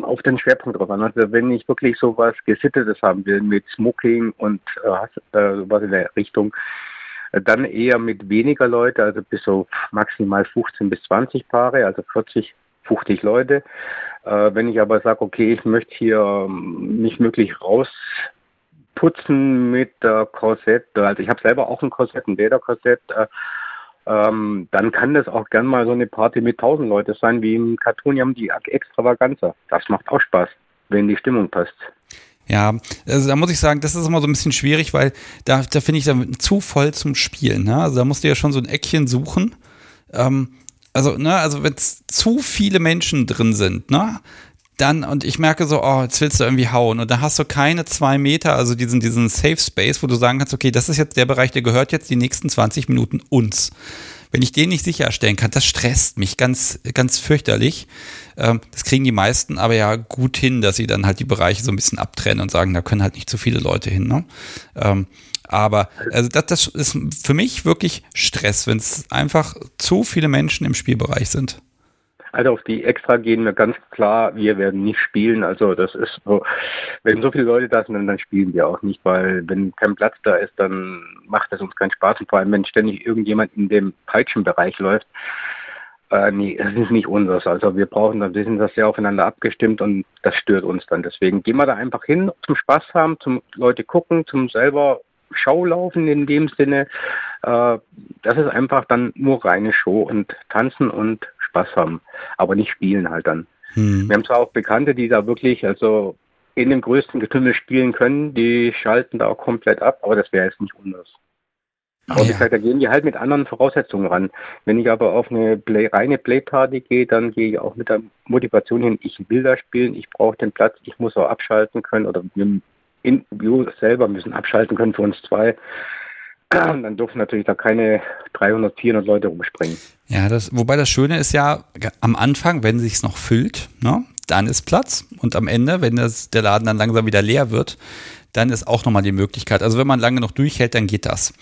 auf den Schwerpunkt drauf an. Also wenn ich wirklich so was Gesittetes haben will mit Smoking und äh, äh was in der Richtung, äh, dann eher mit weniger Leute, also bis so maximal 15 bis 20 Paare, also 40, 50 Leute. Äh, wenn ich aber sage, okay, ich möchte hier ähm, nicht möglich rausputzen mit der Korsett, also ich habe selber auch ein Korsett, ein Lederkorsett, äh, ähm, dann kann das auch gern mal so eine Party mit 1000 Leute sein, wie im Cartoonium die Extravaganza. Das macht auch Spaß, wenn die Stimmung passt. Ja, also da muss ich sagen, das ist immer so ein bisschen schwierig, weil da, da finde ich da zu voll zum Spielen. Ne? Also da musst du ja schon so ein Eckchen suchen. Ähm, also, ne, also wenn zu viele Menschen drin sind, ne, dann, und ich merke so, oh, jetzt willst du irgendwie hauen. Und dann hast du keine zwei Meter, also diesen, diesen Safe Space, wo du sagen kannst, okay, das ist jetzt der Bereich, der gehört jetzt die nächsten 20 Minuten uns. Wenn ich den nicht sicherstellen kann, das stresst mich ganz, ganz fürchterlich. Ähm, das kriegen die meisten aber ja gut hin, dass sie dann halt die Bereiche so ein bisschen abtrennen und sagen, da können halt nicht zu viele Leute hin. Ne? Aber also das, das ist für mich wirklich Stress, wenn es einfach zu viele Menschen im Spielbereich sind. Also auf die Extra gehen wir ganz klar, wir werden nicht spielen. Also das ist so, wenn so viele Leute da sind, dann spielen wir auch nicht, weil wenn kein Platz da ist, dann macht es uns keinen Spaß. Und vor allem, wenn ständig irgendjemand in dem Peitschenbereich läuft, äh, nee, es ist nicht unseres. Also wir brauchen, wir sind das sehr aufeinander abgestimmt und das stört uns dann. Deswegen gehen wir da einfach hin, zum Spaß haben, zum Leute gucken, zum selber Schaulaufen in dem Sinne. Äh, das ist einfach dann nur reine Show und tanzen und Spaß haben, aber nicht spielen halt dann. Hm. Wir haben zwar auch Bekannte, die da wirklich, also in dem größten Getümmel spielen können, die schalten da auch komplett ab, aber das wäre jetzt nicht unseres. Aber wie gesagt, da gehen die halt mit anderen Voraussetzungen ran. Wenn ich aber auf eine Play, reine Playparty gehe, dann gehe ich auch mit der Motivation hin, ich will da spielen, ich brauche den Platz, ich muss auch abschalten können oder in View selber müssen abschalten können für uns zwei. Dann dürfen natürlich da keine 300, 400 Leute rumspringen. Ja, das, wobei das Schöne ist ja, am Anfang, wenn sich's noch füllt, ne, dann ist Platz. Und am Ende, wenn das, der Laden dann langsam wieder leer wird, dann ist auch nochmal die Möglichkeit. Also wenn man lange noch durchhält, dann geht das.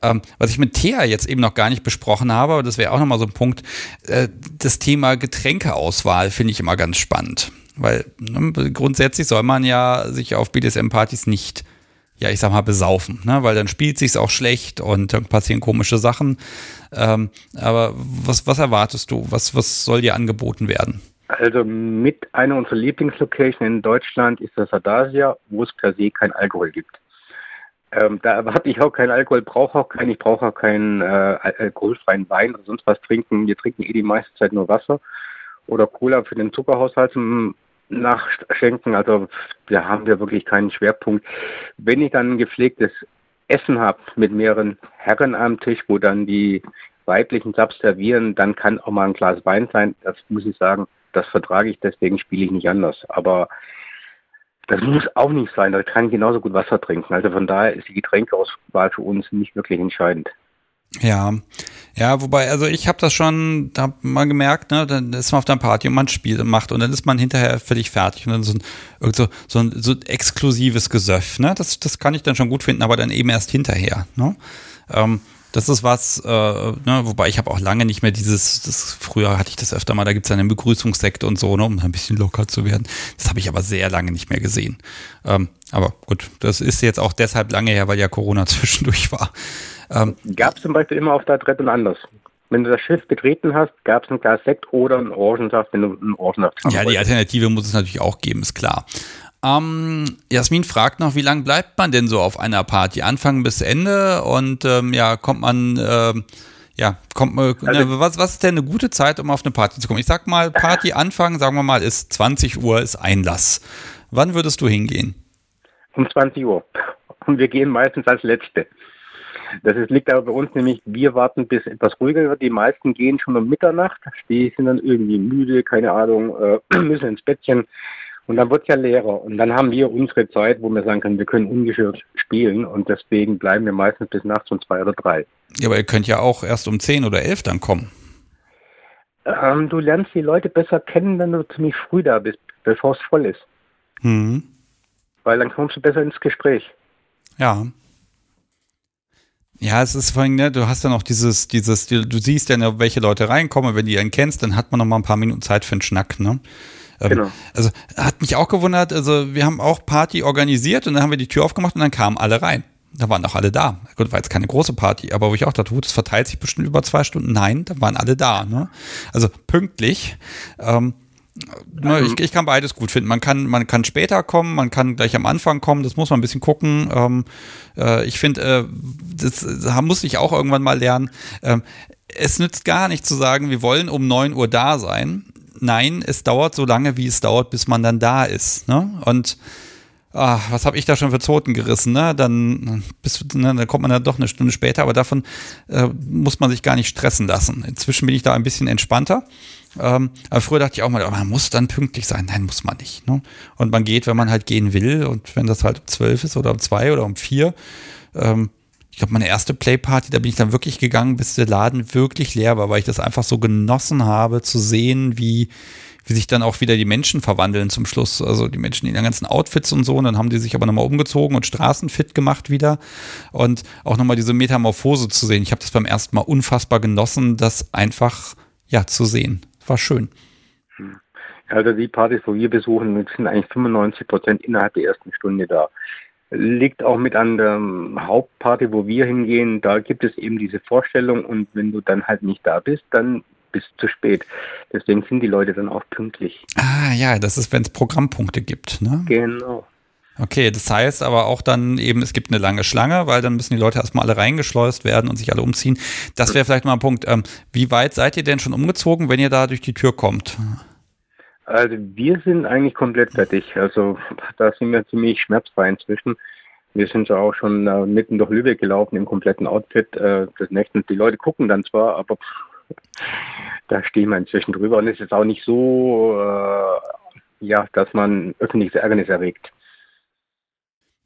Ähm, was ich mit Thea jetzt eben noch gar nicht besprochen habe, aber das wäre auch nochmal so ein Punkt, äh, das Thema Getränkeauswahl finde ich immer ganz spannend. Weil ne, grundsätzlich soll man ja sich auf BDSM-Partys nicht, ja, ich sag mal, besaufen, ne? weil dann spielt sich's auch schlecht und dann passieren komische Sachen. Ähm, aber was, was erwartest du? Was, was soll dir angeboten werden? Also mit einer unserer Lieblingslocations in Deutschland ist das Adasia, wo es per se kein Alkohol gibt. Ähm, da erwarte ich auch keinen Alkohol, brauche auch keinen, ich brauche auch keinen äh, alkoholfreien Wein oder sonst was trinken. Wir trinken eh die meiste Zeit nur Wasser oder Cola für den Zuckerhaushalt zum Nachschenken. Also da haben wir wirklich keinen Schwerpunkt. Wenn ich dann ein gepflegtes Essen habe mit mehreren Herren am Tisch, wo dann die weiblichen Subs servieren, dann kann auch mal ein Glas Wein sein. Das muss ich sagen, das vertrage ich, deswegen spiele ich nicht anders. Aber das muss auch nicht sein. Da kann ich genauso gut Wasser trinken. Also von daher ist die Getränkeauswahl für uns nicht wirklich entscheidend. Ja, ja, wobei, also ich habe das schon, da hab mal gemerkt, ne, dann ist man auf der Party und man spielt und macht und dann ist man hinterher völlig fertig und dann so ein, so, so ein so exklusives Gesöff, ne, das, das kann ich dann schon gut finden, aber dann eben erst hinterher, ne. Ähm, das ist was, äh, ne, wobei ich habe auch lange nicht mehr dieses, das, früher hatte ich das öfter mal, da gibt es eine Begrüßungssekte und so, ne, um ein bisschen locker zu werden. Das habe ich aber sehr lange nicht mehr gesehen. Ähm, aber gut, das ist jetzt auch deshalb lange her, weil ja Corona zwischendurch war. Ähm, gab es zum Beispiel immer auf der Adresse anders. Wenn du das Schiff betreten hast, gab es ein Glas Sekt oder einen Orangensaft, wenn du einen Orangensaft hast. Ja, die Alternative muss es natürlich auch geben, ist klar. Ähm, Jasmin fragt noch, wie lange bleibt man denn so auf einer Party? Anfang bis Ende? Und ähm, ja, kommt man, äh, ja, kommt man, also, ne, was, was ist denn eine gute Zeit, um auf eine Party zu kommen? Ich sag mal, Party Anfang, sagen wir mal, ist 20 Uhr, ist Einlass. Wann würdest du hingehen? Um 20 Uhr. Und wir gehen meistens als Letzte. Das ist, liegt aber bei uns nämlich, wir warten bis etwas ruhiger wird. Die meisten gehen schon um Mitternacht, die sind dann irgendwie müde, keine Ahnung, äh, müssen ins Bettchen. Und dann wird es ja leerer. Und dann haben wir unsere Zeit, wo wir sagen können, wir können ungeschürt spielen. Und deswegen bleiben wir meistens bis nachts um zwei oder drei. Ja, aber ihr könnt ja auch erst um zehn oder elf dann kommen. Ähm, du lernst die Leute besser kennen, wenn du ziemlich früh da bist, bevor es voll ist. Mhm. Weil dann kommst du besser ins Gespräch. Ja. Ja, es ist vor allem, ne, du hast ja noch dieses, dieses, du siehst ja, welche Leute reinkommen, wenn du einen kennst, dann hat man noch mal ein paar Minuten Zeit für einen Schnack, ne? Ähm, genau. Also hat mich auch gewundert, also wir haben auch Party organisiert und dann haben wir die Tür aufgemacht und dann kamen alle rein. Da waren auch alle da. Gut, war jetzt keine große Party, aber wo ich auch dachte, das verteilt sich bestimmt über zwei Stunden. Nein, da waren alle da. Ne? Also pünktlich. Ähm, Ne, ich, ich, kann beides gut finden. Man kann, man kann später kommen, man kann gleich am Anfang kommen, das muss man ein bisschen gucken. Ähm, äh, ich finde, äh, das, das muss ich auch irgendwann mal lernen. Ähm, es nützt gar nicht zu sagen, wir wollen um 9 Uhr da sein. Nein, es dauert so lange, wie es dauert, bis man dann da ist. Ne? Und ah, was habe ich da schon für Zoten gerissen, ne? Dann, bis, ne, dann kommt man dann doch eine Stunde später, aber davon äh, muss man sich gar nicht stressen lassen. Inzwischen bin ich da ein bisschen entspannter. Ähm, aber früher dachte ich auch mal, man muss dann pünktlich sein. Nein, muss man nicht. Ne? Und man geht, wenn man halt gehen will und wenn das halt um zwölf ist oder um zwei oder um vier. Ähm, ich glaube, meine erste Playparty, da bin ich dann wirklich gegangen, bis der Laden wirklich leer war, weil ich das einfach so genossen habe, zu sehen, wie, wie sich dann auch wieder die Menschen verwandeln zum Schluss. Also die Menschen in ihren ganzen Outfits und so. Und dann haben die sich aber nochmal umgezogen und straßenfit gemacht wieder. Und auch nochmal diese Metamorphose zu sehen. Ich habe das beim ersten Mal unfassbar genossen, das einfach ja zu sehen war schön. Also die Partys, wo wir besuchen, sind eigentlich 95 Prozent innerhalb der ersten Stunde da. Liegt auch mit an der Hauptparty, wo wir hingehen. Da gibt es eben diese Vorstellung und wenn du dann halt nicht da bist, dann bist du zu spät. Deswegen sind die Leute dann auch pünktlich. Ah ja, das ist, wenn es Programmpunkte gibt, ne? Genau. Okay, das heißt aber auch dann eben, es gibt eine lange Schlange, weil dann müssen die Leute erstmal alle reingeschleust werden und sich alle umziehen. Das wäre vielleicht mal ein Punkt. Ähm, wie weit seid ihr denn schon umgezogen, wenn ihr da durch die Tür kommt? Also wir sind eigentlich komplett fertig. Also da sind wir ziemlich schmerzfrei inzwischen. Wir sind ja auch schon äh, mitten durch Lübeck gelaufen im kompletten Outfit. Äh, das nächste, die Leute gucken dann zwar, aber da stehen wir inzwischen drüber und es ist auch nicht so, äh, ja, dass man öffentliches Ärgernis erregt.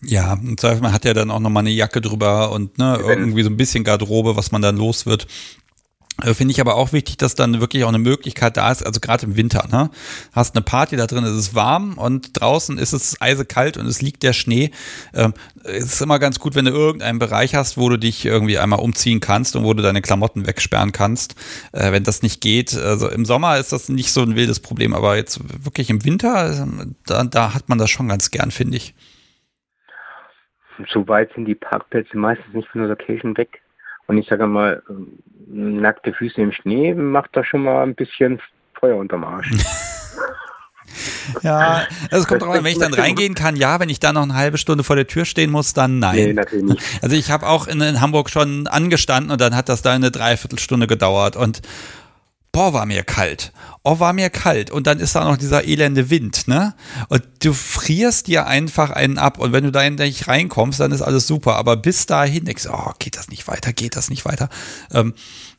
Ja, im Zweifel, man hat ja dann auch nochmal eine Jacke drüber und ne, irgendwie so ein bisschen Garderobe, was man dann los wird. Äh, finde ich aber auch wichtig, dass dann wirklich auch eine Möglichkeit da ist, also gerade im Winter, ne? Hast eine Party, da drin ist es warm und draußen ist es eisekalt und es liegt der Schnee. Ähm, es ist immer ganz gut, wenn du irgendeinen Bereich hast, wo du dich irgendwie einmal umziehen kannst und wo du deine Klamotten wegsperren kannst. Äh, wenn das nicht geht, also im Sommer ist das nicht so ein wildes Problem, aber jetzt wirklich im Winter, ähm, da, da hat man das schon ganz gern, finde ich. So weit sind die Parkplätze meistens nicht von der Location weg. Und ich sage mal, nackte Füße im Schnee macht da schon mal ein bisschen Feuer unterm Arsch. ja, also es kommt drauf an, wenn ich dann reingehen kann, ja, wenn ich da noch eine halbe Stunde vor der Tür stehen muss, dann nein. Nee, natürlich nicht. Also ich habe auch in, in, Hamburg schon angestanden und dann hat das da eine Dreiviertelstunde gedauert und boah, war mir kalt. Oh, war mir kalt. Und dann ist da noch dieser elende Wind, ne? Und du frierst dir einfach einen ab. Und wenn du da nicht reinkommst, dann ist alles super. Aber bis dahin denkst du, oh, geht das nicht weiter, geht das nicht weiter. Ähm,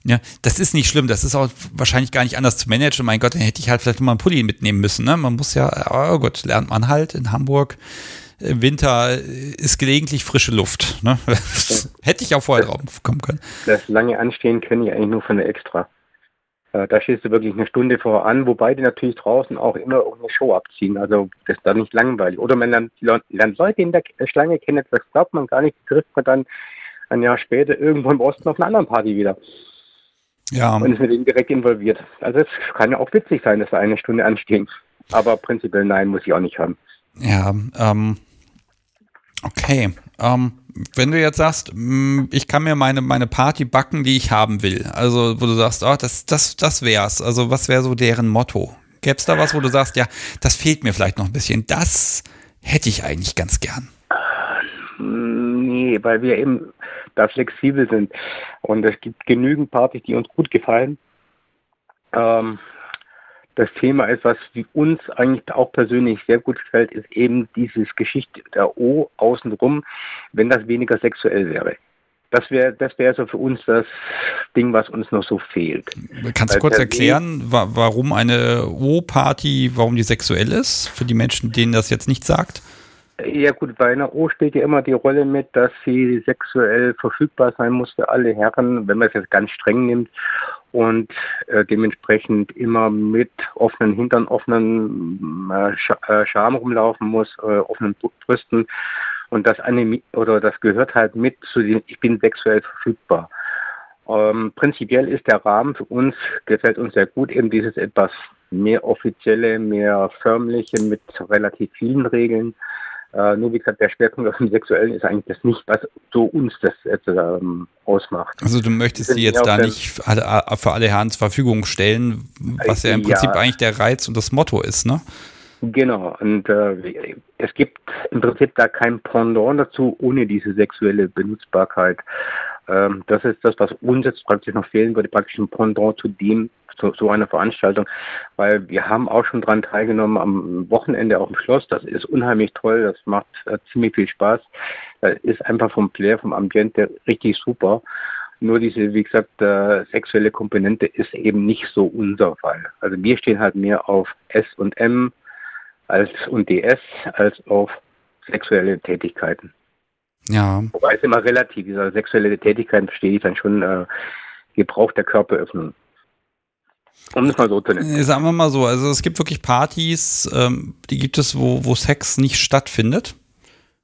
ja, das ist nicht schlimm. Das ist auch wahrscheinlich gar nicht anders zu managen. Mein Gott, dann hätte ich halt vielleicht mal einen Pulli mitnehmen müssen, ne? Man muss ja, oh Gott, lernt man halt in Hamburg. Im Winter ist gelegentlich frische Luft. Ne? Hätte ich auch vorher drauf kommen können. Das lange Anstehen können ich eigentlich nur von der Extra. Äh, da stehst du wirklich eine Stunde voran, wobei die natürlich draußen auch immer irgendeine Show abziehen. Also das ist dann nicht langweilig. Oder man lernt, lernt Leute in der Schlange kennen, das glaubt man gar nicht, trifft man dann ein Jahr später irgendwo im Osten auf einer anderen Party wieder. Ja. Und ist mit ihnen direkt involviert. Also es kann ja auch witzig sein, dass wir eine Stunde anstehen. Aber prinzipiell nein, muss ich auch nicht haben. Ja, ähm, okay. Ähm, wenn du jetzt sagst, mm, ich kann mir meine, meine Party backen, die ich haben will, also wo du sagst, oh, das, das, das wär's, also was wäre so deren Motto? Gäbe es da was, wo du sagst, ja, das fehlt mir vielleicht noch ein bisschen, das hätte ich eigentlich ganz gern? Nee, weil wir eben da flexibel sind und es gibt genügend Partys, die uns gut gefallen. Ähm, das Thema ist, was uns eigentlich auch persönlich sehr gut gefällt, ist eben dieses Geschichte der O außenrum, wenn das weniger sexuell wäre. Das wäre das wäre so für uns das Ding, was uns noch so fehlt. Kannst du kurz erklären, warum eine O-Party, warum die sexuell ist, für die Menschen, denen das jetzt nicht sagt? Ja gut, bei einer O spielt ja immer die Rolle mit, dass sie sexuell verfügbar sein muss für alle Herren, wenn man es jetzt ganz streng nimmt und äh, dementsprechend immer mit offenen Hintern, offenen äh, Sch äh, Scham rumlaufen muss, äh, offenen Brüsten und das eine oder das gehört halt mit zu den, ich bin sexuell verfügbar. Ähm, prinzipiell ist der Rahmen für uns, gefällt uns sehr gut, eben dieses etwas mehr offizielle, mehr förmliche mit relativ vielen Regeln. Äh, nur wie gesagt, der Schwerpunkt auf dem Sexuellen ist eigentlich das nicht, was so uns das jetzt ähm, ausmacht. Also du möchtest sie jetzt da nicht für alle, für alle Herren zur Verfügung stellen, was ja im Prinzip ja. eigentlich der Reiz und das Motto ist, ne? Genau, und äh, es gibt im Prinzip da kein Pendant dazu ohne diese sexuelle Benutzbarkeit. Ähm, das ist das, was uns jetzt praktisch noch fehlen würde, praktisch ein Pendant zu dem, zu so einer Veranstaltung, weil wir haben auch schon dran teilgenommen am Wochenende auf dem Schloss. Das ist unheimlich toll, das macht äh, ziemlich viel Spaß. Das ist einfach vom Flair, vom Ambiente richtig super. Nur diese, wie gesagt, äh, sexuelle Komponente ist eben nicht so unser Fall. Also wir stehen halt mehr auf S und M als und DS als auf sexuelle Tätigkeiten. Ja. Wobei es immer relativ ist. Also sexuelle Tätigkeiten verstehe ich dann schon äh, Gebrauch der Körperöffnung. Um es mal so zu nennen. Sagen wir mal so, also es gibt wirklich Partys, ähm, die gibt es, wo, wo Sex nicht stattfindet.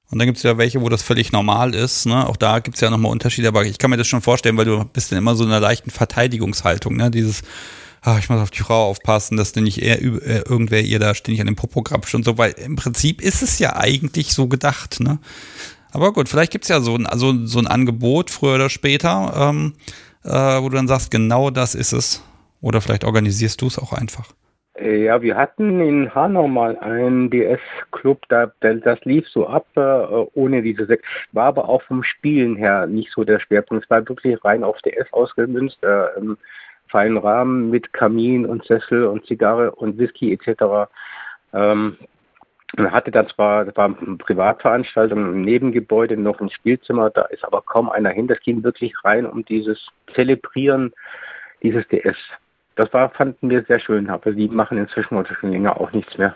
Und dann gibt es ja welche, wo das völlig normal ist. Ne? Auch da gibt es ja nochmal Unterschiede, aber ich kann mir das schon vorstellen, weil du bist dann immer so in einer leichten Verteidigungshaltung. Ne? Dieses, ach, ich muss auf die Frau aufpassen, dass denn nicht eher, äh, irgendwer ihr da ständig an dem Popo grapscht und so, weil im Prinzip ist es ja eigentlich so gedacht. Ne? Aber gut, vielleicht gibt es ja so ein, also so ein Angebot früher oder später, ähm, äh, wo du dann sagst, genau das ist es. Oder vielleicht organisierst du es auch einfach? Äh, ja, wir hatten in Hanau mal einen DS-Club, da, das lief so ab, äh, ohne diese Sek War aber auch vom Spielen her nicht so der Schwerpunkt. Es war wirklich rein auf DS ausgemünzt, äh, im feinen Rahmen mit Kamin und Sessel und Zigarre und Whisky etc. Ähm, man hatte dann zwar, das war eine Privatveranstaltung im Nebengebäude, noch ein Spielzimmer, da ist aber kaum einer hin. Das ging wirklich rein um dieses Zelebrieren dieses DS das war, fanden wir sehr schön, aber die machen inzwischen schon länger auch nichts mehr.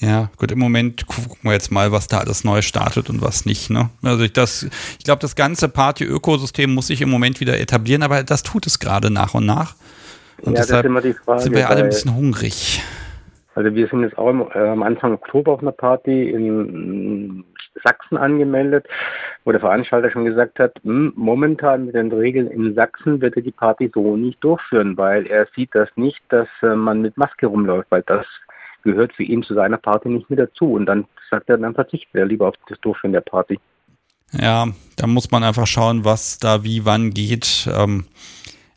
Ja, gut, im Moment gucken wir jetzt mal, was da alles neu startet und was nicht. Ne? Also ich, das, ich glaube, das ganze Party-Ökosystem muss sich im Moment wieder etablieren, aber das tut es gerade nach und nach. Und ja, deshalb das ist immer die Frage, sind wir alle ein bisschen hungrig. Also wir sind jetzt auch im, äh, am Anfang Oktober auf einer Party in Sachsen angemeldet, wo der Veranstalter schon gesagt hat, hm, momentan mit den Regeln in Sachsen wird er die Party so nicht durchführen, weil er sieht das nicht, dass äh, man mit Maske rumläuft, weil das gehört für ihn zu seiner Party nicht mehr dazu. Und dann sagt er, dann verzichtet er lieber auf das Durchführen der Party. Ja, da muss man einfach schauen, was da wie wann geht. Ähm,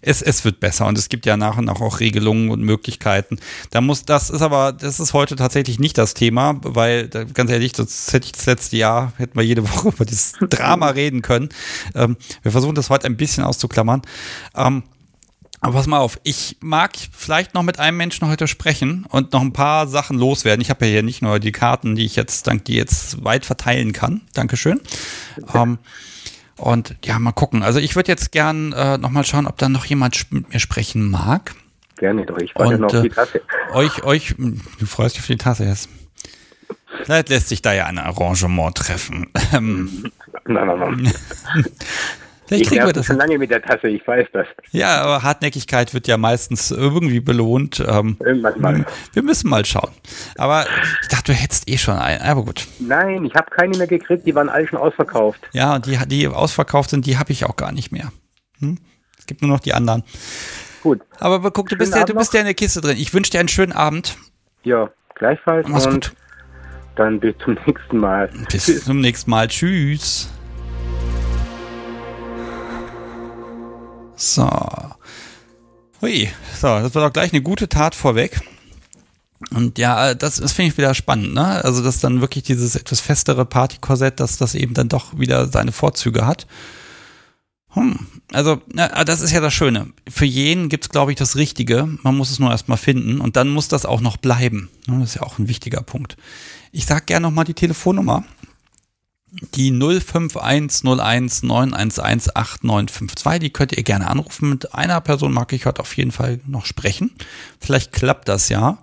es, es wird besser und es gibt ja nach und nach auch Regelungen und Möglichkeiten. Da muss, das ist aber, das ist heute tatsächlich nicht das Thema, weil, ganz ehrlich, das hätte ich das letzte Jahr, hätten wir jede Woche über dieses Drama reden können. Ähm, wir versuchen das heute ein bisschen auszuklammern. Ähm, aber pass mal auf, ich mag vielleicht noch mit einem Menschen heute sprechen und noch ein paar Sachen loswerden. Ich habe ja hier nicht nur die Karten, die ich jetzt, dank die jetzt weit verteilen kann. Dankeschön. Ähm, und ja, mal gucken. Also ich würde jetzt gern äh, noch mal schauen, ob da noch jemand mit mir sprechen mag. Gerne doch, ich Und, noch auf äh, die Tasse. Euch, euch, hm, du freust dich auf die Tasse jetzt. Vielleicht lässt sich da ja ein Arrangement treffen. Ähm, Nein, nein, nein. Vielleicht Ich kriegen wir das. schon lange mit der Tasse, ich weiß das. Ja, aber Hartnäckigkeit wird ja meistens irgendwie belohnt. Ähm, Irgendwann mal. wir müssen mal schauen. Aber ich dachte, du hättest eh schon einen. Aber gut. Nein, ich habe keine mehr gekriegt, die waren alle schon ausverkauft. Ja, und die, die ausverkauft sind, die habe ich auch gar nicht mehr. Hm? Es gibt nur noch die anderen. Gut, Aber guck, du bist, Schönen ja, du bist ja in der Kiste drin. Ich wünsche dir einen schönen Abend. ja, gleichfalls Mach's und gut. dann bis zum nächsten Mal. Bis zum nächsten Mal. Tschüss. So. Hui. So, das war doch gleich eine gute Tat vorweg. Und ja, das, das finde ich wieder spannend, ne? Also, dass dann wirklich dieses etwas festere Partykorsett, dass das eben dann doch wieder seine Vorzüge hat. Hm. Also, na, das ist ja das Schöne. Für jeden gibt's, glaube ich, das Richtige. Man muss es nur erstmal finden und dann muss das auch noch bleiben. Ne, Das ist ja auch ein wichtiger Punkt. Ich sag gerne nochmal die Telefonnummer. Die 051019118952, die könnt ihr gerne anrufen. Mit einer Person mag ich heute auf jeden Fall noch sprechen. Vielleicht klappt das ja.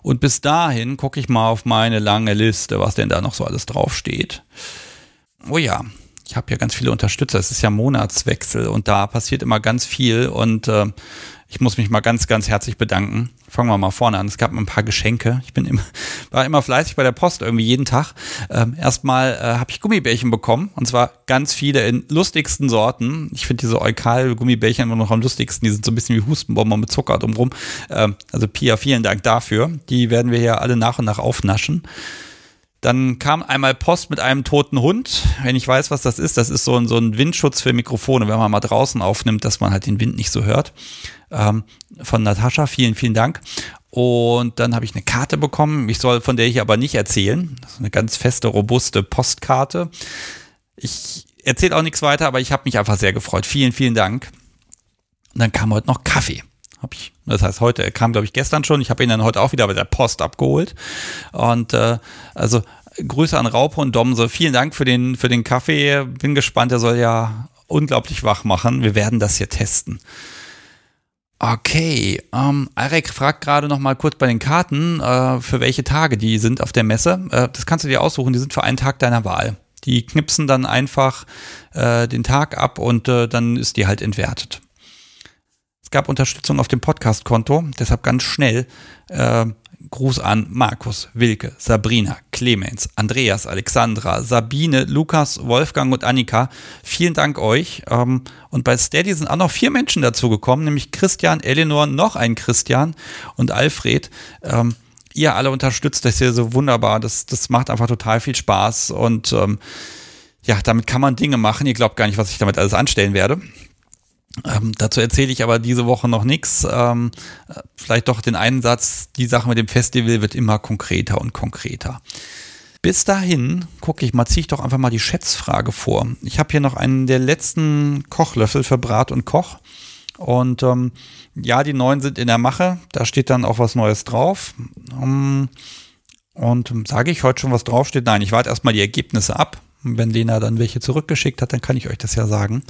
Und bis dahin gucke ich mal auf meine lange Liste, was denn da noch so alles draufsteht. Oh ja, ich habe ja ganz viele Unterstützer. Es ist ja Monatswechsel und da passiert immer ganz viel und äh, ich muss mich mal ganz, ganz herzlich bedanken. Fangen wir mal vorne an. Es gab ein paar Geschenke. Ich bin immer, war immer fleißig bei der Post, irgendwie jeden Tag. Ähm, erstmal äh, habe ich Gummibärchen bekommen und zwar ganz viele in lustigsten Sorten. Ich finde diese Eukal-Gummibärchen immer noch am lustigsten. Die sind so ein bisschen wie Hustenbomber mit Zucker drumrum. Ähm, also Pia, vielen Dank dafür. Die werden wir hier alle nach und nach aufnaschen. Dann kam einmal Post mit einem toten Hund. Wenn ich weiß, was das ist, das ist so ein, so ein Windschutz für Mikrofone, wenn man mal draußen aufnimmt, dass man halt den Wind nicht so hört. Ähm, von Natascha, vielen, vielen Dank. Und dann habe ich eine Karte bekommen. Ich soll von der ich aber nicht erzählen. Das ist eine ganz feste, robuste Postkarte. Ich erzähle auch nichts weiter, aber ich habe mich einfach sehr gefreut. Vielen, vielen Dank. Und dann kam heute noch Kaffee. Hab ich, das heißt, heute er kam, glaube ich, gestern schon. Ich habe ihn dann heute auch wieder bei der Post abgeholt. Und äh, also Grüße an Raupe und Domse. Vielen Dank für den, für den Kaffee. Bin gespannt, der soll ja unglaublich wach machen. Wir werden das hier testen. Okay, ähm, Arek fragt gerade noch mal kurz bei den Karten, äh, für welche Tage die sind auf der Messe. Äh, das kannst du dir aussuchen, die sind für einen Tag deiner Wahl. Die knipsen dann einfach äh, den Tag ab und äh, dann ist die halt entwertet. Gab Unterstützung auf dem Podcast-Konto, deshalb ganz schnell. Äh, Gruß an Markus, Wilke, Sabrina, Clemens, Andreas, Alexandra, Sabine, Lukas, Wolfgang und Annika. Vielen Dank euch. Ähm, und bei Steady sind auch noch vier Menschen dazu gekommen, nämlich Christian, Eleanor, noch ein Christian und Alfred. Ähm, ihr alle unterstützt das hier so wunderbar. Das, das macht einfach total viel Spaß und ähm, ja, damit kann man Dinge machen. Ihr glaubt gar nicht, was ich damit alles anstellen werde. Ähm, dazu erzähle ich aber diese Woche noch nichts. Ähm, äh, vielleicht doch den einen Satz, die Sache mit dem Festival wird immer konkreter und konkreter. Bis dahin, gucke ich mal, ziehe ich doch einfach mal die Schätzfrage vor. Ich habe hier noch einen der letzten Kochlöffel für Brat und Koch. Und ähm, ja, die neuen sind in der Mache. Da steht dann auch was Neues drauf. Ähm, und sage ich heute schon, was draufsteht? Nein, ich warte erstmal die Ergebnisse ab. Wenn Lena dann welche zurückgeschickt hat, dann kann ich euch das ja sagen.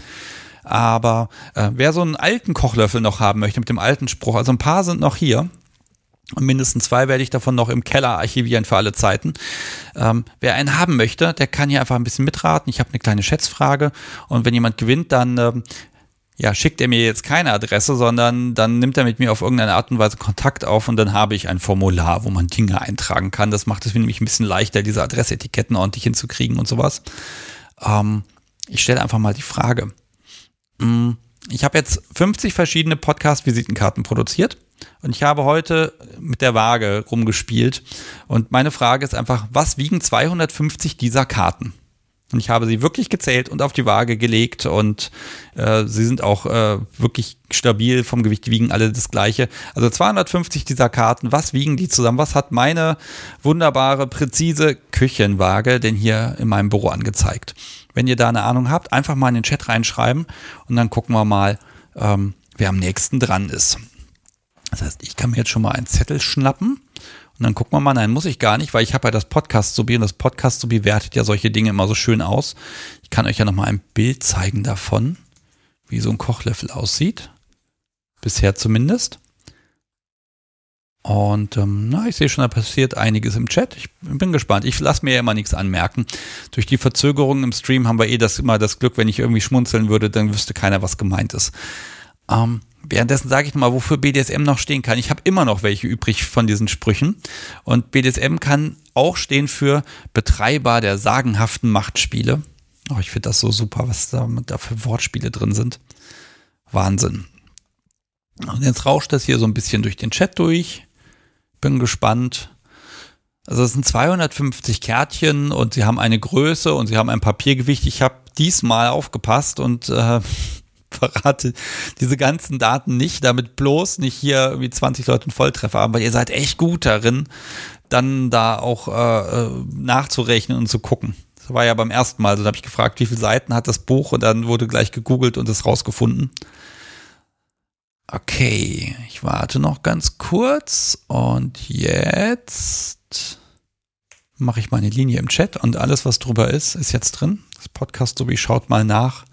Aber äh, wer so einen alten Kochlöffel noch haben möchte mit dem alten Spruch, also ein paar sind noch hier. Und mindestens zwei werde ich davon noch im Keller archivieren für alle Zeiten. Ähm, wer einen haben möchte, der kann hier einfach ein bisschen mitraten. Ich habe eine kleine Schätzfrage und wenn jemand gewinnt, dann ähm, ja, schickt er mir jetzt keine Adresse, sondern dann nimmt er mit mir auf irgendeine Art und Weise Kontakt auf und dann habe ich ein Formular, wo man Dinge eintragen kann. Das macht es nämlich ein bisschen leichter, diese Adressetiketten ordentlich hinzukriegen und sowas. Ähm, ich stelle einfach mal die Frage. Hm, ich habe jetzt 50 verschiedene Podcast-Visitenkarten produziert und ich habe heute mit der Waage rumgespielt. Und meine Frage ist einfach, was wiegen 250 dieser Karten? Und ich habe sie wirklich gezählt und auf die Waage gelegt und äh, sie sind auch äh, wirklich stabil vom Gewicht, wiegen alle das gleiche. Also 250 dieser Karten, was wiegen die zusammen? Was hat meine wunderbare, präzise Küchenwaage denn hier in meinem Büro angezeigt? Wenn ihr da eine Ahnung habt, einfach mal in den Chat reinschreiben und dann gucken wir mal, ähm, wer am nächsten dran ist. Das heißt, ich kann mir jetzt schon mal einen Zettel schnappen und dann gucken wir mal, nein, muss ich gar nicht, weil ich habe ja das Podcast-Subi und das Podcast-Subi wertet ja solche Dinge immer so schön aus. Ich kann euch ja noch mal ein Bild zeigen davon, wie so ein Kochlöffel aussieht. Bisher zumindest. Und ähm, na, ich sehe schon, da passiert einiges im Chat. Ich bin gespannt. Ich lasse mir ja immer nichts anmerken. Durch die Verzögerung im Stream haben wir eh das immer das Glück, wenn ich irgendwie schmunzeln würde, dann wüsste keiner, was gemeint ist. Ähm, währenddessen sage ich mal, wofür BDSM noch stehen kann. Ich habe immer noch welche übrig von diesen Sprüchen. Und BDSM kann auch stehen für Betreiber der sagenhaften Machtspiele. Oh, ich finde das so super, was da, da für Wortspiele drin sind. Wahnsinn. Und jetzt rauscht das hier so ein bisschen durch den Chat durch. Bin gespannt. Also es sind 250 Kärtchen und sie haben eine Größe und sie haben ein Papiergewicht. Ich habe diesmal aufgepasst und äh, verrate diese ganzen Daten nicht, damit bloß nicht hier wie 20 Leute einen Volltreffer haben, weil ihr seid echt gut darin, dann da auch äh, äh, nachzurechnen und zu gucken. Das war ja beim ersten Mal so, da habe ich gefragt, wie viele Seiten hat das Buch und dann wurde gleich gegoogelt und es rausgefunden. Okay, ich warte noch ganz kurz und jetzt mache ich meine Linie im Chat und alles, was drüber ist, ist jetzt drin. Das Podcast so wie schaut mal nach,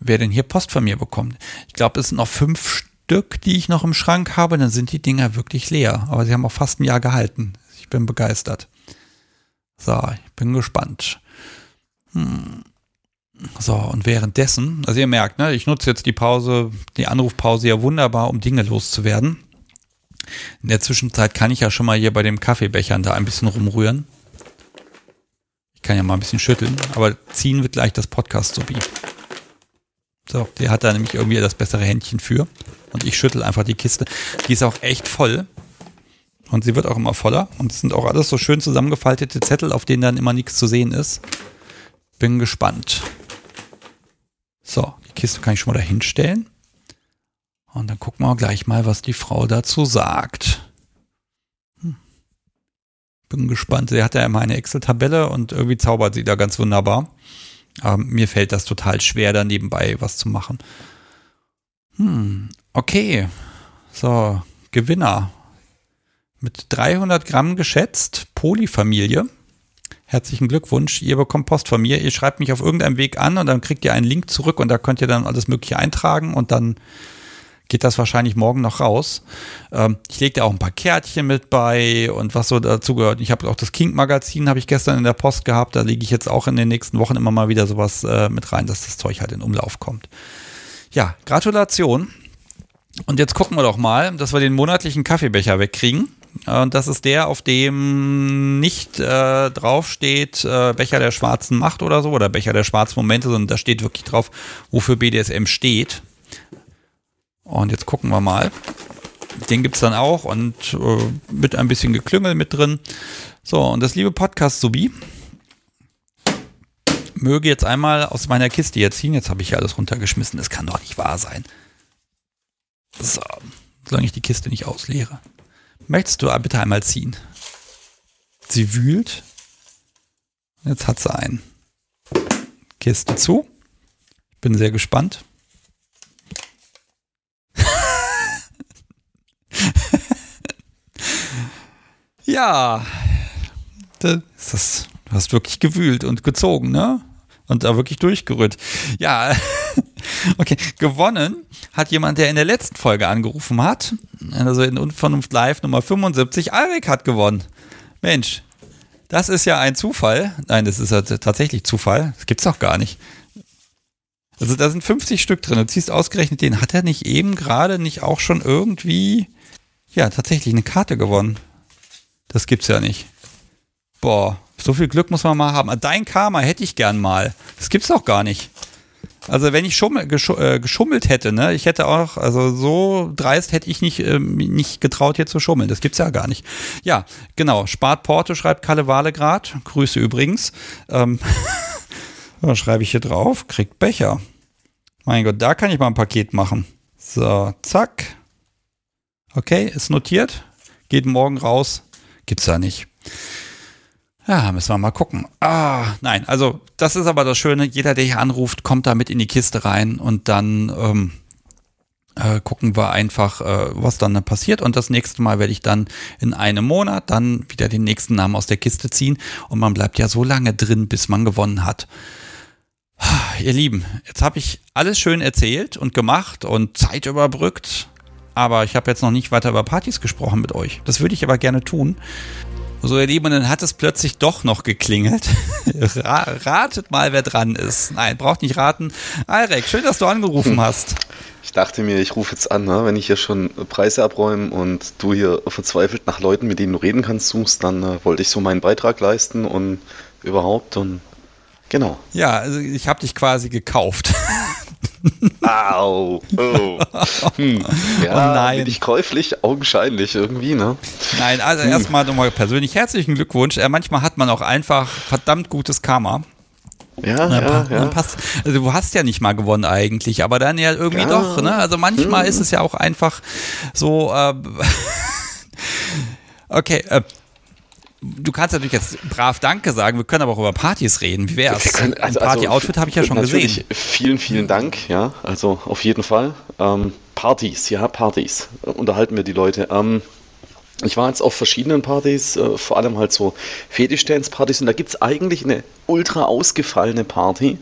wer denn hier Post von mir bekommt. Ich glaube, es sind noch fünf Stück, die ich noch im Schrank habe, dann sind die Dinger wirklich leer. Aber sie haben auch fast ein Jahr gehalten. Ich bin begeistert. So, ich bin gespannt. Hm. So, und währenddessen, also ihr merkt, ne, ich nutze jetzt die Pause, die Anrufpause ja wunderbar, um Dinge loszuwerden. In der Zwischenzeit kann ich ja schon mal hier bei dem Kaffeebechern da ein bisschen rumrühren. Ich kann ja mal ein bisschen schütteln, aber ziehen wird gleich das Podcast-Sobi. So, der hat da nämlich irgendwie das bessere Händchen für. Und ich schüttel einfach die Kiste. Die ist auch echt voll. Und sie wird auch immer voller. Und es sind auch alles so schön zusammengefaltete Zettel, auf denen dann immer nichts zu sehen ist. Bin gespannt. So, die Kiste kann ich schon mal da hinstellen. Und dann gucken wir gleich mal, was die Frau dazu sagt. Hm. Bin gespannt. Sie hat ja immer eine Excel-Tabelle und irgendwie zaubert sie da ganz wunderbar. Aber mir fällt das total schwer, da nebenbei was zu machen. Hm, okay. So, Gewinner. Mit 300 Gramm geschätzt, Polyfamilie. Herzlichen Glückwunsch, ihr bekommt Post von mir. Ihr schreibt mich auf irgendeinem Weg an und dann kriegt ihr einen Link zurück und da könnt ihr dann alles Mögliche eintragen und dann geht das wahrscheinlich morgen noch raus. Ähm, ich lege da auch ein paar Kärtchen mit bei und was so dazu gehört. Ich habe auch das Kink-Magazin, habe ich gestern in der Post gehabt. Da lege ich jetzt auch in den nächsten Wochen immer mal wieder sowas äh, mit rein, dass das Zeug halt in Umlauf kommt. Ja, Gratulation. Und jetzt gucken wir doch mal, dass wir den monatlichen Kaffeebecher wegkriegen. Und das ist der, auf dem nicht äh, draufsteht äh, Becher der schwarzen Macht oder so oder Becher der schwarzen Momente, sondern da steht wirklich drauf, wofür BDSM steht. Und jetzt gucken wir mal. Den gibt es dann auch und äh, mit ein bisschen Geklüngel mit drin. So, und das liebe Podcast Subi möge jetzt einmal aus meiner Kiste hier ziehen. Jetzt habe ich hier alles runtergeschmissen. Das kann doch nicht wahr sein. So, solange ich die Kiste nicht ausleere. Möchtest du bitte einmal ziehen? Sie wühlt. Jetzt hat sie einen. Kiste zu. Ich bin sehr gespannt. ja, das, du hast wirklich gewühlt und gezogen, ne? Und da wirklich durchgerührt. Ja, Okay, gewonnen hat jemand, der in der letzten Folge angerufen hat. Also in Unvernunft Live Nummer 75. Alrik hat gewonnen. Mensch, das ist ja ein Zufall. Nein, das ist ja tatsächlich Zufall. Das gibt's doch gar nicht. Also da sind 50 Stück drin. Du ziehst ausgerechnet den. Hat er nicht eben gerade nicht auch schon irgendwie, ja, tatsächlich eine Karte gewonnen? Das gibt's ja nicht. Boah, so viel Glück muss man mal haben. Dein Karma hätte ich gern mal. Das gibt's doch gar nicht. Also wenn ich schummel, äh, geschummelt hätte, ne, ich hätte auch, also so dreist hätte ich nicht, äh, nicht getraut, hier zu schummeln. Das gibt's ja gar nicht. Ja, genau. Spart Porto, schreibt Kalle Walegrad. Grüße übrigens. Ähm, was schreibe ich hier drauf? Kriegt Becher. Mein Gott, da kann ich mal ein Paket machen. So, zack. Okay, ist notiert. Geht morgen raus. Gibt's da nicht. Ja, müssen wir mal gucken. Ah, nein, also das ist aber das Schöne. Jeder, der hier anruft, kommt da mit in die Kiste rein und dann ähm, äh, gucken wir einfach, äh, was dann passiert. Und das nächste Mal werde ich dann in einem Monat dann wieder den nächsten Namen aus der Kiste ziehen. Und man bleibt ja so lange drin, bis man gewonnen hat. Ihr Lieben, jetzt habe ich alles schön erzählt und gemacht und Zeit überbrückt. Aber ich habe jetzt noch nicht weiter über Partys gesprochen mit euch. Das würde ich aber gerne tun. So, ihr Lieben, dann hat es plötzlich doch noch geklingelt. ratet mal, wer dran ist. Nein, braucht nicht raten. Alrek, schön, dass du angerufen hm. hast. Ich dachte mir, ich rufe jetzt an, ne? wenn ich hier schon Preise abräume und du hier verzweifelt nach Leuten, mit denen du reden kannst, suchst, dann äh, wollte ich so meinen Beitrag leisten und überhaupt und genau. Ja, also ich habe dich quasi gekauft. Au. Oh. Hm. Ja, oh nein. Bin ich käuflich, augenscheinlich irgendwie, ne? Nein, also hm. erstmal nochmal persönlich herzlichen Glückwunsch. Äh, manchmal hat man auch einfach verdammt gutes Karma. Ja, ja, ja. Passt, also du hast ja nicht mal gewonnen eigentlich, aber dann ja irgendwie ja. doch, ne? Also manchmal hm. ist es ja auch einfach so, äh, okay, äh, Du kannst natürlich jetzt brav Danke sagen, wir können aber auch über Partys reden. Wie wär's? Können, also, Party-Outfit habe ich ja schon gesehen. Vielen, vielen Dank, ja, also auf jeden Fall. Ähm, Partys, ja, Partys. Unterhalten wir die Leute. Ähm, ich war jetzt auf verschiedenen Partys, äh, vor allem halt so Fetisch-Dance-Partys und da gibt es eigentlich eine ultra ausgefallene Party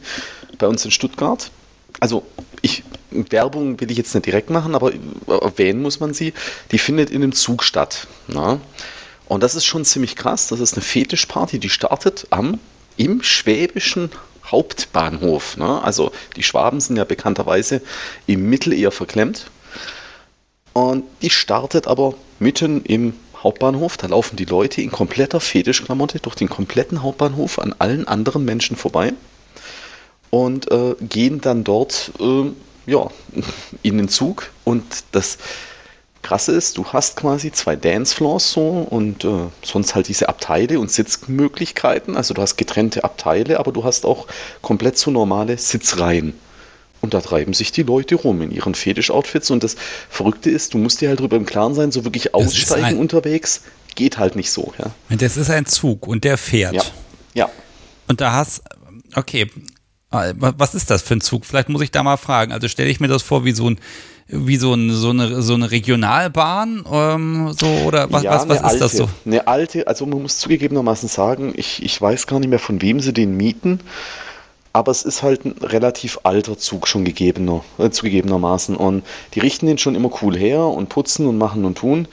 bei uns in Stuttgart. Also ich, Werbung will ich jetzt nicht direkt machen, aber erwähnen muss man sie. Die findet in einem Zug statt. Na? Und das ist schon ziemlich krass. Das ist eine Fetischparty, die startet am im schwäbischen Hauptbahnhof. Ne? Also die Schwaben sind ja bekannterweise im Mittel eher verklemmt. Und die startet aber mitten im Hauptbahnhof. Da laufen die Leute in kompletter Fetischklamotte durch den kompletten Hauptbahnhof an allen anderen Menschen vorbei und äh, gehen dann dort äh, ja, in den Zug. Und das Krasse ist, du hast quasi zwei Dancefloors so und äh, sonst halt diese Abteile und Sitzmöglichkeiten. Also du hast getrennte Abteile, aber du hast auch komplett so normale Sitzreihen. Und da treiben sich die Leute rum in ihren Fetisch-Outfits. Und das Verrückte ist, du musst dir halt darüber im Klaren sein, so wirklich aussteigen unterwegs geht halt nicht so. Ja. Das ist ein Zug und der fährt. Ja. ja. Und da hast, okay, was ist das für ein Zug? Vielleicht muss ich da mal fragen. Also stelle ich mir das vor wie so ein wie so, ein, so, eine, so eine Regionalbahn ähm, so oder was, ja, was, was ist alte, das so? Eine alte, also man muss zugegebenermaßen sagen, ich, ich weiß gar nicht mehr von wem sie den mieten, aber es ist halt ein relativ alter Zug schon gegebener, äh, zugegebenermaßen und die richten den schon immer cool her und putzen und machen und tun.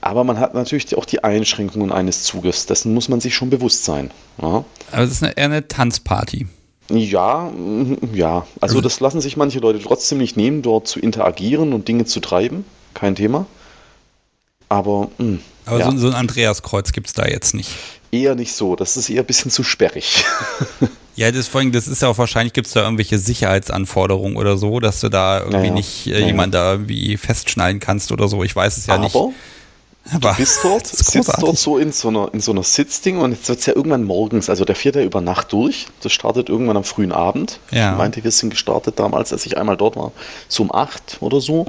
Aber man hat natürlich auch die Einschränkungen eines Zuges. Dessen muss man sich schon bewusst sein. Ja. Aber es ist eine, eher eine Tanzparty. Ja, mm, ja. Also das lassen sich manche Leute trotzdem nicht nehmen, dort zu interagieren und Dinge zu treiben. Kein Thema. Aber, mh, Aber ja. so, so ein Andreaskreuz gibt es da jetzt nicht. Eher nicht so. Das ist eher ein bisschen zu sperrig. Ja, das vor allem, das ist ja auch wahrscheinlich, gibt es da irgendwelche Sicherheitsanforderungen oder so, dass du da irgendwie naja, nicht äh, jemand da irgendwie festschneiden kannst oder so. Ich weiß es ja Aber nicht. Aber du bist dort, sitzt dort so in so einer, in so einer Sitzding und jetzt wird es ja irgendwann morgens, also der fährt ja über Nacht durch. Das startet irgendwann am frühen Abend. Ja. Ich meinte, wir sind gestartet damals, als ich einmal dort war, so um acht oder so,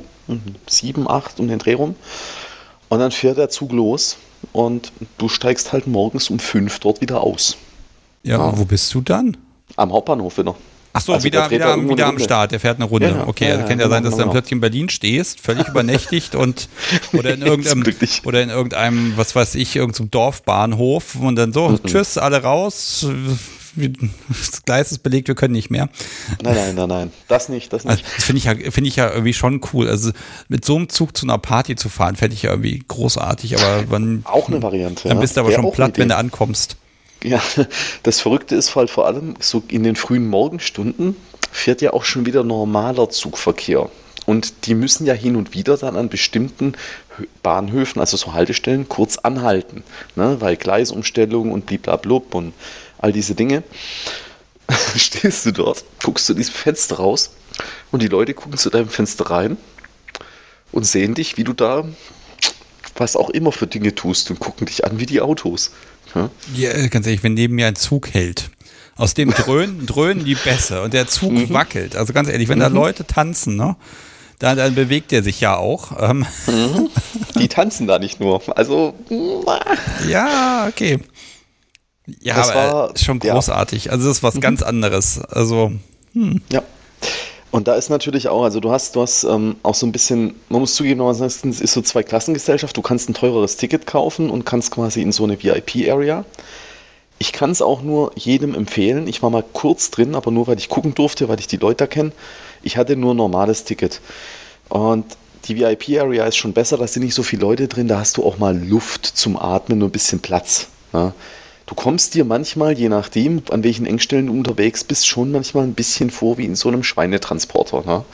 sieben, acht um den Dreh rum. Und dann fährt der Zug los und du steigst halt morgens um fünf dort wieder aus. Ja, ja. wo bist du dann? Am Hauptbahnhof wieder. Ach so, also wieder, wieder, wieder am Start, der fährt eine Runde. Ja, okay, ja, also kann ja, sein, dass du dann plötzlich in Berlin stehst, völlig übernächtigt und oder in irgendeinem oder in irgendeinem, was weiß ich, irgendeinem Dorfbahnhof und dann so, mhm. tschüss, alle raus, das Gleis ist belegt, wir können nicht mehr. Nein, nein, nein, nein, das nicht, das nicht. Also, das finde ich, ja, find ich ja irgendwie schon cool. Also mit so einem Zug zu einer Party zu fahren, fände ich ja irgendwie großartig, aber wann, Auch eine Variante. dann ja. bist du aber schon platt, wenn du ankommst. Ja, das Verrückte ist halt vor allem, so in den frühen Morgenstunden fährt ja auch schon wieder normaler Zugverkehr. Und die müssen ja hin und wieder dann an bestimmten Hö- Bahnhöfen, also so Haltestellen, kurz anhalten. Ne? Weil Gleisumstellung und bliblablub und all diese Dinge. Stehst du dort, guckst du diesem Fenster raus und die Leute gucken zu deinem Fenster rein und sehen dich, wie du da was auch immer für Dinge tust und gucken dich an wie die Autos. Ja? Ja, ganz ehrlich, wenn neben mir ein Zug hält, aus dem dröhnen, dröhnen die Bässe und der Zug Mhm. wackelt. Also ganz ehrlich, wenn da Leute tanzen, ne, dann, dann bewegt er sich ja auch. Ähm, Die tanzen da nicht nur. Also, ja, okay. Ja, Das aber war- schon ja. großartig. Also das ist was ganz anderes. Also ja. Und da ist natürlich auch, also du hast, du hast ähm, auch so ein bisschen, man muss zugeben, es ist so zwei Klassengesellschaft. Du kannst ein teureres Ticket kaufen und kannst quasi in so eine VIP-Area. Ich kann es auch nur jedem empfehlen. Ich war mal kurz drin, aber nur weil ich gucken durfte, weil ich die Leute kenne. Ich hatte nur ein normales Ticket. Und die VIP-Area ist schon besser, da sind nicht so viele Leute drin, da hast du auch mal Luft zum Atmen, nur ein bisschen Platz. Ja. Du kommst dir manchmal, je nachdem, an welchen Engstellen du unterwegs bist, schon manchmal ein bisschen vor wie in so einem Schweinetransporter. Ne?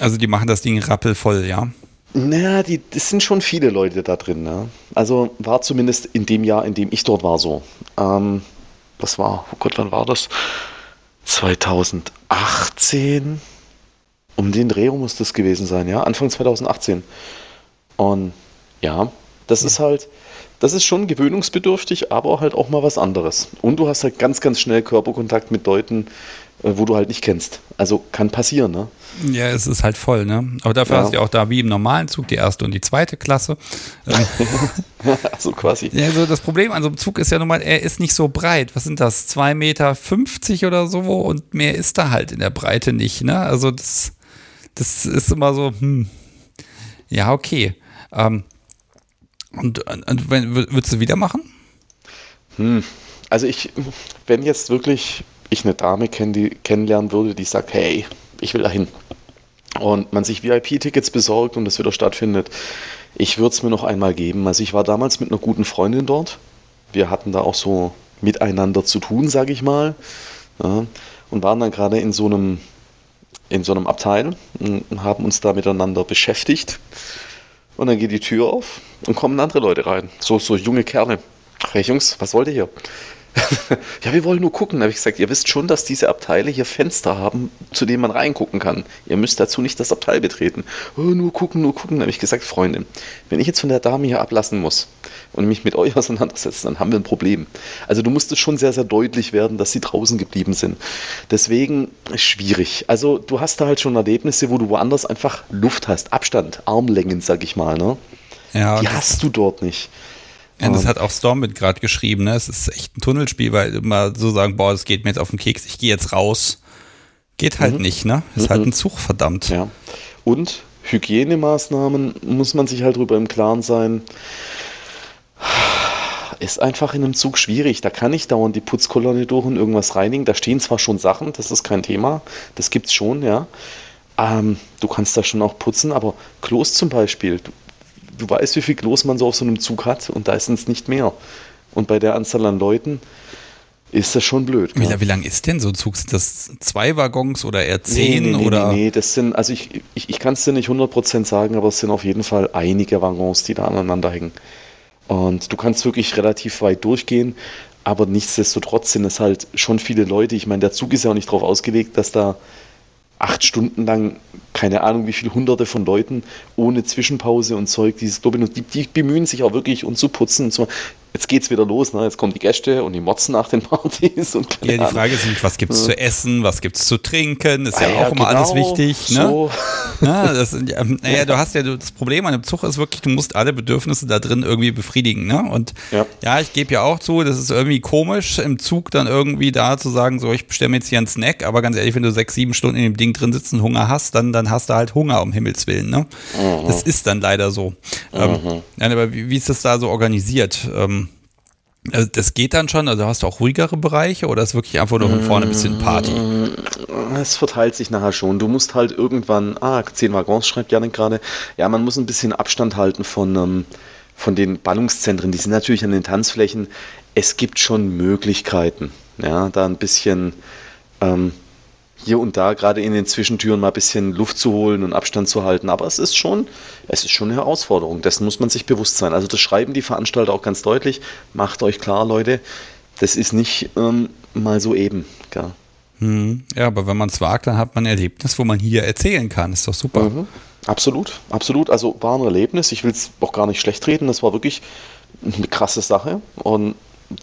Also die machen das Ding rappelvoll, ja. Na, die, das sind schon viele Leute da drin. Ne? Also war zumindest in dem Jahr, in dem ich dort war, so. Ähm, das war, oh Gott, wann war das? 2018? Um den Dreh muss das gewesen sein, ja? Anfang 2018. Und ja, das ist halt, das ist schon gewöhnungsbedürftig, aber halt auch mal was anderes. Und du hast halt ganz, ganz schnell Körperkontakt mit Leuten, äh, wo du halt nicht kennst. Also kann passieren, ne? Ja, es ist halt voll, ne? Aber dafür Ja. hast du ja auch da wie im normalen Zug die erste und die zweite Klasse. Ähm, also quasi. Ja, also das Problem an so einem Zug ist ja nun mal, er ist nicht so breit. Was sind das? 2,50 Meter oder so und mehr ist da halt in der Breite nicht, ne? Also das, das ist immer so, hm. Ja, okay. Ähm, und, und würdest du wieder machen? Hm. Also ich, wenn jetzt wirklich ich eine Dame kenn, die, kennenlernen würde, die sagt, hey, ich will dahin. Und man sich VIP-Tickets besorgt und das wieder stattfindet, ich würde es mir noch einmal geben. Also ich war damals mit einer guten Freundin dort. Wir hatten da auch so miteinander zu tun, sage ich mal. Ja, und waren dann gerade in so einem in so einem Abteil und haben uns da miteinander beschäftigt. Und dann geht die Tür auf und kommen andere Leute rein. So, so junge Kerle. Hey Jungs, was wollt ihr hier? ja, wir wollen nur gucken. Da habe ich gesagt, ihr wisst schon, dass diese Abteile hier Fenster haben, zu denen man reingucken kann. Ihr müsst dazu nicht das Abteil betreten. Oh, nur gucken, nur gucken. Da habe ich gesagt, Freundin, wenn ich jetzt von der Dame hier ablassen muss und mich mit euch auseinandersetze, dann haben wir ein Problem. Also du musstest schon sehr, sehr deutlich werden, dass sie draußen geblieben sind. Deswegen schwierig. Also du hast da halt schon Erlebnisse, wo du woanders einfach Luft hast. Abstand, Armlängen, sag ich mal. Ne? Ja, Die hast du dort nicht. Ja, das hat auch Stormbit gerade geschrieben, ne? Es ist echt ein Tunnelspiel, weil immer so sagen, boah, das geht mir jetzt auf den Keks, ich gehe jetzt raus. Geht halt nicht, ne? Ist halt ein Zug, verdammt. Ja. Und Hygienemaßnahmen muss man sich halt drüber im Klaren sein. Ist einfach in einem Zug schwierig. Da kann ich dauernd die Putzkolonne durch und irgendwas reinigen. Da stehen zwar schon Sachen, das ist kein Thema. Das gibt's schon, ja. Ähm, du kannst da schon auch putzen, aber Klos zum Beispiel. Du, du weißt, wie viel Klos man so auf so einem Zug hat und da ist es nicht mehr. Und bei der Anzahl an Leuten ist das schon blöd. Wie, la- wie lang ist denn so ein Zug? Sind das zwei Waggons oder eher zehn? Nee, nee, nee, oder? nee, nee, das sind, also ich, ich, ich kann es dir nicht 100% sagen, aber es sind auf jeden Fall einige Waggons, die da aneinander hängen. Und du kannst wirklich relativ weit durchgehen, aber nichtsdestotrotz sind es halt schon viele Leute. Ich meine, der Zug ist ja auch nicht darauf ausgelegt, dass da acht Stunden lang, keine Ahnung, wie viele hunderte von Leuten ohne Zwischenpause und Zeug, dieses und die, die bemühen sich auch wirklich und zu putzen und so. Jetzt geht's wieder los, ne? Jetzt kommen die Gäste und die motzen nach den Partys und keine Ja, die Ahnung. Frage ist nicht, was gibt's zu essen, was gibt's zu trinken, ist ja, Ah auch immer alles genau, wichtig, ne? So. Ja, das, ja, naja, du hast ja das Problem an dem Zug ist wirklich, du musst alle Bedürfnisse da drin irgendwie befriedigen, ne? Und ja, Ja. ich gebe ja auch zu, das ist irgendwie komisch, im Zug dann irgendwie da zu sagen, so, ich bestelle mir jetzt hier einen Snack, aber ganz ehrlich, wenn du sechs, sieben Stunden in dem Ding drin sitzt und Hunger hast, dann, dann hast du halt Hunger, um Himmels Willen, ne? Das ist dann leider so. Ähm, ja, aber wie, wie ist das da so organisiert? Ähm, Also das geht dann schon, also hast du auch ruhigere Bereiche oder ist wirklich einfach nur von vorne ein bisschen Party? Es verteilt sich nachher schon. Du musst halt irgendwann, ah, 10 Waggons schreibt Janik gerade, ja, man muss ein bisschen Abstand halten von, ähm, von den Ballungszentren. Die sind natürlich an den Tanzflächen. Es gibt schon Möglichkeiten, ja, da ein bisschen ähm, hier und da gerade in den Zwischentüren mal ein bisschen Luft zu holen und Abstand zu halten. Aber es ist schon, es ist schon eine Herausforderung. Dessen muss man sich bewusst sein. Also das schreiben die Veranstalter auch ganz deutlich. Macht euch klar, Leute, das ist nicht ähm, mal so eben. Gell? Hm, ja, aber wenn man es wagt, dann hat man ein Erlebnis, wo man hier erzählen kann. Ist doch super. Mhm, absolut, absolut. Also war ein Erlebnis. Ich will es auch gar nicht schlecht reden. Das war wirklich eine krasse Sache. Und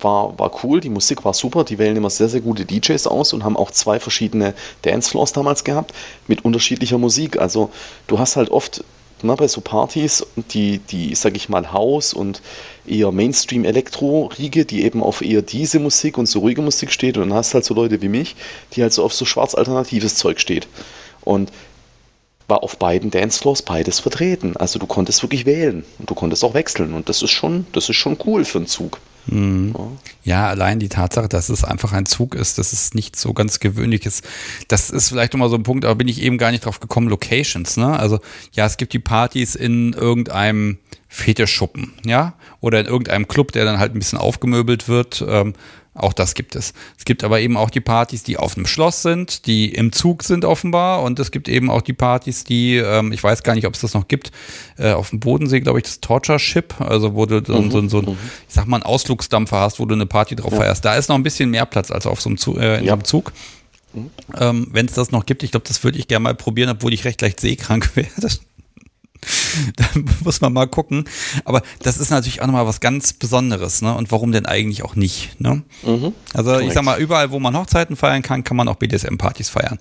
war, war cool, die Musik war super, die wählen immer sehr, sehr gute DJs aus und haben auch zwei verschiedene Dancefloors damals gehabt mit unterschiedlicher Musik. Also du hast halt oft na, ne, bei so Partys die, die, sag ich mal, Haus und eher Mainstream-Elektro-Riege, die eben auf eher diese Musik und so ruhige Musik steht und dann hast halt so Leute wie mich, die halt so auf so schwarz-alternatives Zeug steht. Und war auf beiden Dancefloors beides vertreten. Also du konntest wirklich wählen und du konntest auch wechseln und das ist schon, das ist schon cool für einen Zug. Mhm. Ja, allein die Tatsache, dass es einfach ein Zug ist, das ist nicht so ganz gewöhnliches. Das ist vielleicht nochmal so ein Punkt, aber bin ich eben gar nicht drauf gekommen, Locations, ne? Also, ja, es gibt die Partys in irgendeinem Fetischschuppen, ja? Oder in irgendeinem Club, der dann halt ein bisschen aufgemöbelt wird. Ähm, auch das gibt es. Es gibt aber eben auch die Partys, die auf einem Schloss sind, die im Zug sind offenbar. Und es gibt eben auch die Partys, die, ähm, ich weiß gar nicht, ob es das noch gibt, äh, auf dem Bodensee, glaube ich, das Torture Ship, also wo du so, mhm, so, so, mhm. ich sag mal, einen Ausflugsdampfer hast, wo du eine Party drauf ja. feierst. Da ist noch ein bisschen mehr Platz als auf so einem Zug. Äh, in ja. einem Zug. Mhm. Ähm, Wenn es das noch gibt, ich glaube, das würde ich gerne mal probieren, obwohl ich recht leicht seekrank werde. da muss man mal gucken. Aber das ist natürlich auch nochmal was ganz Besonderes, ne? Und warum denn eigentlich auch nicht, ne? Mhm, also korrekt. ich sag mal, überall, wo man Hochzeiten feiern kann, kann man auch BDSM-Partys feiern.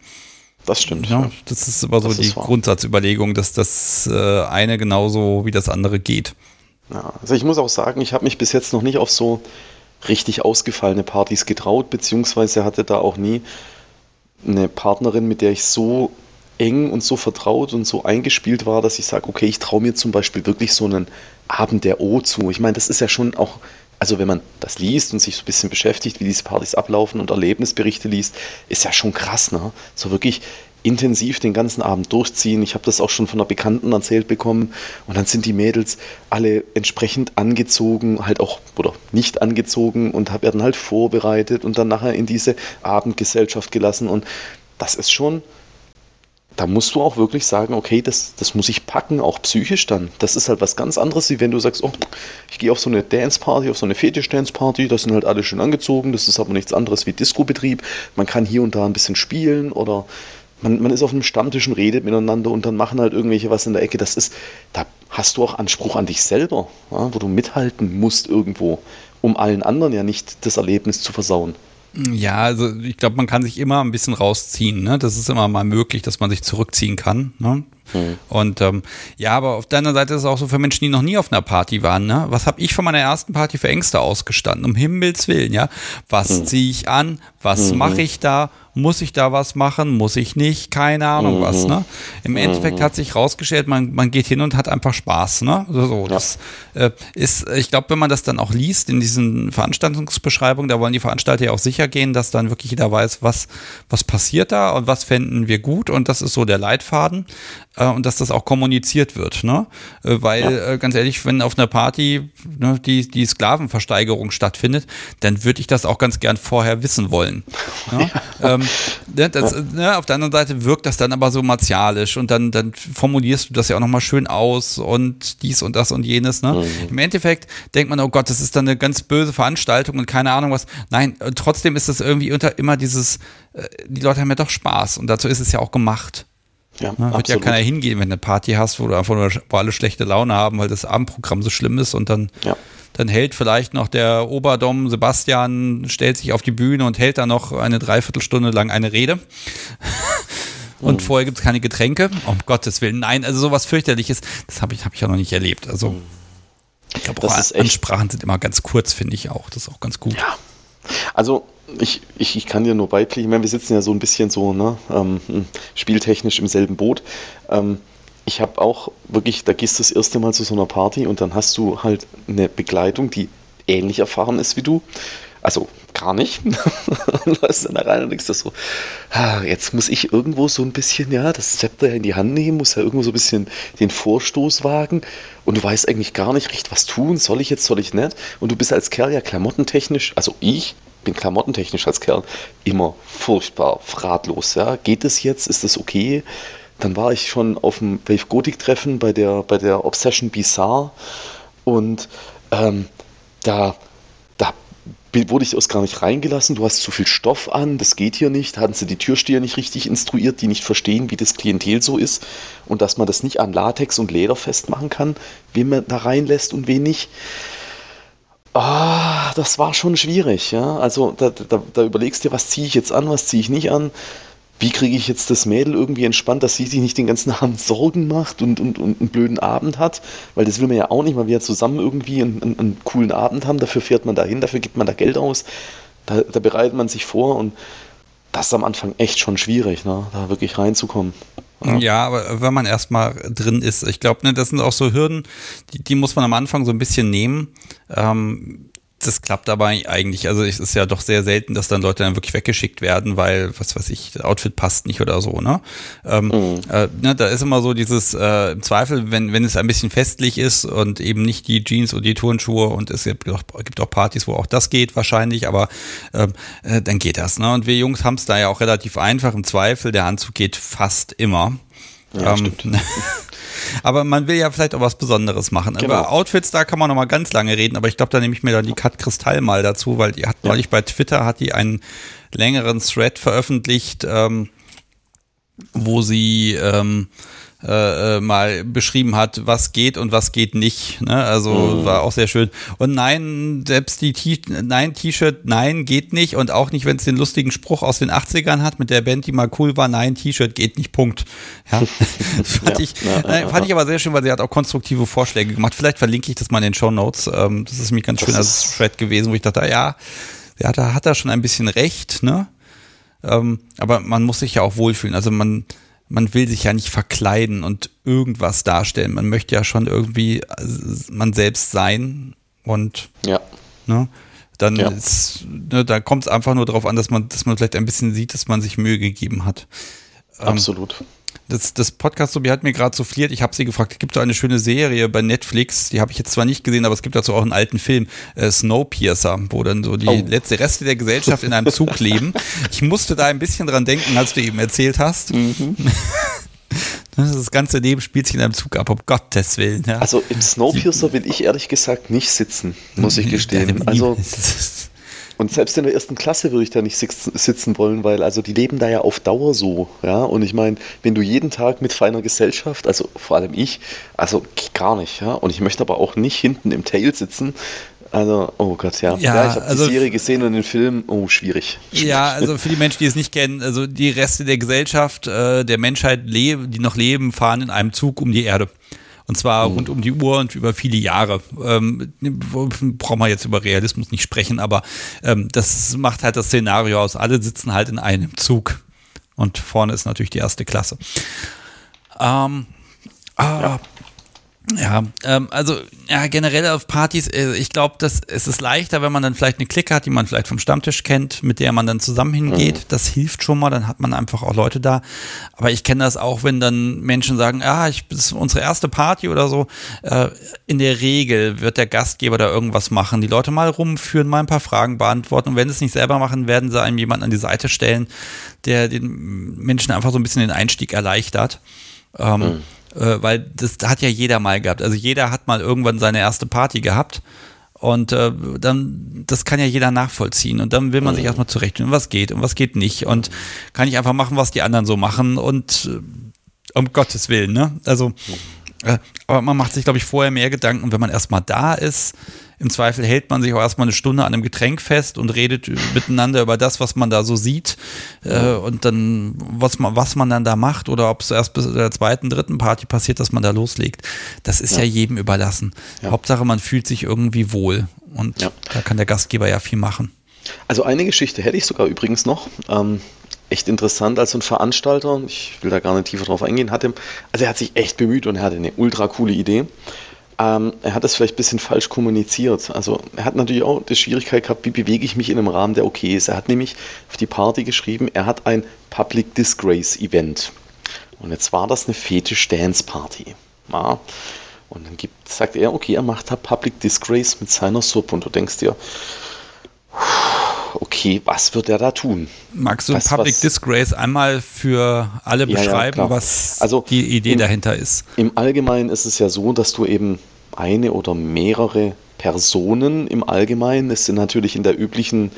Das stimmt. Ja, das ist aber so das die Grundsatzüberlegung, dass das äh, eine genauso wie das andere geht. Ja, also ich muss auch sagen, ich habe mich bis jetzt noch nicht auf so richtig ausgefallene Partys getraut, beziehungsweise hatte da auch nie eine Partnerin, mit der ich so eng und so vertraut und so eingespielt war, dass ich sage, okay, ich traue mir zum Beispiel wirklich so einen Abend der O zu. Ich meine, das ist ja schon auch, also wenn man das liest und sich so ein bisschen beschäftigt, wie diese Partys ablaufen und Erlebnisberichte liest, ist ja schon krass, ne? So wirklich intensiv den ganzen Abend durchziehen. Ich habe das auch schon von einer Bekannten erzählt bekommen. Und dann sind die Mädels alle entsprechend angezogen, halt auch oder nicht angezogen und werden halt vorbereitet und dann nachher in diese Abendgesellschaft gelassen. Und das ist schon da musst du auch wirklich sagen, okay, das, das muss ich packen, auch psychisch dann. Das ist halt was ganz anderes, wie wenn du sagst, oh, ich gehe auf so eine Dance-Party, auf so eine Fetisch-Dance-Party, da sind halt alle schön angezogen, das ist aber nichts anderes wie Disco-Betrieb. Man kann hier und da ein bisschen spielen oder man, man ist auf einem Stammtisch und redet miteinander und dann machen halt irgendwelche was in der Ecke. Das ist, da hast du auch Anspruch an dich selber, ja, wo du mithalten musst irgendwo, um allen anderen ja nicht das Erlebnis zu versauen. Ja, also ich glaube, man kann sich immer ein bisschen rausziehen. Ne? Das ist immer mal möglich, dass man sich zurückziehen kann. Ne? Mhm. Und ähm, ja, aber auf deiner Seite ist es auch so für Menschen, die noch nie auf einer Party waren. Ne? Was habe ich von meiner ersten Party für Ängste ausgestanden? Um Himmels Willen, ja. Was mhm. ziehe ich an? Was mhm. mache ich da? Muss ich da was machen? Muss ich nicht? Keine Ahnung mhm. was. Ne? Im Endeffekt hat sich rausgestellt, man, man geht hin und hat einfach Spaß. Ne? So, so. Ja. Das äh, ist, ich glaube, wenn man das dann auch liest in diesen Veranstaltungsbeschreibungen, da wollen die Veranstalter ja auch sicher gehen, dass dann wirklich jeder weiß, was, was passiert da und was fänden wir gut. Und das ist so der Leitfaden äh, und dass das auch kommuniziert wird. Ne? Äh, weil, ja. äh, ganz ehrlich, wenn auf einer Party ne, die, die Sklavenversteigerung stattfindet, dann würde ich das auch ganz gern vorher wissen wollen. Ne? Ja. Ähm, ne, das, ne, auf der anderen Seite wirkt das dann aber so martialisch und dann, dann formulierst du das ja auch nochmal schön aus und dies und das und jenes. Ne? Mhm. Im Endeffekt denkt man, oh Gott, das ist dann eine ganz böse Veranstaltung und keine Ahnung was. Nein, trotzdem ist das irgendwie unter immer dieses, äh, die Leute haben ja doch Spaß und dazu ist es ja auch gemacht. Ja, Na, wird ja keiner hingehen, wenn du eine Party hast, wo du einfach nur wo alle schlechte Laune haben, weil das Abendprogramm so schlimm ist und dann, ja. dann hält vielleicht noch der Oberdom Sebastian, stellt sich auf die Bühne und hält da noch eine Dreiviertelstunde lang eine Rede. und mhm. vorher gibt es keine Getränke. Um Gottes Willen, nein, also sowas fürchterliches, das habe ich, hab ich ja noch nicht erlebt. Also mhm. ich glaube, Ansprachen sind immer ganz kurz, finde ich auch. Das ist auch ganz gut. Ja. Also ich, ich, ich kann dir nur beipflichten, ich meine, wir sitzen ja so ein bisschen so ne, ähm, spieltechnisch im selben Boot. Ähm, ich habe auch wirklich, da gehst du das erste Mal zu so einer Party und dann hast du halt eine Begleitung, die ähnlich erfahren ist wie du. Also gar nicht. und läufst dann da rein und denkst das so, ah, jetzt muss ich irgendwo so ein bisschen, ja, das Zepter in die Hand nehmen, muss ja irgendwo so ein bisschen den Vorstoß wagen und du weißt eigentlich gar nicht recht, was tun, soll ich jetzt, soll ich nicht? Und du bist als Kerl ja klamottentechnisch, also ich bin klamottentechnisch als Kerl immer furchtbar ratlos, ja. Geht es jetzt? Ist das okay? Dann war ich schon auf dem Wave Gothic Treffen bei der, bei der Obsession Bizarre und ähm, da wurde ich aus gar nicht reingelassen, du hast zu viel Stoff an, das geht hier nicht, hatten sie die Türsteher nicht richtig instruiert, die nicht verstehen, wie das Klientel so ist und dass man das nicht an Latex und Leder festmachen kann, wen man da reinlässt und wen nicht. Ah, das war schon schwierig, ja. Also da, da, da überlegst du dir, was ziehe ich jetzt an, was ziehe ich nicht an wie kriege ich jetzt das Mädel irgendwie entspannt, dass sie sich nicht den ganzen Abend Sorgen macht und, und, und einen blöden Abend hat, weil das will man ja auch nicht, weil wir ja zusammen irgendwie einen, einen, einen coolen Abend haben, dafür fährt man dahin, dafür gibt man da Geld aus, da, da bereitet man sich vor und das ist am Anfang echt schon schwierig, ne, da wirklich reinzukommen. Ja. aber wenn man erstmal drin ist, ich glaube, ne, das sind auch so Hürden, die, die muss man am Anfang so ein bisschen nehmen. Ähm, das klappt aber eigentlich. Also es ist ja doch sehr selten, dass dann Leute dann wirklich weggeschickt werden, weil, was weiß ich, das Outfit passt nicht oder so, ne? Ähm, mhm. äh, ne da ist immer so dieses, äh, im Zweifel, wenn, wenn es ein bisschen festlich ist und eben nicht die Jeans und die Turnschuhe und es gibt auch, gibt auch Partys, wo auch das geht wahrscheinlich, aber ähm, äh, dann geht das, ne? Und wir Jungs haben es da ja auch relativ einfach. Im Zweifel, der Anzug geht fast immer. Ja, ähm, Aber man will ja vielleicht auch was Besonderes machen. Genau. Über Outfits, da kann man noch mal ganz lange reden, aber ich glaube, da nehme ich mir dann die Kat Kristall mal dazu, weil die hat ja. neulich bei Twitter hat die einen längeren Thread veröffentlicht, ähm, wo sie ähm, äh, äh, mal beschrieben hat, was geht und was geht nicht. Ne? Also mhm. war auch sehr schön. Und nein, selbst die T nein T-Shirt, nein geht nicht und auch nicht, wenn es den lustigen Spruch aus den 80ern hat mit der Band, die mal cool war, nein T-Shirt geht nicht. Punkt. Ja, fand ja, ich ja, fand ich aber sehr schön, weil sie hat auch konstruktive Vorschläge gemacht. Vielleicht verlinke ich das mal in den Show Notes. Ähm, das ist mich ganz das schön als Thread gewesen, wo ich dachte, ja, ja, da hat er schon ein bisschen recht, ne? Ähm, aber man muss sich ja auch wohlfühlen. Also man man will sich ja nicht verkleiden und irgendwas darstellen. Man möchte ja schon irgendwie äh, man selbst sein und ja. ne, dann ja. ist, ne, da kommt es einfach nur darauf an, dass man, dass man vielleicht ein bisschen sieht, dass man sich Mühe gegeben hat. Ähm, Absolut. Ähm, das, das Podcast-Sobi hat mir gerade souffliert. Ich habe sie gefragt, es gibt so eine schöne Serie bei Netflix, die habe ich jetzt zwar nicht gesehen, aber es gibt dazu auch einen alten Film, äh, Snowpiercer, wo dann so die oh. letzte Reste der Gesellschaft in einem Zug leben. Ich musste da ein bisschen dran denken, als du eben erzählt hast. Mhm. Das ganze Leben spielt sich in einem Zug ab, um Gottes Willen. Ja. Also im Snowpiercer will ich ehrlich gesagt nicht sitzen, muss ich gestehen. Also und selbst in der ersten Klasse würde ich da nicht sitzen wollen, weil also die leben da ja auf Dauer so, ja. Und ich meine, wenn du jeden Tag mit feiner Gesellschaft, also vor allem ich, also gar nicht, ja. Und ich möchte aber auch nicht hinten im Tail sitzen. Also, oh Gott, ja. Ja, ja ich habe also, die Serie gesehen und den Film, oh, schwierig. Ja, also für die Menschen, die es nicht kennen, also die Reste der Gesellschaft, äh, der Menschheit, die noch leben, fahren in einem Zug um die Erde. Und zwar mhm. rund um die Uhr und über viele Jahre. Ähm, brauchen wir jetzt über Realismus nicht sprechen, aber ähm, das macht halt das Szenario aus. Alle sitzen halt in einem Zug. Und vorne ist natürlich die erste Klasse. Ähm, ah, ja. Ja, ähm, also ja, generell auf Partys, äh, ich glaube, es ist leichter, wenn man dann vielleicht eine Clique hat, die man vielleicht vom Stammtisch kennt, mit der man dann zusammen hingeht. Mhm. Das hilft schon mal, dann hat man einfach auch Leute da. Aber ich kenne das auch, wenn dann Menschen sagen, ah, ich, das ist unsere erste Party oder so. Äh, in der Regel wird der Gastgeber da irgendwas machen, die Leute mal rumführen, mal ein paar Fragen beantworten. Und wenn sie es nicht selber machen, werden sie einem jemanden an die Seite stellen, der den Menschen einfach so ein bisschen den Einstieg erleichtert. Ähm, mhm äh, weil das hat ja jeder mal gehabt. Also jeder hat mal irgendwann seine erste Party gehabt. Und äh, dann, das kann ja jeder nachvollziehen. Und dann will man sich erstmal zurechtfinden, was geht und was geht nicht. Und kann ich einfach machen, was die anderen so machen. Und äh, um Gottes Willen, ne? Also, äh, aber man macht sich, glaube ich, vorher mehr Gedanken. wenn man erstmal da ist, im Zweifel hält man sich auch erstmal eine Stunde an einem Getränk fest und redet miteinander über das, was man da so sieht äh, und dann, was man, was man dann da macht oder ob es erst bis der zweiten, dritten Party passiert, dass man da loslegt. Das ist ja, ja jedem überlassen. Ja. Hauptsache, man fühlt sich irgendwie wohl und ja. da kann der Gastgeber ja viel machen. Also eine Geschichte hätte ich sogar übrigens noch. Ähm, echt interessant als ein Veranstalter, ich will da gar nicht tiefer drauf eingehen, hatte, also er hat sich echt bemüht und er hatte eine ultra coole Idee. Ähm, er hat das vielleicht ein bisschen falsch kommuniziert. Also er hat natürlich auch die Schwierigkeit gehabt, wie bewege ich mich in einem Rahmen, der okay ist. Er hat nämlich auf die Party geschrieben, er hat ein Public Disgrace Event. Und jetzt war das eine Fetisch Dance Party. Ja. Und dann gibt, sagt er, okay, er macht da Public Disgrace mit seiner Sub. Und du denkst dir, okay, was wird er da tun? Magst du was, Public was, Disgrace einmal für alle Ja, ja, beschreiben, klar. was Also, die Idee im- dahinter ist? Im Allgemeinen ist es ja so, dass du eben eine oder mehrere Personen im Allgemeinen, es sind natürlich in der üblichen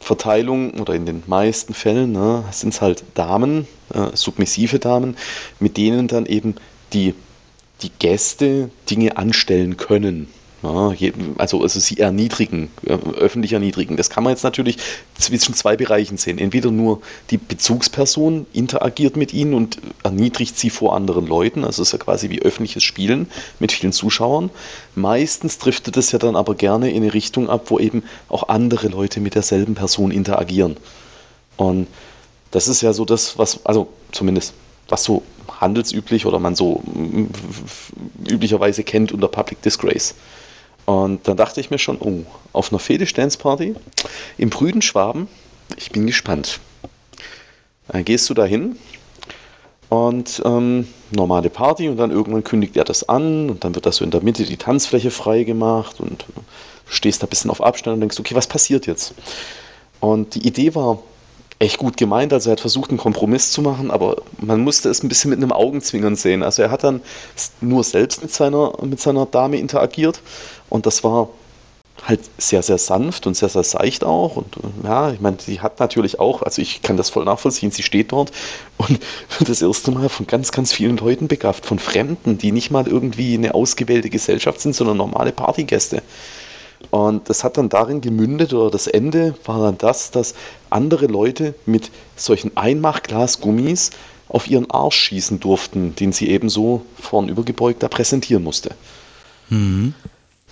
Verteilung oder in den meisten Fällen, ne, sind es halt Damen, äh, submissive Damen, mit denen dann eben die, die Gäste Dinge anstellen können. Je- also, also sie erniedrigen, äh, öffentlich erniedrigen. Das kann man jetzt natürlich zwischen zwei Bereichen sehen. Entweder nur die Bezugsperson interagiert mit ihnen und erniedrigt sie vor anderen Leuten. Also es ist ja quasi wie öffentliches Spielen mit vielen Zuschauern. Meistens driftet es ja dann aber gerne in eine Richtung ab, wo eben auch andere Leute mit derselben Person interagieren. Und das ist ja so das, was, also zumindest was so handelsüblich oder man so üblicherweise kennt unter Public Disgrace. Und dann dachte ich mir schon, oh, auf einer Fetisch-Dance-Party im Brüden Schwaben, ich bin gespannt. Dann gehst du dahin und ähm, normale Party und dann irgendwann kündigt er das an und dann wird das so in der Mitte die Tanzfläche frei gemacht und du stehst da ein bisschen auf Abstand und denkst, okay, was passiert jetzt? Und die Idee war echt gut gemeint, also er hat versucht, einen Kompromiss zu machen, aber man musste es ein bisschen mit einem Augenzwinkern sehen. Also er hat dann nur selbst mit seiner, mit seiner Dame interagiert und das war halt sehr, sehr sanft und sehr, sehr seicht auch. Und äh, ja, ich meine, sie hat natürlich auch, also ich kann das voll nachvollziehen, sie steht dort und wird das erste Mal von ganz, ganz vielen Leuten begafft, von Fremden, die nicht mal irgendwie eine ausgewählte Gesellschaft sind, sondern normale Partygäste. Und das hat dann darin gemündet, oder das Ende war dann das, dass andere Leute mit solchen Einmachglasgummis auf ihren Arsch schießen durften, den sie eben so vornübergebeugt da präsentieren musste.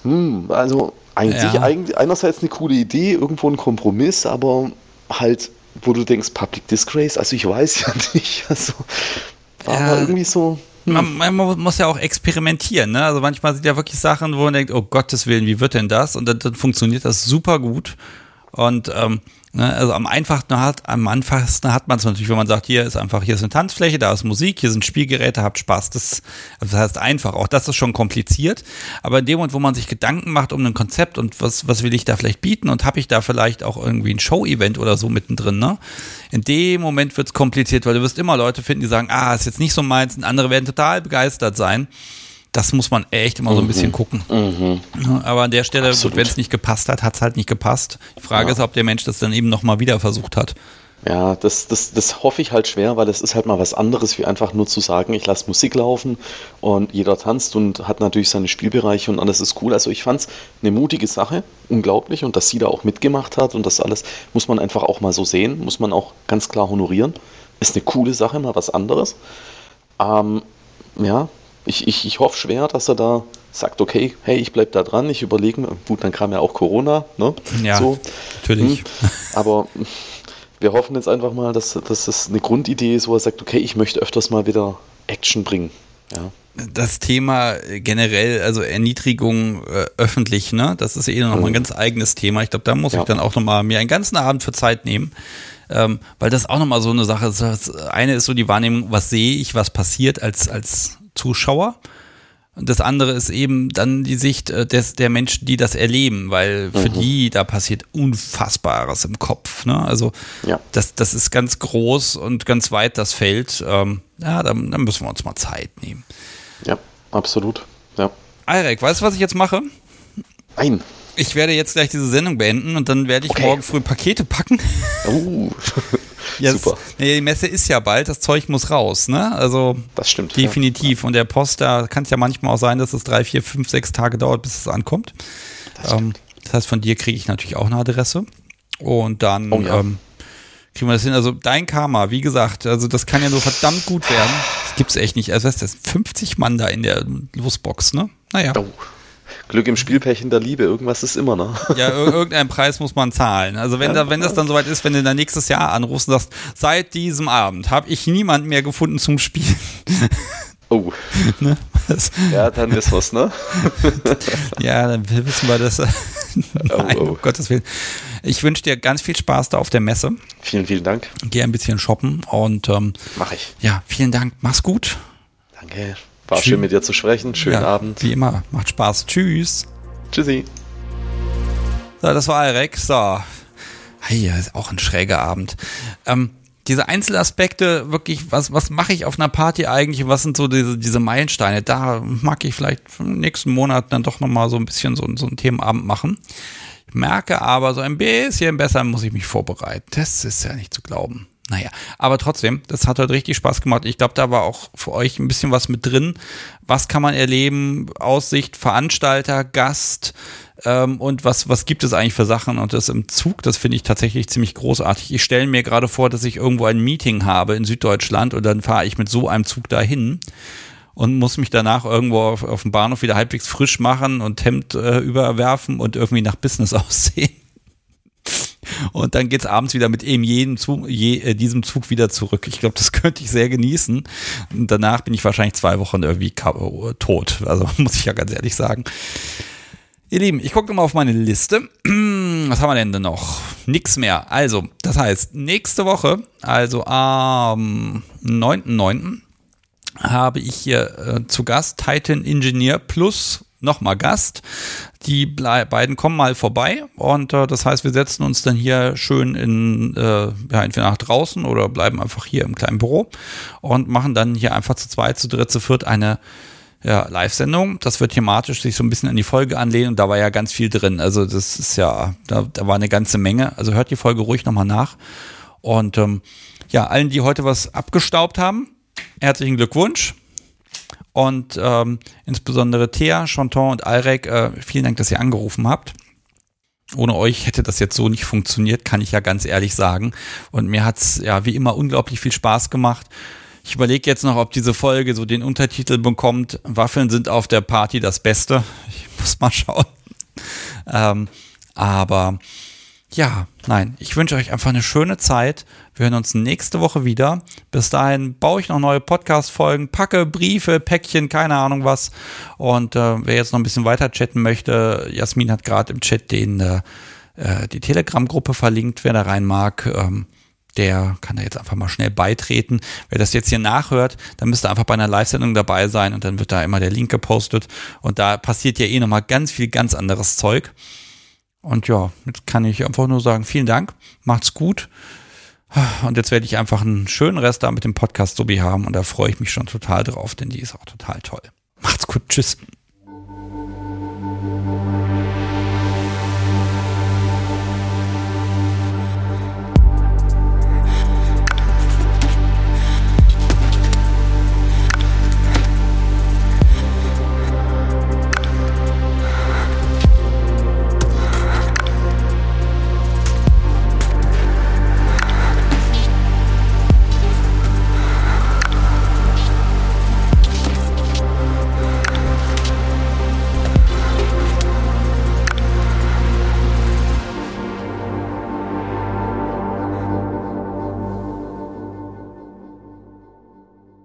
Hm, also eigentlich, Ja. eigentlich einerseits eine coole Idee, irgendwo ein Kompromiss, aber halt, wo du denkst, Public Disgrace, also ich weiß ja nicht, also war Ja. irgendwie so. Man, man muss ja auch experimentieren, ne? Also manchmal sind ja wirklich Sachen, wo man denkt, oh Gottes Willen, wie wird denn das? Und dann, dann funktioniert das super gut. Und ähm, ne, also am einfachsten hat, am einfachsten hat man es natürlich, wenn man sagt, hier ist einfach, hier ist eine Tanzfläche, da ist Musik, hier sind Spielgeräte, habt Spaß. Das, also das heißt einfach. Auch das ist schon kompliziert. Aber in dem Moment, wo man sich Gedanken macht um ein Konzept und was, was will ich da vielleicht bieten und habe ich da vielleicht auch irgendwie ein Show-Event oder so mittendrin, ne? In dem Moment wird's kompliziert, weil du wirst immer Leute finden, die sagen, ah, ist jetzt nicht so meins, und andere werden total begeistert sein. Das muss man echt immer so ein bisschen gucken. Ja, Aber an der Stelle, wenn es nicht gepasst hat, hat's halt nicht gepasst. Die Frage ist, ob der Mensch das dann eben nochmal wieder versucht hat. Ja, das, das, das hoffe ich halt schwer, weil es ist halt mal was anderes, wie einfach nur zu sagen, ich lasse Musik laufen und jeder tanzt und hat natürlich seine Spielbereiche und alles ist cool. Also ich fand es eine mutige Sache, unglaublich und dass sie da auch mitgemacht hat und das alles muss man einfach auch mal so sehen, muss man auch ganz klar honorieren. Ist eine coole Sache, mal was anderes. Ähm, ja, ich, ich, ich hoffe schwer, dass er da sagt, okay, hey, ich bleib da dran, ich überlege mir, gut, dann kam ja auch Corona, ne? Ja, so. natürlich. Hm, aber wir hoffen jetzt einfach mal, dass, dass das eine Grundidee ist, wo er sagt, okay, ich möchte öfters mal wieder Action bringen. Ja. Das Thema generell, also Erniedrigung äh, öffentlich, ne, das ist eh nochmal ein ganz eigenes Thema. Ich glaube, da muss Ja. ich dann auch nochmal mir einen ganzen Abend für Zeit nehmen. Ähm, weil das auch nochmal so eine Sache ist. Das eine ist so die Wahrnehmung, was sehe ich, was passiert als, als Zuschauer. Und das andere ist eben dann die Sicht äh, des, der Menschen, die das erleben, weil für die da passiert Unfassbares im Kopf. Ne? Also Ja. das, das ist ganz groß und ganz weit das Feld. Ähm, ja, dann, dann müssen wir uns mal Zeit nehmen. ja, absolut. Ja. Eirek, weißt du, was ich jetzt mache? Nein. Ich werde jetzt gleich diese Sendung beenden und dann werde ich Okay. morgen früh Pakete packen. Uh, Jetzt, Super. Nee, die Messe ist ja bald, das Zeug muss raus, ne? Also Das stimmt. definitiv. Und der Post, da kann es ja manchmal auch sein, dass es drei, vier, fünf, sechs Tage dauert, bis es ankommt. Das Ähm, das heißt, von dir kriege ich natürlich auch eine Adresse. Und dann Oh ja. ähm, kriegen wir das hin. Also dein Karma, wie gesagt, also das kann ja nur verdammt gut werden. Das gibt's echt nicht. Also was ist das? 50 Mann da in der Losbox, ne? Naja. Oh. Glück im Spielpärchen der Liebe, irgendwas ist immer, ne? Ja, ir irgendeinen Preis muss man zahlen. Also wenn, da, wenn das dann soweit ist, wenn du dann nächstes Jahr anrufst und sagst, seit diesem Abend habe ich niemanden mehr gefunden zum Spielen. Oh. Ne? ja, dann ist was, ne? ja, dann wissen wir das. Nein, oh, oh. um Gottes Willen. Ich wünsche dir ganz viel Spaß da auf der Messe. Vielen, vielen Dank. Geh ein bisschen shoppen und ähm, mach ich. Ja, vielen Dank. Mach's gut. Danke. War Tschüss. schön mit dir zu sprechen. Schönen ja, Abend. Wie immer. Macht Spaß. Tschüss. Tschüssi. So, das war Alrek. So. Hey, ist auch ein schräger Abend. Ähm, diese Einzelaspekte, wirklich, was, was mache ich auf einer Party eigentlich? Was sind so diese, diese Meilensteine? Da mag ich vielleicht im nächsten Monat dann doch nochmal so ein bisschen so, so einen Themenabend machen. Ich merke aber, so ein bisschen besser muss ich mich vorbereiten. Das ist ja nicht zu glauben. Naja, aber trotzdem, das hat heute richtig Spaß gemacht. Ich glaube, da war auch für euch ein bisschen was mit drin. Was kann man erleben? Aussicht, Veranstalter, Gast, ähm, und was, was gibt es eigentlich für Sachen und das im Zug, das finde ich tatsächlich ziemlich großartig. Ich stelle mir gerade vor, dass ich irgendwo ein Meeting habe in Süddeutschland und dann fahre ich mit so einem Zug dahin und muss mich danach irgendwo auf, auf dem Bahnhof wieder halbwegs frisch machen und Hemd äh, überwerfen und irgendwie nach Business aussehen. Und dann geht's abends wieder mit eben jedem Zug, je, äh, diesem Zug wieder zurück. Ich glaube, das könnte ich sehr genießen. Und danach bin ich wahrscheinlich zwei Wochen irgendwie tot. Also muss ich ja ganz ehrlich sagen. Ihr Lieben, ich gucke mal auf meine Liste. Was haben wir denn, denn noch? Nix mehr. Also, das heißt, nächste Woche, also am 9.9., habe ich hier äh, zu Gast Titan Engineer plus nochmal Gast. Die beiden kommen mal vorbei und äh, das heißt, wir setzen uns dann hier schön in, äh, ja, entweder nach draußen oder bleiben einfach hier im kleinen Büro und machen dann hier einfach zu zweit, zu dritt, zu viert eine ja, Live-Sendung. Das wird thematisch sich so ein bisschen an die Folge anlehnen und da war ja ganz viel drin. Also das ist ja, da, da war eine ganze Menge. Also hört die Folge ruhig nochmal nach. Und ähm, ja, allen, die heute was abgestaubt haben, herzlichen Glückwunsch. Und ähm, insbesondere Thea, Chanton und Alrek, äh, vielen Dank, dass ihr angerufen habt. Ohne euch hätte das jetzt so nicht funktioniert, kann ich ja ganz ehrlich sagen. Und mir hat's ja wie immer unglaublich viel Spaß gemacht. Ich überlege jetzt noch, ob diese Folge so den Untertitel bekommt. Waffeln sind auf der Party das Beste. Ich muss mal schauen. Ähm, aber ja, nein, ich wünsche euch einfach eine schöne Zeit. Wir hören uns nächste Woche wieder. Bis dahin baue ich noch neue Podcast-Folgen, packe Briefe, Päckchen, keine Ahnung was. Und äh, wer jetzt noch ein bisschen weiter chatten möchte, Jasmin hat gerade im Chat den, äh, äh die Telegram-Gruppe verlinkt, wer da rein mag. Ähm, der kann da jetzt einfach mal schnell beitreten. Wer das jetzt hier nachhört, dann müsste einfach bei einer Live-Sendung dabei sein und dann wird da immer der Link gepostet. Und da passiert ja eh nochmal ganz viel ganz anderes Zeug. Und ja, jetzt kann ich einfach nur sagen, vielen Dank, macht's gut. Und jetzt werde ich einfach einen schönen Rest da mit dem Podcast Sobi haben und da freue ich mich schon total drauf, denn die ist auch total toll. Macht's gut, tschüss.